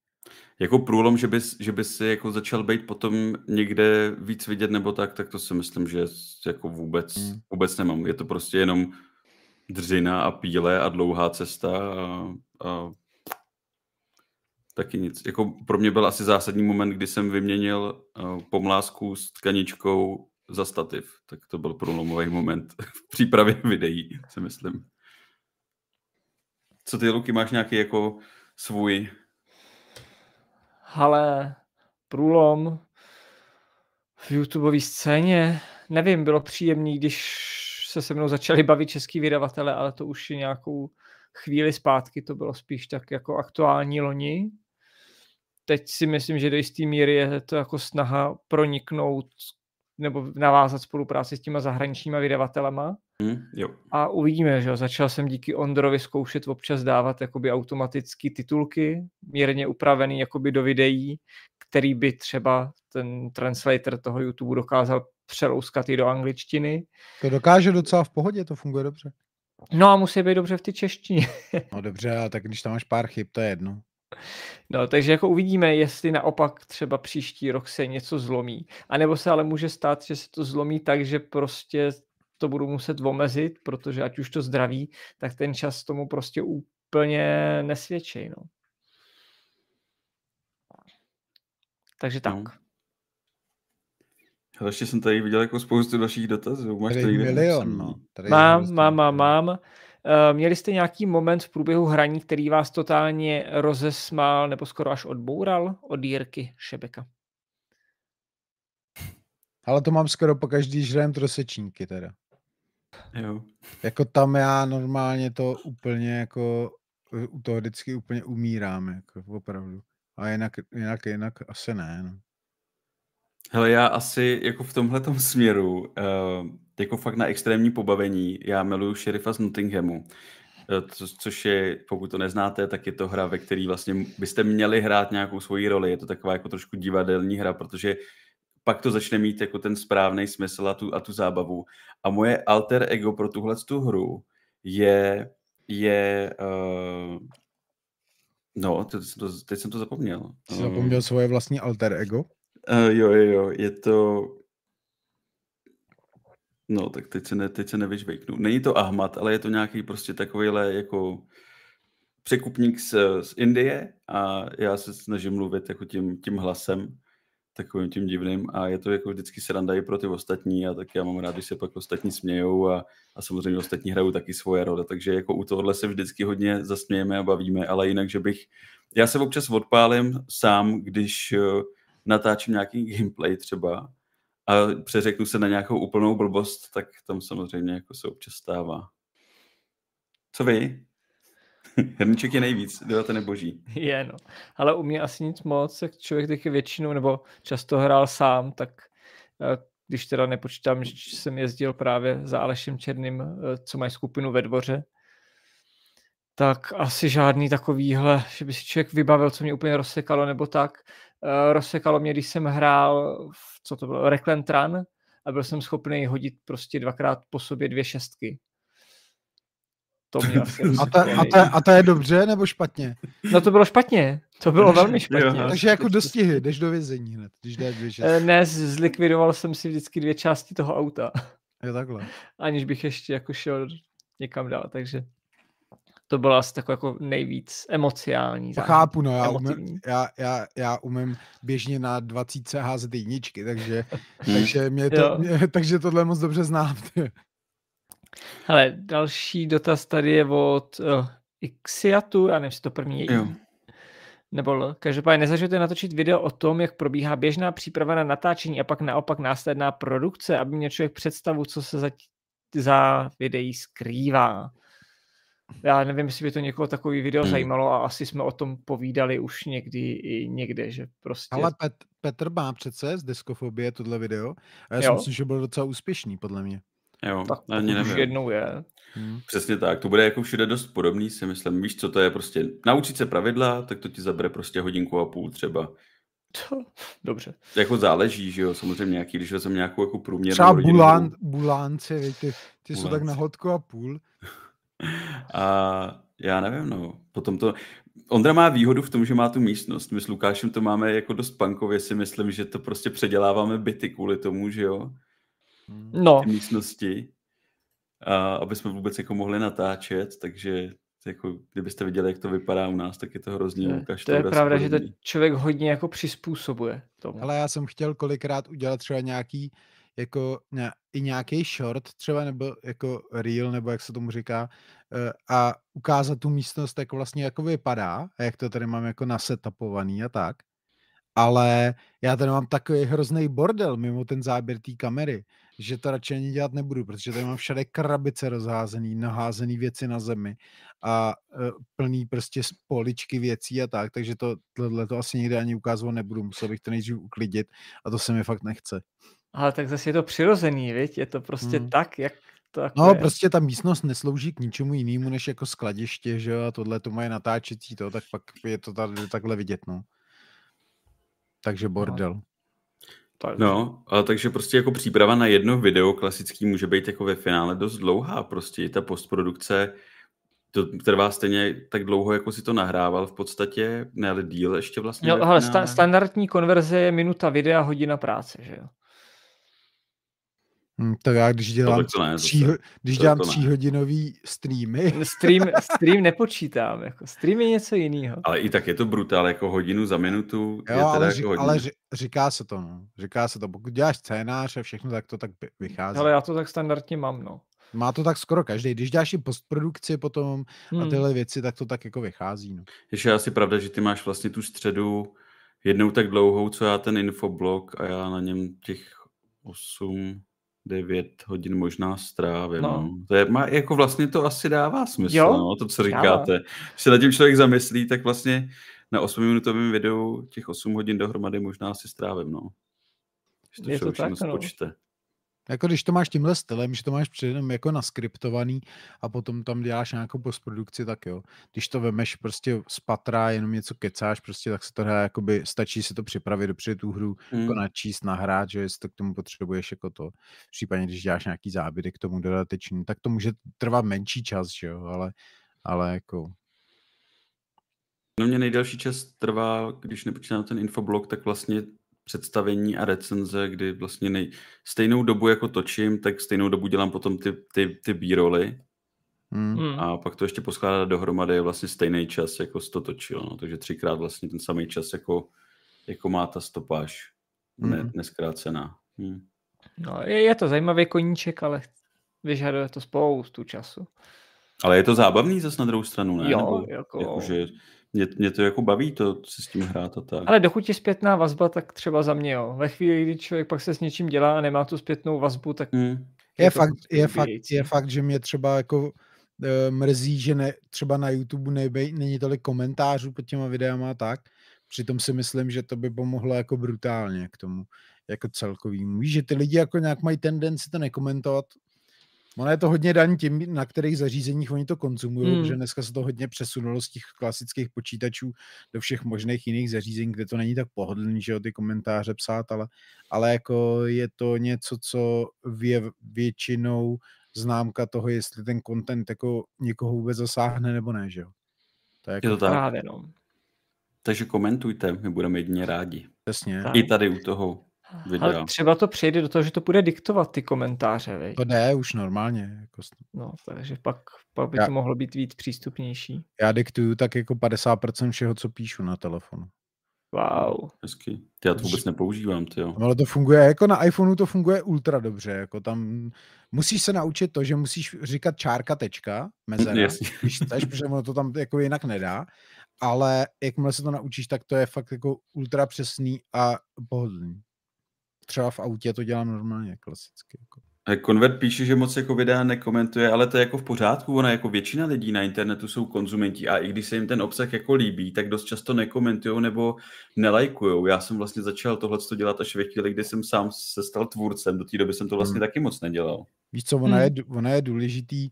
Jako průlom, že bys, že bys si jako začal být potom někde víc vidět nebo tak, tak to si myslím, že jako vůbec, Hmm. vůbec nemám. Je to prostě jenom dřina a píle a dlouhá cesta a, a taky nic. Jako pro mě byl asi zásadní moment, kdy jsem vyměnil uh, pomlásku s tkaničkou za stativ. Tak to byl průlomový moment v přípravě videí, si myslím. Co ty, Luky, máš nějaký jako svůj Ale průlom v YouTubeové scéně, nevím, bylo příjemný, když se se mnou začali bavit český vydavatele, ale to už je nějakou chvíli zpátky, to bylo spíš tak jako aktuální loni. Teď si myslím, že do jisté míry je to jako snaha proniknout nebo navázat spolupráci s těma zahraničníma vydavatelema. Hm, jo. A uvidíme, že jo. Začal jsem díky Ondrovi zkoušet občas dávat jakoby automaticky titulky, mírně upravený jakoby do videí, který by třeba ten translator toho YouTube dokázal přelouskat i do angličtiny. To dokáže docela v pohodě, to funguje dobře. No a musí být dobře v ty češtině. No dobře, ale tak když tam máš pár chyb, to je jedno. No, takže jako uvidíme, jestli naopak třeba příští rok se něco zlomí. A nebo se ale může stát, že se to zlomí tak, že prostě to budu muset omezit, protože ať už to zdraví, tak ten čas tomu prostě úplně nesvědčí. No. Takže tak. No. Hele, ještě jsem tady viděl jako spoustu dalších dotazů. Máš Tady tady milion, no. Tady Mám, mám, mám, mám. Uh, měli jste nějaký moment v průběhu hraní, který vás totálně rozesmál nebo skoro až odboural od Jirky Šebeka? Ale to mám skoro po každý, že hrajeme trosečníky teda. Jo. Jako tam já normálně to úplně jako u toho vždycky úplně umírám, jako opravdu. A jinak, jinak, jinak asi ne. No. Hele, já asi jako v tomhle směru, uh, jako fakt na extrémní pobavení, já miluju šerifa z Nottinghamu, uh, co, což je, pokud to neznáte, tak je to hra, ve které vlastně byste měli hrát nějakou svoji roli. Je to taková jako trošku divadelní hra, protože pak to začne mít jako ten správný smysl a tu, a tu zábavu. A moje alter ego pro tuhle tu hru je, je uh, no, teď, to, teď jsem to zapomněl. Jsi zapomněl svoje vlastní alter ego? Uh, jo, jo, jo, je to... No, tak teď se, ne, teď se nevyžvejknu. Není to Ahmad, ale je to nějaký prostě takovýhle jako překupník z, z Indie a já se snažím mluvit jako tím, tím hlasem takovým tím divným a je to jako vždycky sranda i pro ty ostatní a tak já mám rád, když se pak ostatní smějou a, a samozřejmě ostatní hrajou taky svoje role, takže jako u tohohle se vždycky hodně zasmějeme a bavíme, ale jinak, že bych, já se občas odpálím sám, když uh, natáčím nějaký gameplay třeba a přeřeknu se na nějakou úplnou blbost, tak tam samozřejmě jako se občas stává. Co vy? Hrníček je nejvíc, to neboží. Je, no. Ale u mě asi nic moc, jak člověk taky většinou, nebo často hrál sám, tak eh, když teda nepočítám, že jsem jezdil právě za Alešem Černým, eh, co mají skupinu ve dvoře, tak asi žádný takovýhle, že by si člověk vybavil, co mě úplně rozsekalo, nebo tak. Uh, rozsekalo mě, když jsem hrál, co to bylo, Reklentran a byl jsem schopný hodit prostě dvakrát po sobě dvě šestky. To mě asi a, ta, a, ta, a ta je dobře nebo špatně? No to bylo špatně. To bylo velmi špatně. Jo, Takže jako dostihy, jdeš do vězení hned, když jdeš dvě šestky. Eh, ne, zlikvidoval jsem si vždycky dvě části toho auta. Je takhle. Aniž bych ještě jako šel někam dál, takže to bylo asi takový jako nejvíc emociální. Zároveň. Chápu, no, já umím, já, já, já umím běžně na 20 házet jedničky, takže, takže, mě to, mě, takže tohle moc dobře znám. Hele, další dotaz tady je od uh, Ixiatu, já nevím, jestli to první je. Jo. Nebo každopádně nezažijete natočit video o tom, jak probíhá běžná příprava na natáčení a pak naopak následná produkce, aby měl člověk představu, co se za, za videí skrývá já nevím, jestli by to někoho takový video hmm. zajímalo a asi jsme o tom povídali už někdy i někde, že prostě... Ale Pet, Petr má přece z Diskofobie tohle video a já si myslím, že byl docela úspěšný, podle mě. Jo, tak ani nevím. už jednou je. Hmm. Přesně tak, to bude jako všude dost podobný, si myslím. Víš, co to je prostě, naučit se pravidla, tak to ti zabere prostě hodinku a půl třeba. Dobře. Jako záleží, že jo, samozřejmě nějaký, když vezmeme nějakou jako průměrnou Třeba bulán, bulánci, ty, ty jsou tak na hodku a půl. A já nevím, no. Potom to... Ondra má výhodu v tom, že má tu místnost. My s Lukášem to máme jako dost punkově, si myslím, že to prostě předěláváme byty kvůli tomu, že jo. No. Ty místnosti. A aby jsme vůbec jako mohli natáčet, takže jako, kdybyste viděli, jak to vypadá u nás, tak je to hrozný. To, Lukáš, to je pravda, že to člověk hodně jako přizpůsobuje tomu. Ale já jsem chtěl kolikrát udělat třeba nějaký jako ně, i nějaký short třeba, nebo jako reel, nebo jak se tomu říká, eh, a ukázat tu místnost, jak vlastně jako vypadá, a jak to tady mám jako nasetapovaný a tak. Ale já tady mám takový hrozný bordel mimo ten záběr té kamery, že to radši ani dělat nebudu, protože tady mám všade krabice rozházený, naházený věci na zemi a uh, plný prostě poličky věcí a tak, takže to, tohle to asi nikdy ani ukázovat nebudu, musel bych to nejdřív uklidit a to se mi fakt nechce. Ale tak zase je to přirozený, viď? Je to prostě hmm. tak, jak to jako No, je. prostě ta místnost neslouží k ničemu jinému, než jako skladiště, že jo, a tohle to mají natáčecí to, tak pak je to tady takhle vidět, no. Takže no. bordel. No. No, ale takže prostě jako příprava na jedno video klasický může být jako ve finále dost dlouhá, prostě ta postprodukce to trvá stejně tak dlouho, jako si to nahrával v podstatě, ne ale díl ještě vlastně. No, ale sta- standardní konverze je minuta videa, hodina práce, že jo? Hmm, tak já když dělám, to ne, tří, když to dělám to tříhodinový streamy. Stream, stream nepočítám, jako stream je něco jiného. Ale i tak je to brutál, jako hodinu za minutu. Jo, je ale, jako ři, hodinu. ale říká se to, no. Říká se to, pokud děláš scénář a všechno, tak to tak vychází. Ale já to tak standardně mám, no. Má to tak skoro každý. Když děláš i postprodukci potom hmm. a tyhle věci, tak to tak jako vychází. No. Ještě asi pravda, že ty máš vlastně tu středu jednou tak dlouhou, co já ten infoblog a já na něm těch 8, 9 hodin možná strávím. No. No. To je, má, jako vlastně to asi dává smysl, Jo, no, to, co dává. říkáte. Když se nad tím člověk zamyslí, tak vlastně na 8 minutovém videu těch 8 hodin dohromady možná si strávím, no. Když to Je to tak, no. spočte. Jako když to máš tímhle stylem, že to máš předem jako naskriptovaný a potom tam děláš nějakou postprodukci, tak jo. Když to vemeš prostě z patra, jenom něco kecáš, prostě tak se to dá, jakoby stačí si to připravit dopředu tu hru, Hmm. jako načíst, nahrát, že jestli to k tomu potřebuješ jako to. V případě, když děláš nějaký záběry k tomu dodatečný, tak to může trvat menší čas, že jo, ale, ale jako No mě nejdelší čas trvá, když nepočítám ten infoblog, tak vlastně představení a recenze, kdy vlastně nej... stejnou dobu jako točím, tak stejnou dobu dělám potom ty, ty, ty b-roly hm, Hmm. a pak to ještě poskládat dohromady je vlastně stejný čas, jako jsi to točil. No. Takže třikrát vlastně ten samý čas, jako, jako má ta stopáž ne, Mhm. neskrácená. Hm. No, je, je to zajímavý koníček, ale vyžaduje to spoustu času. Ale je to zábavný zase na druhou stranu, ne? Jo, Nebo, jako- jakože mě, mě to jako baví to si s tím hrát a tak. Ale dokud je zpětná vazba, tak třeba za mě jo. Ve chvíli, kdy člověk pak se s něčím dělá a nemá tu zpětnou vazbu, tak Hm. je, je fakt, prostě je, fakt, je fakt, že mě třeba jako e, mrzí, že ne, třeba na YouTube nebej, není tolik komentářů pod těma videama a tak. Přitom si myslím, že to by pomohlo jako brutálně k tomu, jako celkovým. Víš, že ty lidi jako nějak mají tendenci to nekomentovat. Ono je to hodně daň tím, na kterých zařízeních oni to konzumují, Hmm. protože dneska se to hodně přesunulo z těch klasických počítačů do všech možných jiných zařízení, kde to není tak pohodlný, že jo, ty komentáře psát, ale, ale jako je to něco, co je většinou známka toho, jestli ten content jako někoho vůbec zasáhne nebo ne, že jo. To je jako Je to tak. právě no. Takže komentujte, my budeme jedině rádi. přesně. I tady u toho videa. Ale třeba to přejde do toho, že to bude diktovat ty komentáře, viď? To jde už normálně. Jako, No, takže pak, pak by Já- to mohlo být víc přístupnější. já diktuju tak jako 50% všeho, co píšu na telefonu. Wow. Hezky. Ty já to vůbec nepoužívám, ty jo. Ale to funguje, jako na iPhoneu to funguje ultra dobře, jako tam musíš se naučit to, že musíš říkat čárka, tečka, mezera, Jasně. když chceš, protože ono to tam jako jinak nedá, ale jakmile se to naučíš, tak to je fakt jako ultra přesný a pohodlný. Třeba v autě to dělám normálně, klasicky. Jako. Konvert píše, že moc jako videa nekomentuje, ale to je jako v pořádku, ona jako většina lidí na internetu jsou konzumenti a i když se jim ten obsah jako líbí, tak dost často nekomentují nebo nelajkujou. Já jsem vlastně začal tohle dělat až ve chvíli, kdy jsem sám se stal tvůrcem, do té doby jsem to vlastně Hmm. taky moc nedělal. Víš co, ona, Hmm. je, ona je důležitý,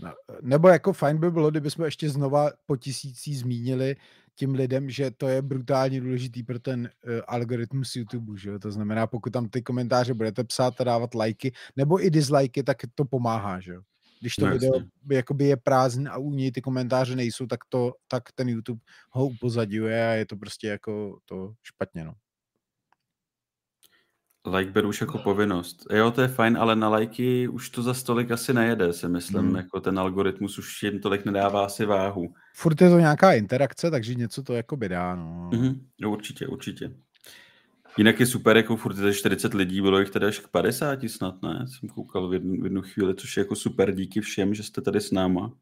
no, nebo jako fajn by bylo, kdybychom ještě znova po tisící zmínili tím lidem, že to je brutálně důležitý pro ten uh, algoritmus YouTube, že jo? To znamená, pokud tam ty komentáře budete psát a dávat lajky, nebo i disliky, tak to pomáhá, že jo? Když to No, video jakoby je prázdný a u něj ty komentáře nejsou, tak to, tak ten YouTube ho upozadňuje a je to prostě jako to špatně, no. Like beru už jako povinnost. Jo, to je fajn, ale na lajky už to za stolik asi nejede, si myslím. Hmm. Jako ten algoritmus už jim tolik nedává asi váhu. Furt je to nějaká interakce, takže něco to jako by dá, no. Mhm, jo, určitě, určitě. Jinak je super, jako furt je to 40 lidí, bylo jich tady až k 50 snad, ne? Jsem koukal v jednu, v jednu chvíli, což je jako super, díky všem, že jste tady s náma.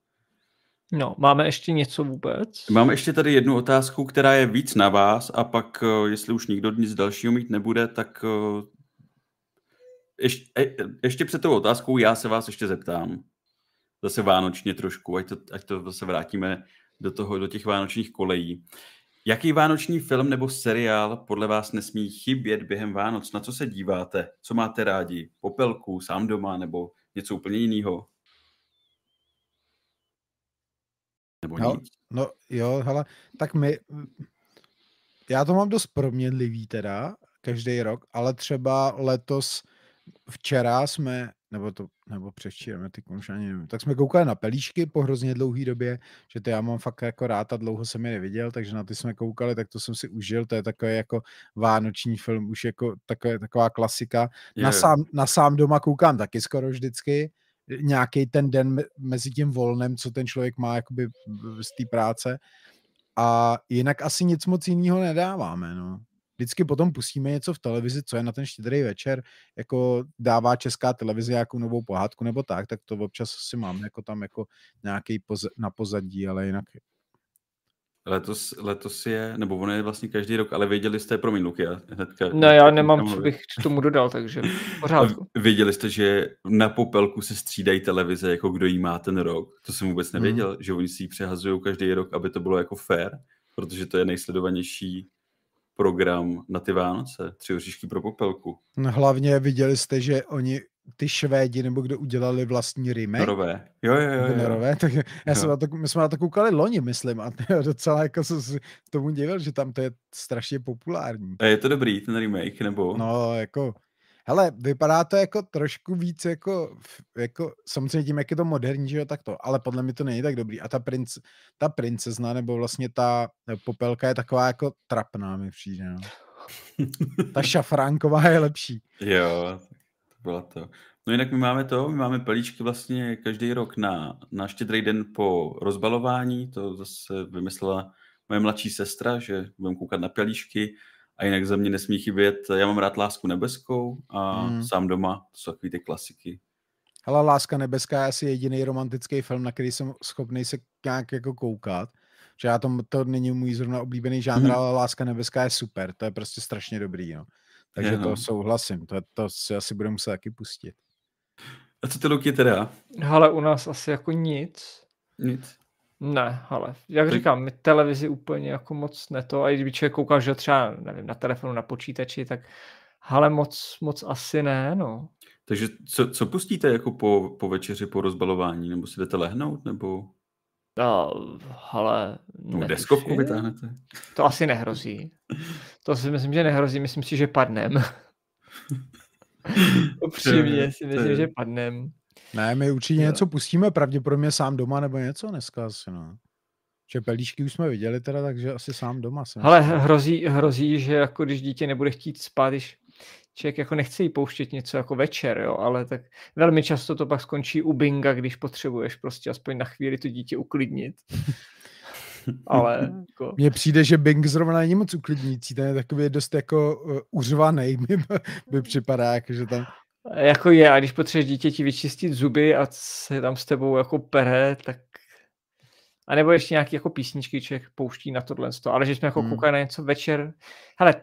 No, máme ještě něco vůbec? Mám ještě tady jednu otázku, která je víc na vás a pak, eh, jestli už nikdo nic dalšího mít nebude, tak eh, ještě, e- ještě před tou otázkou já se vás ještě zeptám. Zase vánočně trošku, ať to, ať to zase vrátíme do, toho, do těch vánočních kolejí. Jaký vánoční film nebo seriál podle vás nesmí chybět během Vánoc? Na co se díváte? Co máte rádi? Popelku, sám doma nebo něco úplně jiného? Nebo No, nic? No jo, hele, tak my, já to mám dost proměnlivý teda, každý rok, ale třeba letos, včera jsme, nebo to, nebo předvčírem, já teď už ani nevím, tak jsme koukali na pelíšky po hrozně dlouhý době, že to já mám fakt jako rád a dlouho jsem je neviděl, takže na ty jsme koukali, tak to jsem si užil, to je takový jako vánoční film, už jako takové, taková klasika. Na sám, na sám doma koukám taky skoro vždycky, nějaký ten den me- mezi tím volnem, co ten člověk má jakoby z té práce. A jinak asi nic moc jiného nedáváme, no. Vždycky potom pustíme něco v televizi, co je na ten štědrý večer, jako dává česká televize nějakou novou pohádku nebo tak, tak to občas si máme jako tam jako nějaký poz, na pozadí, ale jinak Letos, letos je, nebo ono je vlastně každý rok, ale věděli jste, promiň Luky, hnedka. No já nemám, co bych k tomu dodal, takže pořádku. Věděli jste, že na popelku se střídají televize, jako kdo jí má ten rok? To jsem vůbec nevěděl, hmm. že oni si ji přehazují každý rok, aby to bylo jako fair, protože to je nejsledovanější program na ty Vánoce, tři oříšky pro popelku. No, hlavně viděli jste, že oni ty Švédi, nebo kdo udělali vlastní remake. Norové. Jo, jo, jo. jo. Norové, tak já jo. jsem na to, my jsme na to koukali loni, myslím, a docela jako jsem si tomu divil, že tam to je strašně populární. A je to dobrý, ten remake, nebo? No, jako, hele, vypadá to jako trošku víc jako, jako samozřejmě tím, jak je to moderní, že jo, tak to, ale podle mě to není tak dobrý. A ta, princ, ta princezna, nebo vlastně ta popelka je taková jako trapná, mi přijde, no. ta šafránková je lepší. Jo, byla to. No jinak my máme to, my máme pelíčky vlastně každý rok na, na štědrý den po rozbalování, to zase vymyslela moje mladší sestra, že budeme koukat na pelíčky a jinak za mě nesmí chybět, já mám rád Lásku nebeskou a hmm. sám doma, to jsou takový ty klasiky. Hele, Láska nebeská je asi jediný romantický film, na který jsem schopný se nějak jako koukat. Že já tom, to není můj zrovna oblíbený žánr, hmm. ale Láska nebeská je super, to je prostě strašně dobrý. No. Takže je, no. to souhlasím, to, to si asi budeme muset taky pustit. A co ty Luky teda? Ale u nás asi jako nic. Nic. Ne, ale jak říkám, my televizi úplně jako moc ne to, a i když člověk koukal, že třeba, nevím, na telefonu, na počítači, tak ale moc, moc asi ne, no. Takže co, co pustíte jako po, po večeři, po rozbalování? Nebo si jdete lehnout, nebo... No, ale... No, deskovku vytáhnete? To asi nehrozí. To si myslím, že nehrozí. Myslím si, že padnem. Upřímně si myslím, že padnem. Ne, my určitě jo. něco pustíme, pravděpodobně sám doma nebo něco dneska asi, no. Že pelíšky už jsme viděli teda, takže asi sám doma. Ale hrozí, hrozí, že jako když dítě nebude chtít spát, když člověk jako nechce jí pouštět něco jako večer, jo, ale tak velmi často to pak skončí u binga, když potřebuješ prostě aspoň na chvíli to dítě uklidnit. ale jako... Mně přijde, že Bing zrovna není moc uklidnící, ten je takový dost jako uh, uřvaný, mi, mi připadá, jako, že tam... Jako je, a když potřebuješ dítěti vyčistit zuby a se tam s tebou jako pere, tak a nebo ještě nějaký jako písničky člověk pouští na tohle, ale že jsme jako hmm. koukali na něco večer. Hele,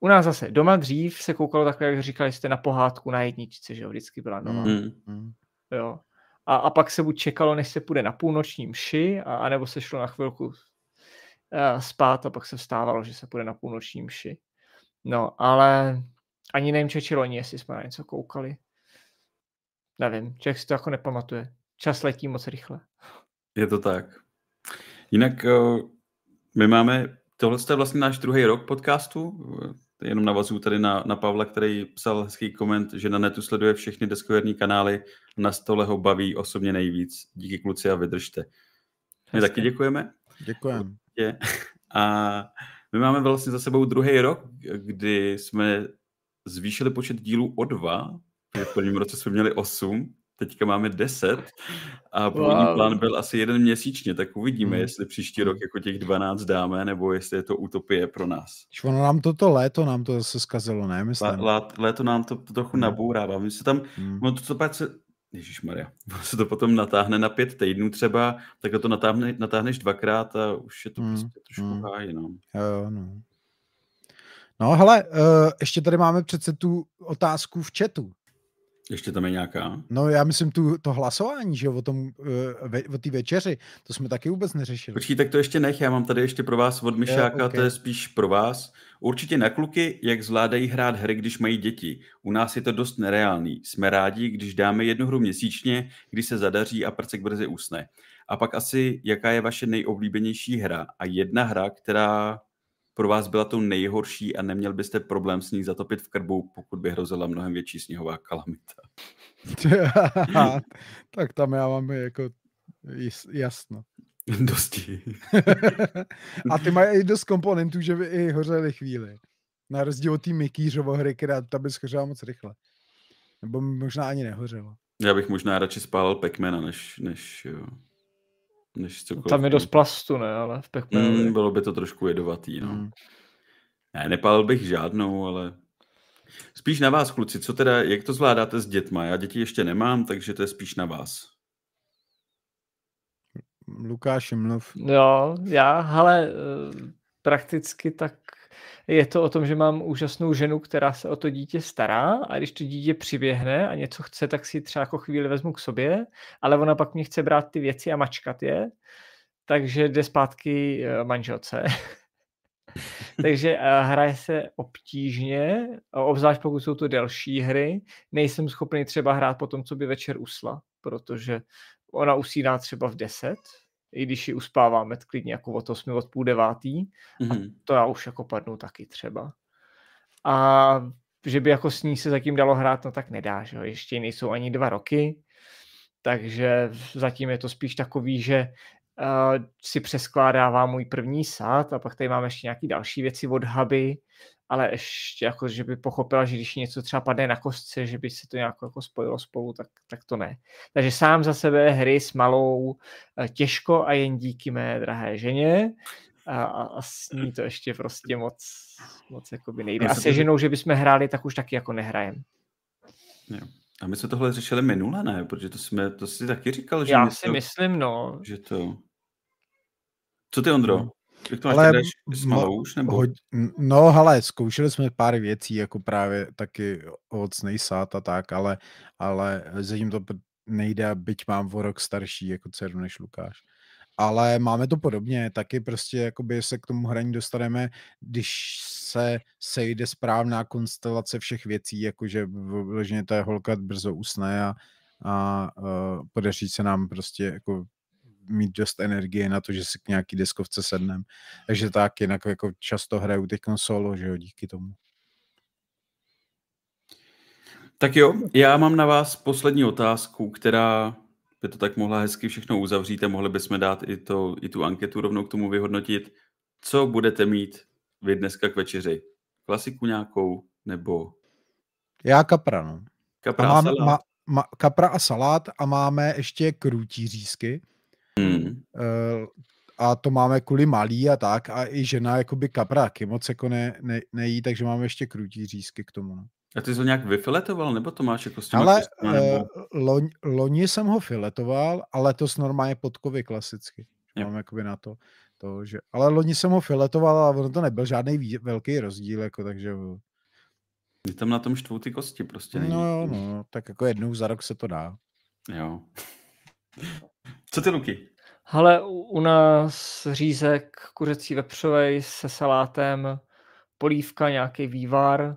u nás zase doma dřív se koukalo takhle, jak říkali jste, na pohádku na jedničce, že jo, vždycky byla doma. Mm. Jo. A, a pak se buď čekalo, než se půjde na půlnoční mši, a, anebo se šlo na chvilku uh, spát a pak se vstávalo, že se půjde na půlnoční mši. No, ale ani nevím, či loni, jestli jsme na něco koukali. Nevím, člověk si to jako nepamatuje. Čas letí moc rychle. Je to tak. Jinak eh, my máme, tohle je vlastně náš druhý rok podcastu, jenom navazuju tady na, na Pavla, který psal hezký koment, že na netu sleduje všechny deskoherní kanály, na stole ho baví osobně nejvíc. Díky kluci a vydržte. My taky děkujeme. Děkujeme. A my máme vlastně za sebou druhý rok, kdy jsme zvýšili počet dílů o dva. V prvním roce jsme měli osm teďka máme 10 a původní wow. plán byl asi jeden měsíčně, tak uvidíme, hmm. jestli příští rok jako těch 12 dáme, nebo jestli je to utopie pro nás. Ono nám toto léto nám to zase zkazilo, ne? Myslím. Lé, léto nám to trochu hmm. nabourává. My se tam, hmm. no to, to pak se, Ježíš Maria, se to potom natáhne na pět týdnů třeba, tak to natáhne, natáhneš dvakrát a už je to hmm. prostě trošku hmm. hájí, no. Jo, no. No hele, uh, ještě tady máme přece tu otázku v chatu. Ještě tam je nějaká? No já myslím tu, to hlasování, že jo, o tom, uh, ve, o té večeři, to jsme taky vůbec neřešili. Počkej, tak to ještě nech, já mám tady ještě pro vás od Myšáka, okay. to je spíš pro vás. Určitě na kluky, jak zvládají hrát hry, když mají děti. U nás je to dost nereálný. Jsme rádi, když dáme jednu hru měsíčně, když se zadaří a prcek brzy usne. A pak asi, jaká je vaše nejoblíbenější hra a jedna hra, která pro vás byla to nejhorší a neměl byste problém s ní zatopit v krbu, pokud by hrozila mnohem větší sněhová kalamita? tak tam já mám jako jasno. Dosti. a ty mají i dost komponentů, že by i hořely chvíli. Na rozdíl od té Mikýřovo hry, která ta by schořela moc rychle. Nebo možná ani nehořela. Já bych možná radši spálil Pekmena, než, než jo než cokoliv. Tam je dost plastu, ne, ale v Mm, bylo by to trošku jedovatý, no. Mm. Ne, nepálil bych žádnou, ale spíš na vás, kluci. Co teda, jak to zvládáte s dětma? Já děti ještě nemám, takže to je spíš na vás. Lukáš, mluv. Jo, já, ale eh, prakticky tak je to o tom, že mám úžasnou ženu, která se o to dítě stará a když to dítě přiběhne a něco chce, tak si třeba jako chvíli vezmu k sobě, ale ona pak mě chce brát ty věci a mačkat je, takže jde zpátky eh, manželce. Takže eh, hraje se obtížně, obzvlášť pokud jsou to delší hry. Nejsem schopný třeba hrát po tom, co by večer usla, protože ona usíná třeba v 10, i když ji uspáváme klidně jako od 8, od půl devátý. Mm-hmm. A mhm. to já už jako padnu taky třeba. A že by jako s ní se zatím dalo hrát, no tak nedá, že jo? Ještě nejsou ani dva roky, takže zatím je to spíš takový, že uh, si přeskládává můj první sad a pak tady máme ještě nějaké další věci od huby, ale ještě jako, že by pochopila, že když něco třeba padne na kostce, že by se to nějak jako spojilo spolu, tak, tak to ne. Takže sám za sebe hry s malou eh, těžko a jen díky mé drahé ženě a, a, a s ní to ještě prostě moc, moc by nejde. A se ženou, že bychom hráli, tak už taky jako nehrajem. Jo. A my jsme tohle řešili minule, ne? Protože to, jsme, to si taky říkal, že... Já si to, myslím, no. Že to... Co ty, Ondro? Jak to ale s malou už, nebo? Hoď, no, hele, zkoušeli jsme pár věcí, jako právě taky ovocnej sát a tak, ale, ale zatím to nejde, byť mám o rok starší jako dceru než Lukáš. Ale máme to podobně, taky prostě jakoby se k tomu hraní dostaneme, když se sejde správná konstelace všech věcí, jakože vloženě ta holka brzo usne a, a uh, podaří se nám prostě jako mít dost energie na to, že si k nějaký deskovce sednem. Takže tak, jinak jako často hraju teď solo, že jo, díky tomu. Tak jo, já mám na vás poslední otázku, která by to tak mohla hezky všechno uzavřít a mohli bychom dát i, to, i tu anketu rovnou k tomu vyhodnotit. Co budete mít vy dneska k večeři? Klasiku nějakou nebo... Já kapra, no. Kapra a, mám, a salát. Ma, ma, kapra a salát a máme ještě krutí řízky. Uh, a to máme kvůli malý a tak a i žena jakoby kapraky moc jako ne, ne, nejí, takže máme ještě krutí řízky k tomu. No. A ty jsi ho nějak vyfiletoval, nebo to máš jako s těma Ale uh, nebo... loň, loni jsem ho filetoval, ale to normálně podkovy klasicky. Yep. Mám jakoby na to. to že... Ale loni jsem ho filetoval a ono to nebyl žádný vý, velký rozdíl, jako, takže... Je tam na tom štvou ty kosti prostě. Není. No, no, tak jako jednou za rok se to dá. Jo. Co ty, Luky? Ale u nás řízek kuřecí vepřovej se salátem, polívka, nějaký vývar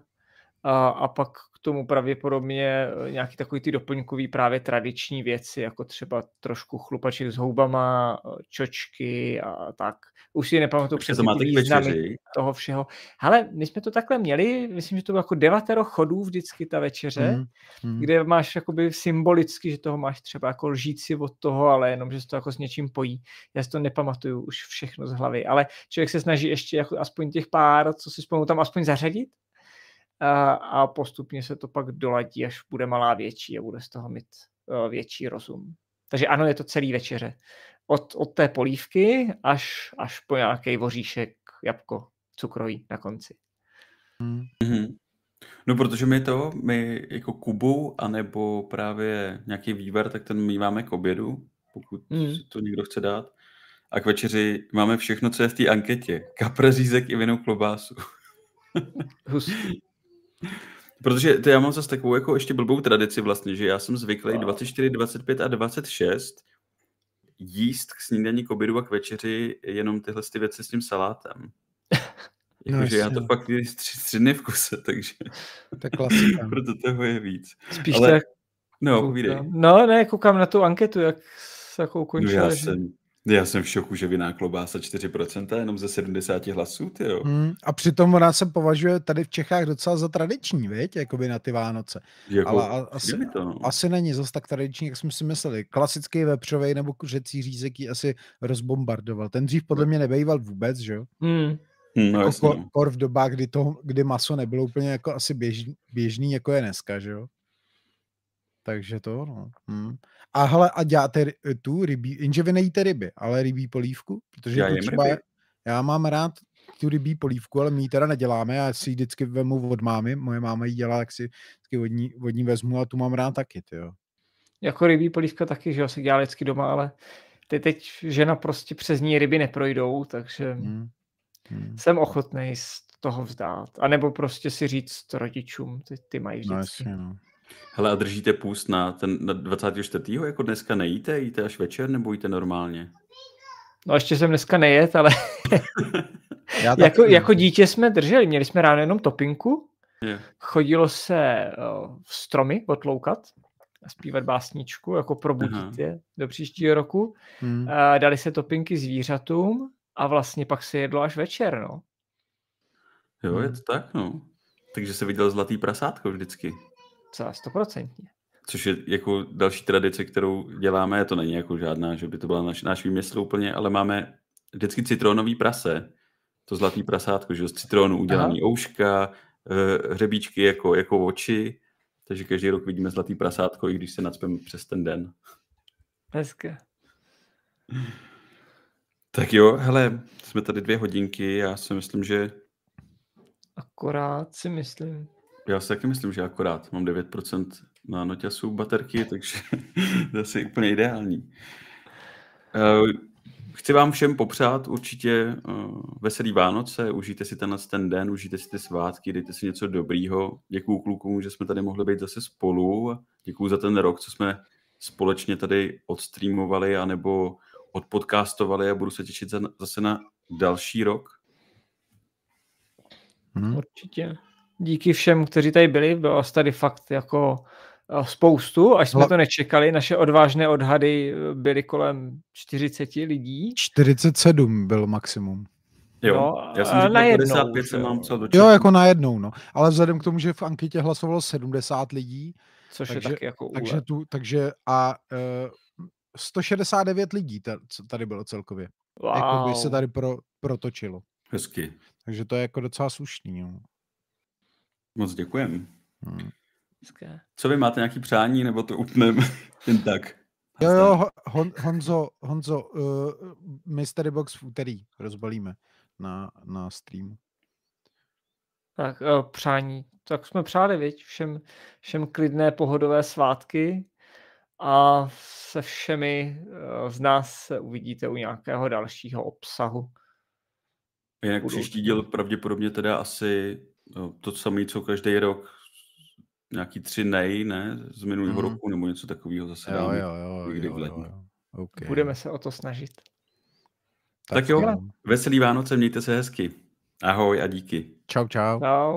a, a pak tomu pravděpodobně eh, nějaký takový ty doplňkový právě tradiční věci, jako třeba trošku chlupaček s houbama, eh, čočky a tak. Už si nepamatuju přesně ty významy toho všeho. Ale my jsme to takhle měli, myslím, že to bylo jako devatero chodů vždycky ta večeře, mm, mm. kde máš jakoby symbolicky, že toho máš třeba jako lžíci od toho, ale jenom, že se to jako s něčím pojí. Já si to nepamatuju už všechno z hlavy, ale člověk se snaží ještě jako aspoň těch pár, co si spolu tam aspoň zařadit, a, postupně se to pak doladí, až bude malá větší a bude z toho mít uh, větší rozum. Takže ano, je to celý večeře. Od, od té polívky až, až po nějaký voříšek, jabko, cukroví na konci. Mm-hmm. No, protože my to, my jako Kubu, anebo právě nějaký vývar, tak ten my máme k obědu, pokud mm. to někdo chce dát. A k večeři máme všechno, co je v té anketě. Kapr, řízek i vinou klobásu. Protože to já mám zase takovou jako ještě blbou tradici vlastně, že já jsem zvyklý 24, 25 a 26 jíst k snídaní, k obědu a k večeři jenom tyhle ty věci s tím salátem. Jakože no, já to pak tři, tři dny v kuse, takže to je klasika. proto toho je víc. Spíš Ale... tak... No, povídej. No, ne, koukám na tu anketu, jak se jako ukončila. No já že... jsem, já jsem v šoku, že viná klobása 4% jenom ze 70 hlasů, ty jo. Hmm, a přitom ona se považuje tady v Čechách docela za tradiční, viď? Jakoby na ty Vánoce. Jako, Ale a, asi, to, no. asi není zase tak tradiční, jak jsme si mysleli. Klasický vepřovej nebo kuřecí řízek ji asi rozbombardoval. Ten dřív podle mě nebejval vůbec, že jo? Hmm. Hmm, no, jako kor, no. kor v dobách, kdy, to, kdy maso nebylo úplně jako asi běžný, běžný jako je dneska, že jo? Takže to, no. Hmm. A hele, a děláte tu rybí, jenže vy nejíte ryby, ale rybí polívku? Protože já to třeba, ryby. já mám rád tu rybí polívku, ale my ji teda neděláme, já si ji vždycky vemu od mámy, moje máma ji dělá, jak si vždycky od ní, od ní vezmu a tu mám rád taky, jo. Jako rybí polívka taky, že jo, se dělá vždycky doma, ale ty teď žena prostě přes ní ryby neprojdou, takže hmm. Hmm. jsem ochotný z toho vzdát. A nebo prostě si říct rodičům, ty, ty mají No, vždycky. jasně, no. Hele, a držíte půst na ten na 24. jako dneska nejíte? Jíte až večer nebo jíte normálně? No ještě jsem dneska nejet, ale Já jako, taky, no. jako dítě jsme drželi, měli jsme ráno jenom topinku, Je. chodilo se uh, stromy otloukat a zpívat básničku, jako probudit je do příštího roku. Hmm. Uh, dali se topinky zvířatům a vlastně pak se jedlo až večer, no. Jo, je Hmm. to tak, no. Takže se viděl zlatý prasátko vždycky. Celá stoprocentně. Což je jako další tradice, kterou děláme, to není jako žádná, že by to byla naš, náš výmysl úplně, ale máme vždycky citronový prase, to zlatý prasátko, že z citronu udělaný ouška, eh, hřebíčky jako, jako oči, takže každý rok vidíme zlatý prasátko, i když se nadspeme přes ten den. Hezké. Tak jo, hele, jsme tady dvě hodinky, já si myslím, že Akorát si myslím. Já si taky myslím, že akorát mám 9% na noťasu baterky, takže to je asi úplně ideální. Eh, Chci vám všem popřát určitě uh, veselý Vánoce, užijte si tenhle ten den, užijte si ty svátky, dejte si něco dobrýho. Děkuju klukům, že jsme tady mohli být zase spolu. Děkuju za ten rok, co jsme společně tady odstreamovali anebo odpodcastovali a budu se těšit za, zase na další rok. Hmm. Určitě. Díky všem, kteří tady byli, bylo vás tady fakt jako eh, spoustu, až jsme to nečekali. Naše odvážné odhady eh, byly kolem 40 lidí. 47 byl maximum. Jo, No, já jsem říkal najednou, 55, že jsem jo. mám psal do Jo, jako najednou, no. Ale vzhledem k tomu, že v anketě hlasovalo 70 lidí, Což Takže- je taky jako takže úlet. tu, takže a uh, 169 lidí ta- co tady bylo celkově. Wow. Jako by se tady pro, protočilo. Hezky. Takže to je jako docela slušný, jo. Moc děkujem. Hmm. Co vy máte nějaký přání, nebo to utnem jen tak? Jo, jo, Ho- Hon, Honzo, Honzo, uh, Mystery Box v úterý rozbalíme na, na streamu. Tak eh, přání. Tak jsme přáli, viď? Všem, všem klidné pohodové svátky a se všemi eh, z nás se uvidíte u nějakého dalšího obsahu. Jinak příští díl pravděpodobně teda asi to samé, co každý rok, nějaký tři nej, ne, z minulého Mhm. roku, nebo něco takového zase Jo, dáme. jo, jo, někdy v jo, lednu. jo, jo. Okay. Budeme se o to snažit. Tak jo, skvěle. veselý Vánoce, mějte se hezky. Ahoj a díky. Čau, čau. Čau.